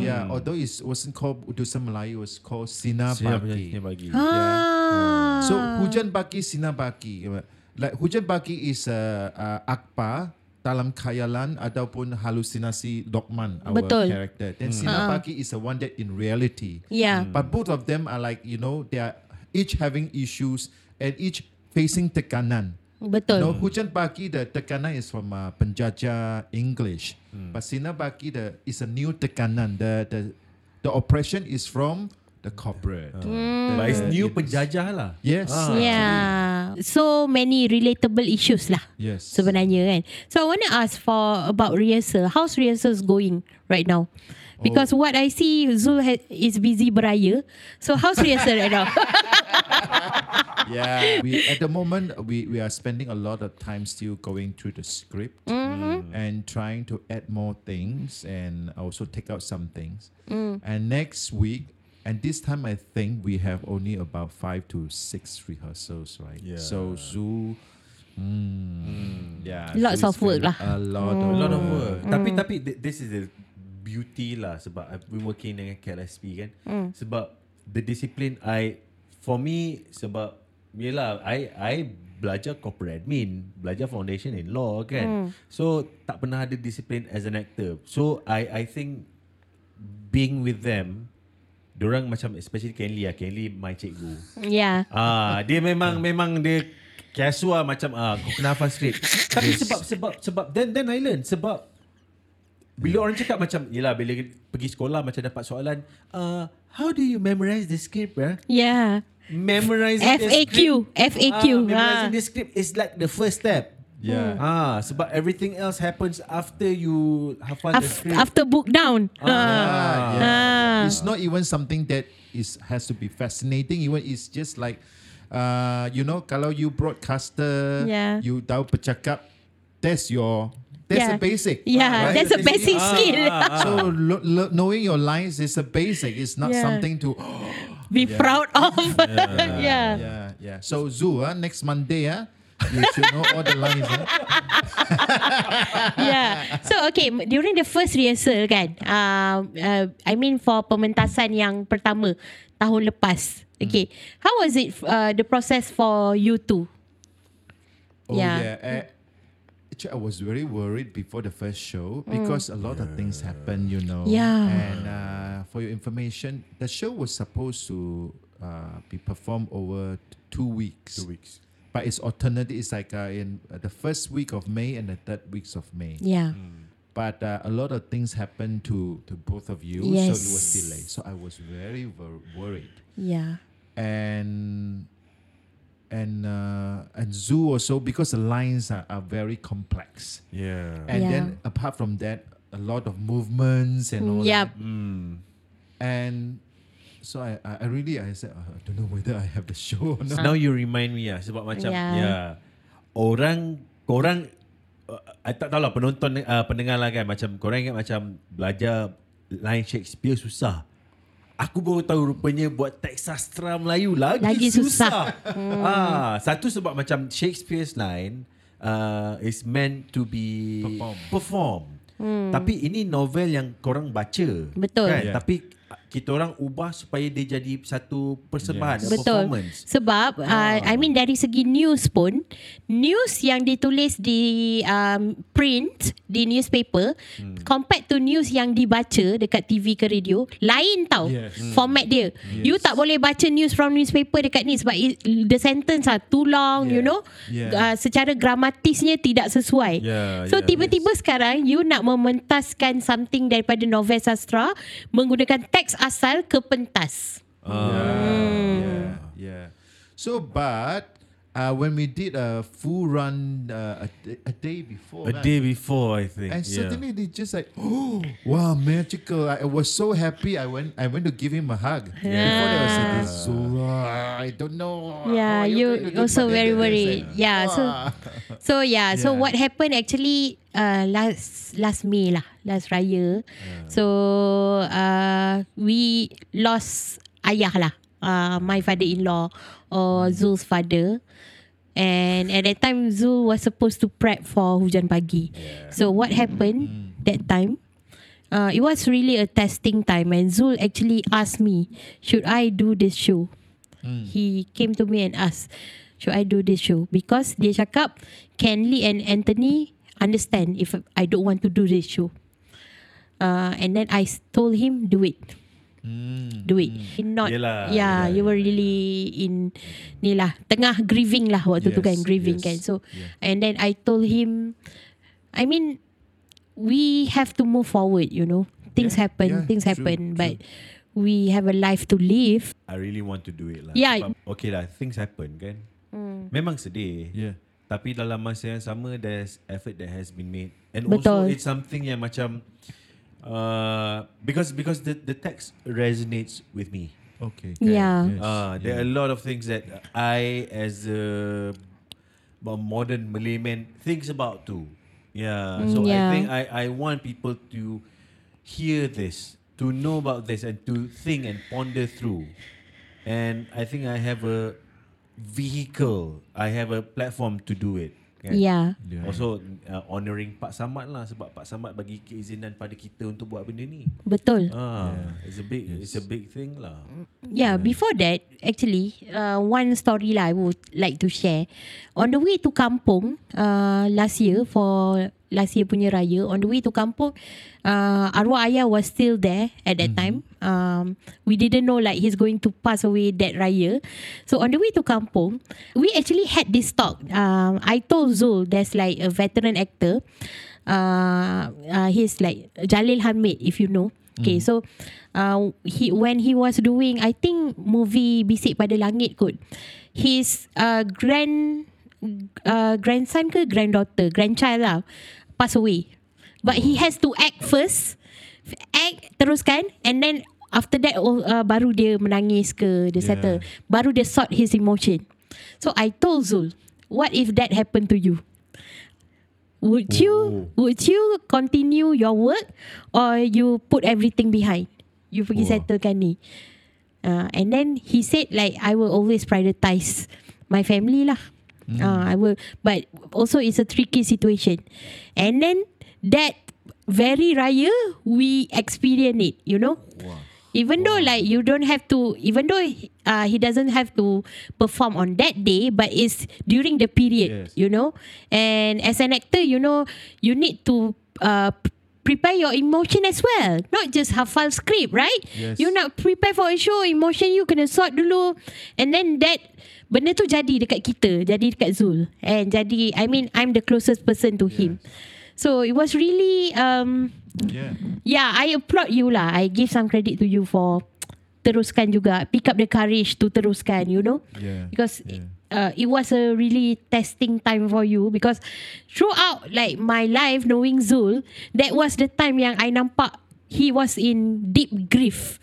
Yeah, although it wasn't called Utusan Melayu, it was called Sina Siap Baki. siap bagi. Ah. So Hujan Baki Sina Baki. Like Hujan Baki is a uh, akpa dalam khayalan ataupun halusinasi Lokman our Betul. character. Then Sina Baki is the one that in reality. Yeah. But both of them are like you know they are each having issues and each facing tekanan. Betul. No, Hujan Baki the tekanan is from uh, penjajah English. But Sina Baki the is a new tekanan. The the the oppression is from the corporate. The- But it's new it's- penjajah lah. Yes. Ah. Yeah. So many relatable issues lah. Yes. Sebenarnya kan. So I want to ask for about rehearsal. How's rehearsals going right now? Because what I see Zul ha- is busy beraya. So how's rehearsal right now? yeah, we at the moment we, we are spending a lot of time still going through the script mm-hmm. and trying to add more things and also take out some things. Mm. And next week, and this time I think we have only about five to six rehearsals, right? Yeah. So Zoo. Mm, mm, Yeah, Lots Zoo of work lah. A lot of A lot of work. work. Tapi tapi this is the beauty lah sebab I've been working dengan KLSP kan. Sebab the discipline I for me sebab yelah I I belajar corporate admin, belajar foundation in law kan. So tak pernah ada disiplin as an actor. So I I think being with them Diorang macam especially Kenly lah Kenly my cikgu yeah. Ah, dia memang memang dia casual macam ah kau kena hafal script. Tapi sebab sebab sebab then then I learn sebab bila orang cakap macam yelah bila pergi sekolah macam dapat soalan uh, how do you memorize the script ya? Yeah. Memorizing the FAQ, script. FAQ, Ah, memorizing ah. the script is like the first step. Yeah. Ah, sebab everything else happens after you hafal the Af- script. after book down. Ah, Ah, yeah. Ah. It's not even something that is has to be fascinating. Even it's just like, uh, you know, kalau you broadcaster, Yeah. you tahu bercakap, that's your That's Yeah. a basic. Yeah, right? that's a basic Ah, skill. ah. So lo- lo- knowing your lines is a basic. It's not Yeah. something to. Be proud of. yeah. yeah, yeah. So Zoo, ah, next Monday, ah, you should know all the lines. ah. yeah. So okay, during the first rehearsal kan, uh, uh, I mean for pementasan yang pertama tahun lepas. Okay, how was it uh, the process for you two? Oh Yeah. yeah. Eh, actually, I was very worried before the first show because a lot of things happened, you know. Yeah. And uh, for your information, the show was supposed to uh, be performed over t- two weeks. Two weeks. But it's alternative. It's like uh, in uh, the first week of May and the third weeks of May. Yeah. But uh, a lot of things happened to to both of you, so Yes. it was delayed. So I was very wor- worried. Yeah. and and uh, and zoo also because the lines are, are very complex Yeah. and Yeah. then apart from that a lot of movements and all Yep. that Hmm. and so I, I really I said "Oh, I don't know whether I have the show or not Now you remind me lah sebab macam Yeah. yeah. yeah. Orang korang uh, I tak tahu lah penonton uh, pendengar lah kan macam korang ingat macam belajar line Shakespeare susah. Aku baru tahu rupanya buat teks sastra Melayu lagi, Lagi susah. hmm. ah, satu sebab macam Shakespeare's line uh, is meant to be Perform. perform. Hmm. Tapi ini novel yang korang baca. Betul. Kan? Yeah. Tapi kita orang ubah supaya dia jadi satu persembahan, Yes. Betul. performance. Sebab uh, I mean dari segi news pun news yang ditulis di um, print di newspaper hmm. compared to news yang dibaca dekat TV ke radio lain tau Yes. format dia. You tak boleh baca news from newspaper dekat ni sebab it, the sentence are too long, you Yeah. know. Yeah. Uh, secara gramatisnya tidak sesuai. Yeah, so yeah, tiba-tiba sekarang you nak mementaskan something daripada novel sastra menggunakan teks asal ke pentas. yeah yeah so but uh, when we did a full run uh, a, day, a day before A kan, day before, I think. And yeah. suddenly they just like, oh, wow, magical. I, I was so happy. I went I went to give him a hug. Before that, I said, this Zura, I don't know. Yeah, how you going to do?" also very worried. said, Yeah, so so yeah, so what happened actually uh, last last May lah, last raya. So uh, we lost ayah lah, uh, my father-in-law or Zul's father. And at that time Zul was supposed to prep for hujan pagi. So what happened that time? Uh, it was really a testing time and Zul actually asked me, should I do this show? He came to me and asked, should I do this show? Because dia cakap, Kenley and Anthony understand if I don't want to do this show. Uh, and then I told him, do it. Do it. Not, Yelah, yeah, yelah, you were really in ni lah tengah grieving lah waktu tu Yes, kan grieving yes, kan. So yeah. and then I told him, I mean, we have to move forward. You know, things Yeah, happen, yeah, things true, happen, true. but we have a life to live. I really want to do it lah. Yeah. Sebab, okay lah, things happen kan. Hmm. Memang sedih. Yeah. Tapi dalam masa yang sama, there's effort that has been made. And Betul. also, it's something yang macam, uh, because because the the text resonates with me. Okay. Yeah. Yes. Uh, there are a lot of things that I, as a a modern Malay man, thinks about too. Yeah. Mm, So yeah. I think I, I want people to hear this, to know about this, and to think and ponder through. And I think I have a vehicle, I have a platform to do it. Kan? Yeah. Yeah. Also uh, honouring Pak Samad lah sebab Pak Samad bagi keizinan pada kita untuk buat benda ni. Betul. Ah, it's a big it's a big thing lah. Yeah, before that, actually, uh, one story lah I would like to share. On the way to kampung, uh, last year for last year punya raya, on the way to kampung, uh, arwah ayah was still there at that time. Um, we didn't know like he's going to pass away that raya. So on the way to kampung, we actually had this talk. Um, I told Zul, there's like a veteran actor. Uh, uh, he's like Jalil Hamid, if you know. Okay, so uh, he when he was doing, I think movie Bisik pada Langit kot. His uh, grand uh, grandson ke granddaughter, grandchild lah, pass away. But he has to act first, act teruskan, and then after that oh, uh, baru dia menangis ke, dia Yeah. settle, baru dia sort his emotion. So I told Zul, what if that happened to you? Would you would you continue your work or you put everything behind? You pergi Wah. settlekan ni. Uh, and then he said like I will always prioritize my family lah. Uh, I will, but also it's a tricky situation. And then that very raya we experience it. You know. Even though like you don't have to, even though uh, he doesn't have to perform on that day, but it's during the period, Yes. you know. And as an actor, you know, you need to uh, prepare your emotion as well, not just hafal script, right? Yes. You nak prepare for a show, emotion you kena sort dulu, and then that benda tu jadi dekat kita, jadi dekat Zul, and jadi, I mean, I'm the closest person to him. So it was really um, Yeah. Yeah, I applaud you lah. I give some credit to you for teruskan juga. Pick up the courage to teruskan, you know. Yeah. Because Yeah. uh, it was a really testing time for you because throughout like my life knowing Zul, that was the time yang I nampak he was in deep grief.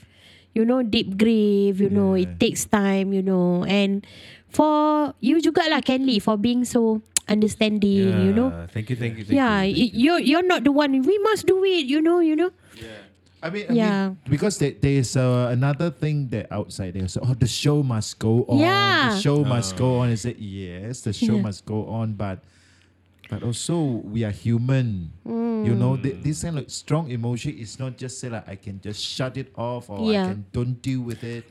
You know, deep grief, you know, it Yeah. takes time, you know. And for you juga lah, Kenley, for being so understanding, you know. Thank you, thank you, thank Yeah, you. y- you're you're not the one. We must do it. You know. You know. I mean, I Yeah. mean because there, there is uh, another thing that outside there. So, oh, the show must go on. Yeah. The show must go on. I said, yes, the show Yeah. must go on, but but also we are human. You know, th- this kind of strong emotion is not just say like I can just shut it off or Yeah. I can don't deal with it.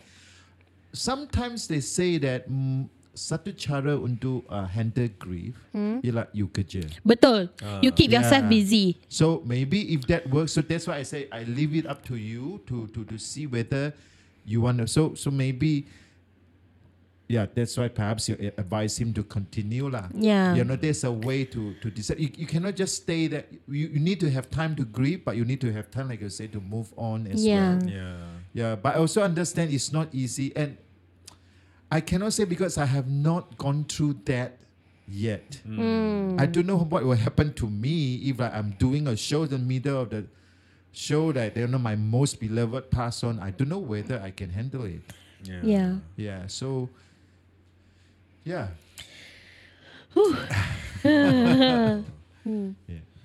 Sometimes they say that mm, satu cara untuk uh, handle grief ialah you kerja. Betul. you keep yourself Yeah. busy. So maybe if that works, so that's why I say I leave it up to you to to to see whether you want to. So so maybe, yeah, that's why perhaps you advise him to continue lah. Yeah. You know, there's a way to to decide. You, you cannot just stay that. You, you need to have time to grieve, but you need to have time, like you say, to move on as Yeah. well. Yeah. Yeah, but I also understand it's not easy, and I cannot say because I have not gone through that yet. Hmm. I don't know what will happen to me if like, I'm doing a show in the middle of the show that you know my most beloved pass on. I don't know whether I can handle it. Yeah. Yeah, so yeah,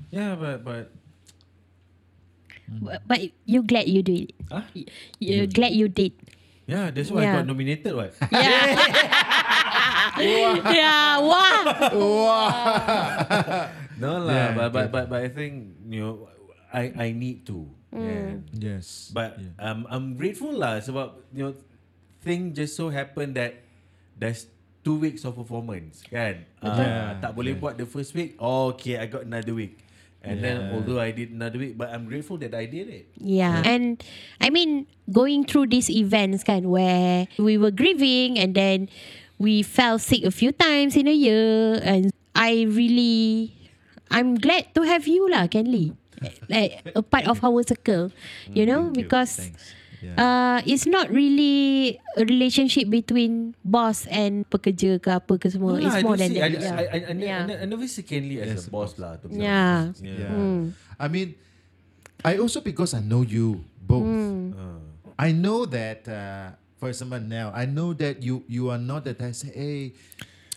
Yeah, but but But, but you glad you did. it. Huh? Y- You're glad you did. yeah, that's why Yeah. I got nominated. What? Yeah. yeah. Wow. no lah, Yeah, but, but but but I think you know I I need to. Yeah. yes, But yeah. um, I'm grateful lah sebab you know thing just so happened that there's two weeks of performance kan. Uh, Yeah, tak boleh yeah. buat the first week. Oh, okay, I got another week. And then Yeah. although I did another week, but I'm grateful that I did it. Yeah. And I mean, going through these events kan where we were grieving and then we fell sick a few times in a year and I really I'm glad to have you lah, Kenley. like a part of our circle. You know, Thank you. because Thanks. Yeah. uh, it's not really a relationship between boss and pekerja ke apa ke semua. No it's I more than see- that. I, yeah. I, I, I, Yeah. I, ne- I never see Kenley as Yes, a boss lah. To be Yeah. honest. Yeah. Mm. I mean, I also because I know you both. Mm. Uh, I know that, uh, for example, now I know that you you are not that I say, hey,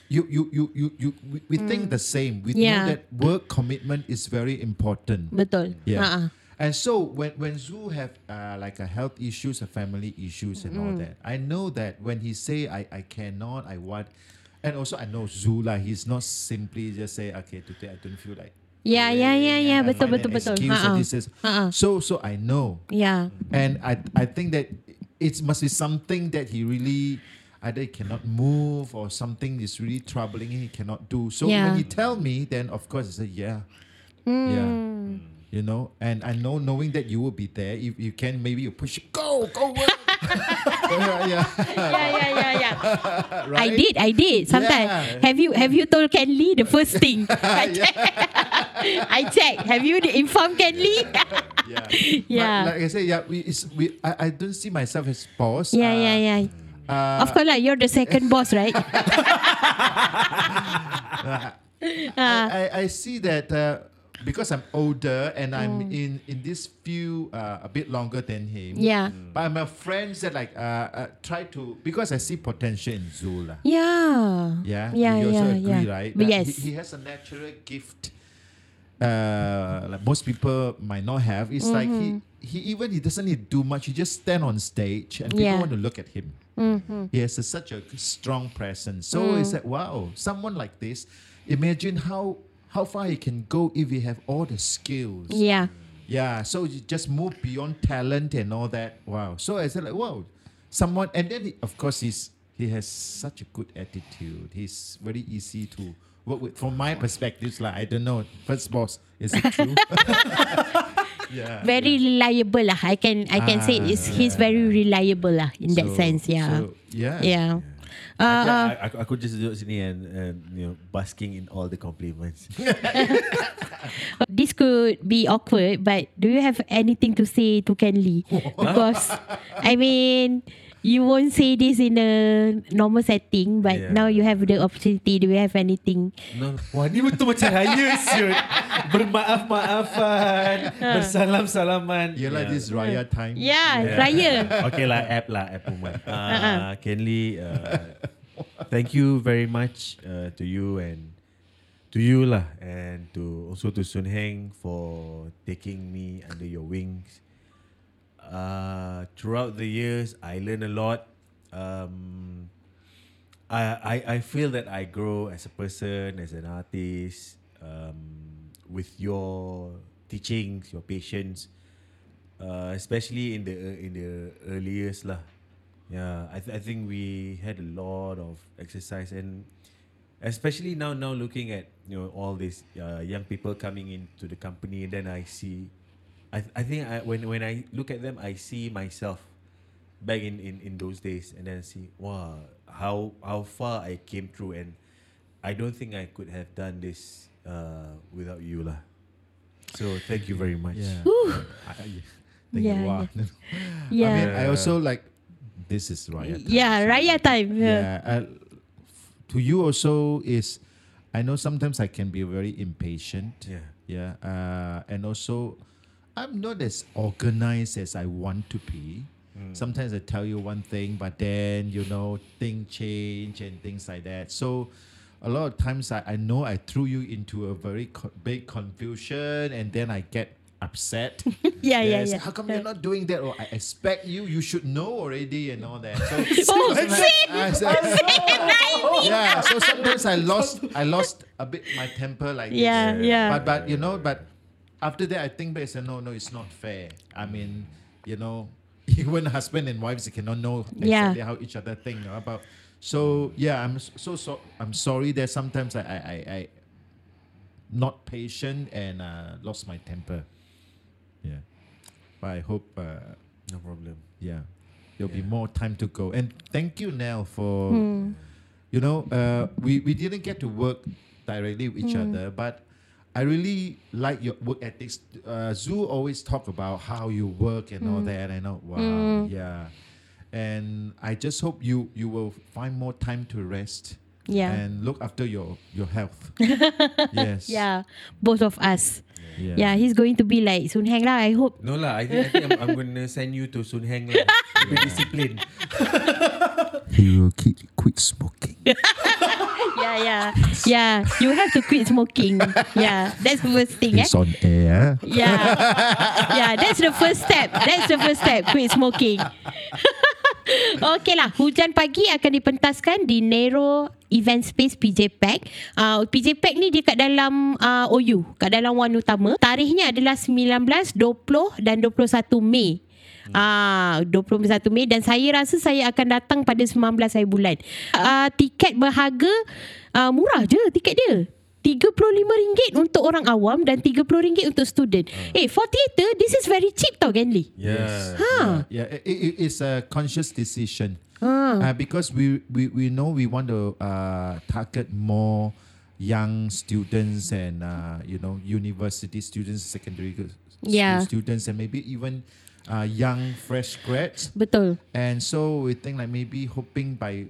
you you you you you we, we think the same. We Mm. Yeah. know that work commitment is very important. Betul. Yeah. Ha-ha. And so when when Zoo have uh, like a health issues, a family issues, and Mm. all that, I know that when he say I I cannot, I want, and also I know Zoo like he's not simply just say okay today I don't feel like. Yeah, yeah, yeah, yeah. Betul, betul, betul. excuse and Ha-ha. this is- Ha-ha. So so I know. Yeah. And I I think that it must be something that he really either cannot move or something is really troubling him, he cannot do. So Yeah. when he tell me, then of course I say, yeah. Mm. Yeah. You know, and I know knowing that you will be there, if you can maybe you push go, go work. yeah, yeah. yeah, yeah, yeah, yeah. I did, I did. Sometimes Yeah. have you have you told Kenley the first thing? I check. I check. Have you informed Kenley? Yeah. Yeah. But like I say, yeah, we, it's, we I, I don't see myself as boss. yeah, Uh, yeah, yeah. Uh, of course, like you're the second boss, right? I, I, I see that uh, because I'm older and I'm in in this few uh, a bit longer than him. yeah, But my friends that like uh, uh, try to because I see potential in Zula. yeah, Yeah, yeah, you also yeah, agree, yeah. right? But yes, he, he has a natural gift uh, like most people might not have. It's like he he even he doesn't need to do much. He just stand on stage and people Yeah. want to look at him. He has a, such a strong presence. So it's like wow, someone like this. Imagine how how far he can go if he have all the skills. Yeah. Yeah, so you just move beyond talent and all that. Wow. So I said like, wow, someone, and then he, of course he's he has such a good attitude. He's very easy to work with. From my perspective, like I don't know, first boss, is it true? yeah. Very reliable lah. I can I can say ah, it's, he's very reliable lah in that sense. Yeah. so, yeah. yeah. Uh, uh, I, aku just duduk sini and, and you know basking in all the compliments. this could be awkward, but do you have anything to say to Ken Lee? Because I mean, you won't say this in a normal setting, but Yeah. now you have the opportunity. Do you have anything? No. Wah ni betul macam raya siut. Bermaaf-maafan, bersalam-salaman. You like this Raya time? Yeah, Yeah. raya. okay lah, app lah, app Umat. Uh, Ken Lee, uh, thank you very much uh, to you and to you lah, and to also to Sun Heng for taking me under your wings. Uh, throughout the years, I learn a lot. Um, I, I I feel that I grow as a person, as an artist, um, with your teachings, your patience, uh, especially in the in the early years lah. Yeah, I th- I think we had a lot of exercise and especially now now looking at you know all these uh, young people coming into the company, then I see, I th- I think I, when when I look at them, I see myself back in, in, in those days and then I see wow how how far I came through and I don't think I could have done this uh, without you lah. So thank you very much. Yeah. Whew. I, I, think Yeah, wow. Yeah. I mean, I also like this is Raya time. yeah, so- raya time. Yeah. yeah uh, to you also is i know sometimes i can be very impatient Yeah. yeah uh, and also i'm not as organized as i want to be hmm. sometimes i tell you one thing but then you know things change and things like that so a lot of times i, I know i threw you into a very co- big confusion and then i get upset Yeah, yeah, Yes, yeah. How come you're not doing that? Or I expect you. You should know already and all that. So, Oh, I was same. I said, yeah. So sometimes I lost. I lost a bit my temper like Yeah, this. yeah. But but you know, but after that I think back. I said no, no, it's not fair. I mean, you know, even husband and wives they cannot know Yeah. exactly how each other think about. So yeah, I'm so so. I'm sorry that sometimes I I, I, I not patient and uh, lost my temper. Yeah, but I hope. Uh, No problem. yeah, there'll be more time to go. And thank you, Nell, for you know uh, we we didn't get to work directly with each other, but I really like your work ethics. Uh, Zoo always talk about how you work and all that. I know, wow, yeah. And I just hope you you will find more time to rest Yeah. and look after your your health. yes. Yeah, both of us. Yeah. Yeah, he's going to be like Sun Heng lah. I hope. No lah, I think, I think I'm, I'm going to send you to Sun Heng lah. Be disciplined. He will keep, quit smoking. Yeah, yeah, yeah. You have to quit smoking. Yeah, that's the first thing. Eh? It's on air. Yeah, yeah. That's the first step. That's the first step. Quit smoking. Okey lah, hujan pagi akan dipentaskan di Nero Event Space PJ Pack. Uh, PJ Pack ni dia kat dalam uh, OU, kat dalam Wan Utama. Tarikhnya adalah 19, 20 dan 21 Mei. Ah, 21 Mei dan saya rasa saya akan datang pada 19 hari bulan. Uh, tiket berharga uh, murah je tiket dia. RM35 untuk orang awam dan RM30 untuk student. Eh, for theatre, this is very cheap tau, Genly. Yeah. Ha. Yeah, it, it, it's a conscious decision. Ah. Uh, because we, we, we know we want to uh, target more young students and uh, you know university students, secondary Yeah. students, and maybe even uh, young fresh grads. Betul. And so we think like maybe hoping by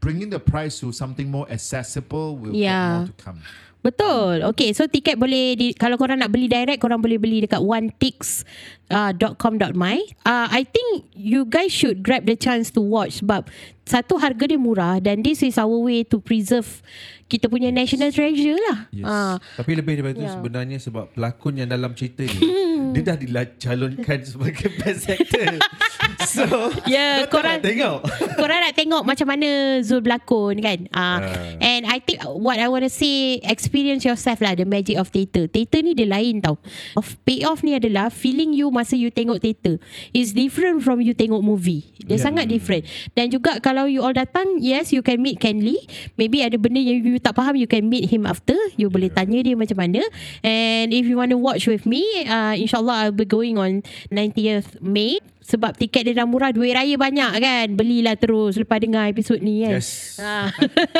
bringing the price to something more accessible will Yeah. get more to come. Betul. Okay, so tiket boleh di, kalau korang nak beli direct, korang boleh beli dekat onetix.com.my. Uh, I think you guys should grab the chance to watch sebab satu harga dia murah dan this is our way to preserve kita punya national treasure lah. Yes. Ah, Tapi lebih daripada itu Ya. sebenarnya sebab pelakon yang dalam cerita ni dia dah dicalonkan sebagai best actor. so Ya, tak korang- nak tengok. korang nak tengok macam mana Zul berlakon kan. Uh, Ah. And I think what I want to say, experience yourself lah the magic of theatre. Theatre ni dia lain tau. Of payoff ni adalah feeling you masa you tengok theatre. Is different from you tengok movie. Dia Yeah. sangat different. Dan juga kalau you all datang, yes you can meet Ken Lee. Maybe ada benda yang you tak faham, you can meet him after. You boleh tanya dia macam mana. And if you want to watch with me, uh, insyaAllah I'll be going on 90th May. Sebab tiket dia dah murah Duit raya banyak kan Belilah terus Lepas dengar episod ni kan Yes. Ah.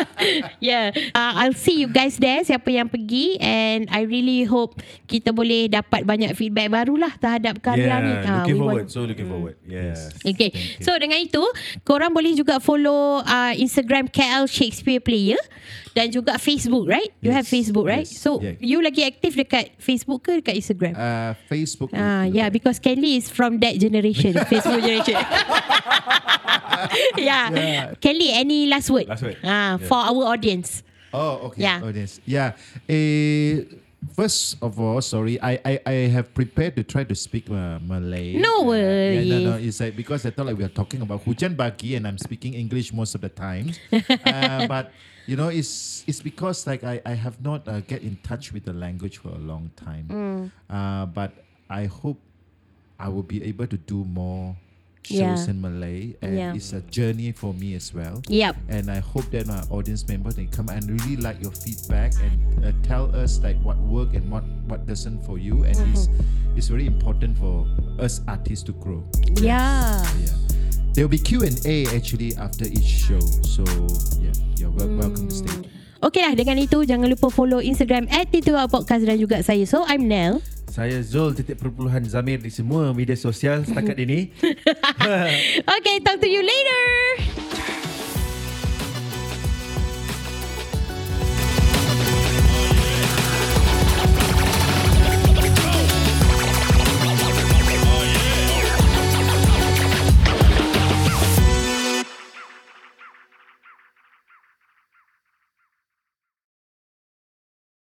yeah. Uh, I'll see you guys there siapa yang pergi and I really hope kita boleh dapat banyak feedback barulah terhadap karya Yeah, ni. Ah, looking forward. want- So looking forward. Yes. Okay. So dengan itu, korang boleh juga follow uh, Instagram KL Shakespeare Player dan juga Facebook, right? You have Yes, Facebook, right? yes, So yeah. you lagi aktif dekat Facebook ke dekat Instagram? Uh, Facebook. Ah, yeah, because Kelly is from that generation, Facebook generation. yeah. Yeah. Kelly, any last word? Last word. Ah, for our audience. Oh, okay. Yeah. Oh, yes. Yeah. Eh, first of all, sorry, I, I, I have prepared to try to speak uh, Malay. No Uh, Yeah, no, no. worries. It's like because I thought like we are talking about hujan bagi and I'm speaking English most of the time. uh, but you know, it's it's because like I, I have not uh, get in touch with the language for a long time. Mm. Uh, but I hope I will be able to do more shows Yeah. in Malay, and Yeah. it's a journey for me as well. Yep. And I hope that my audience members they come and really like your feedback and uh, tell us like what work and what what doesn't for you. And it's it's very important for us artists to grow. Yeah. Yeah. There will be Q and A actually after each show. So yeah, you're wel- welcome to stay. Okey lah dengan itu jangan lupa follow Instagram at dan juga saya. So I'm Nell. Saya Zul titik perpuluhan Zamir di semua media sosial setakat ini. Okay, talk to you later.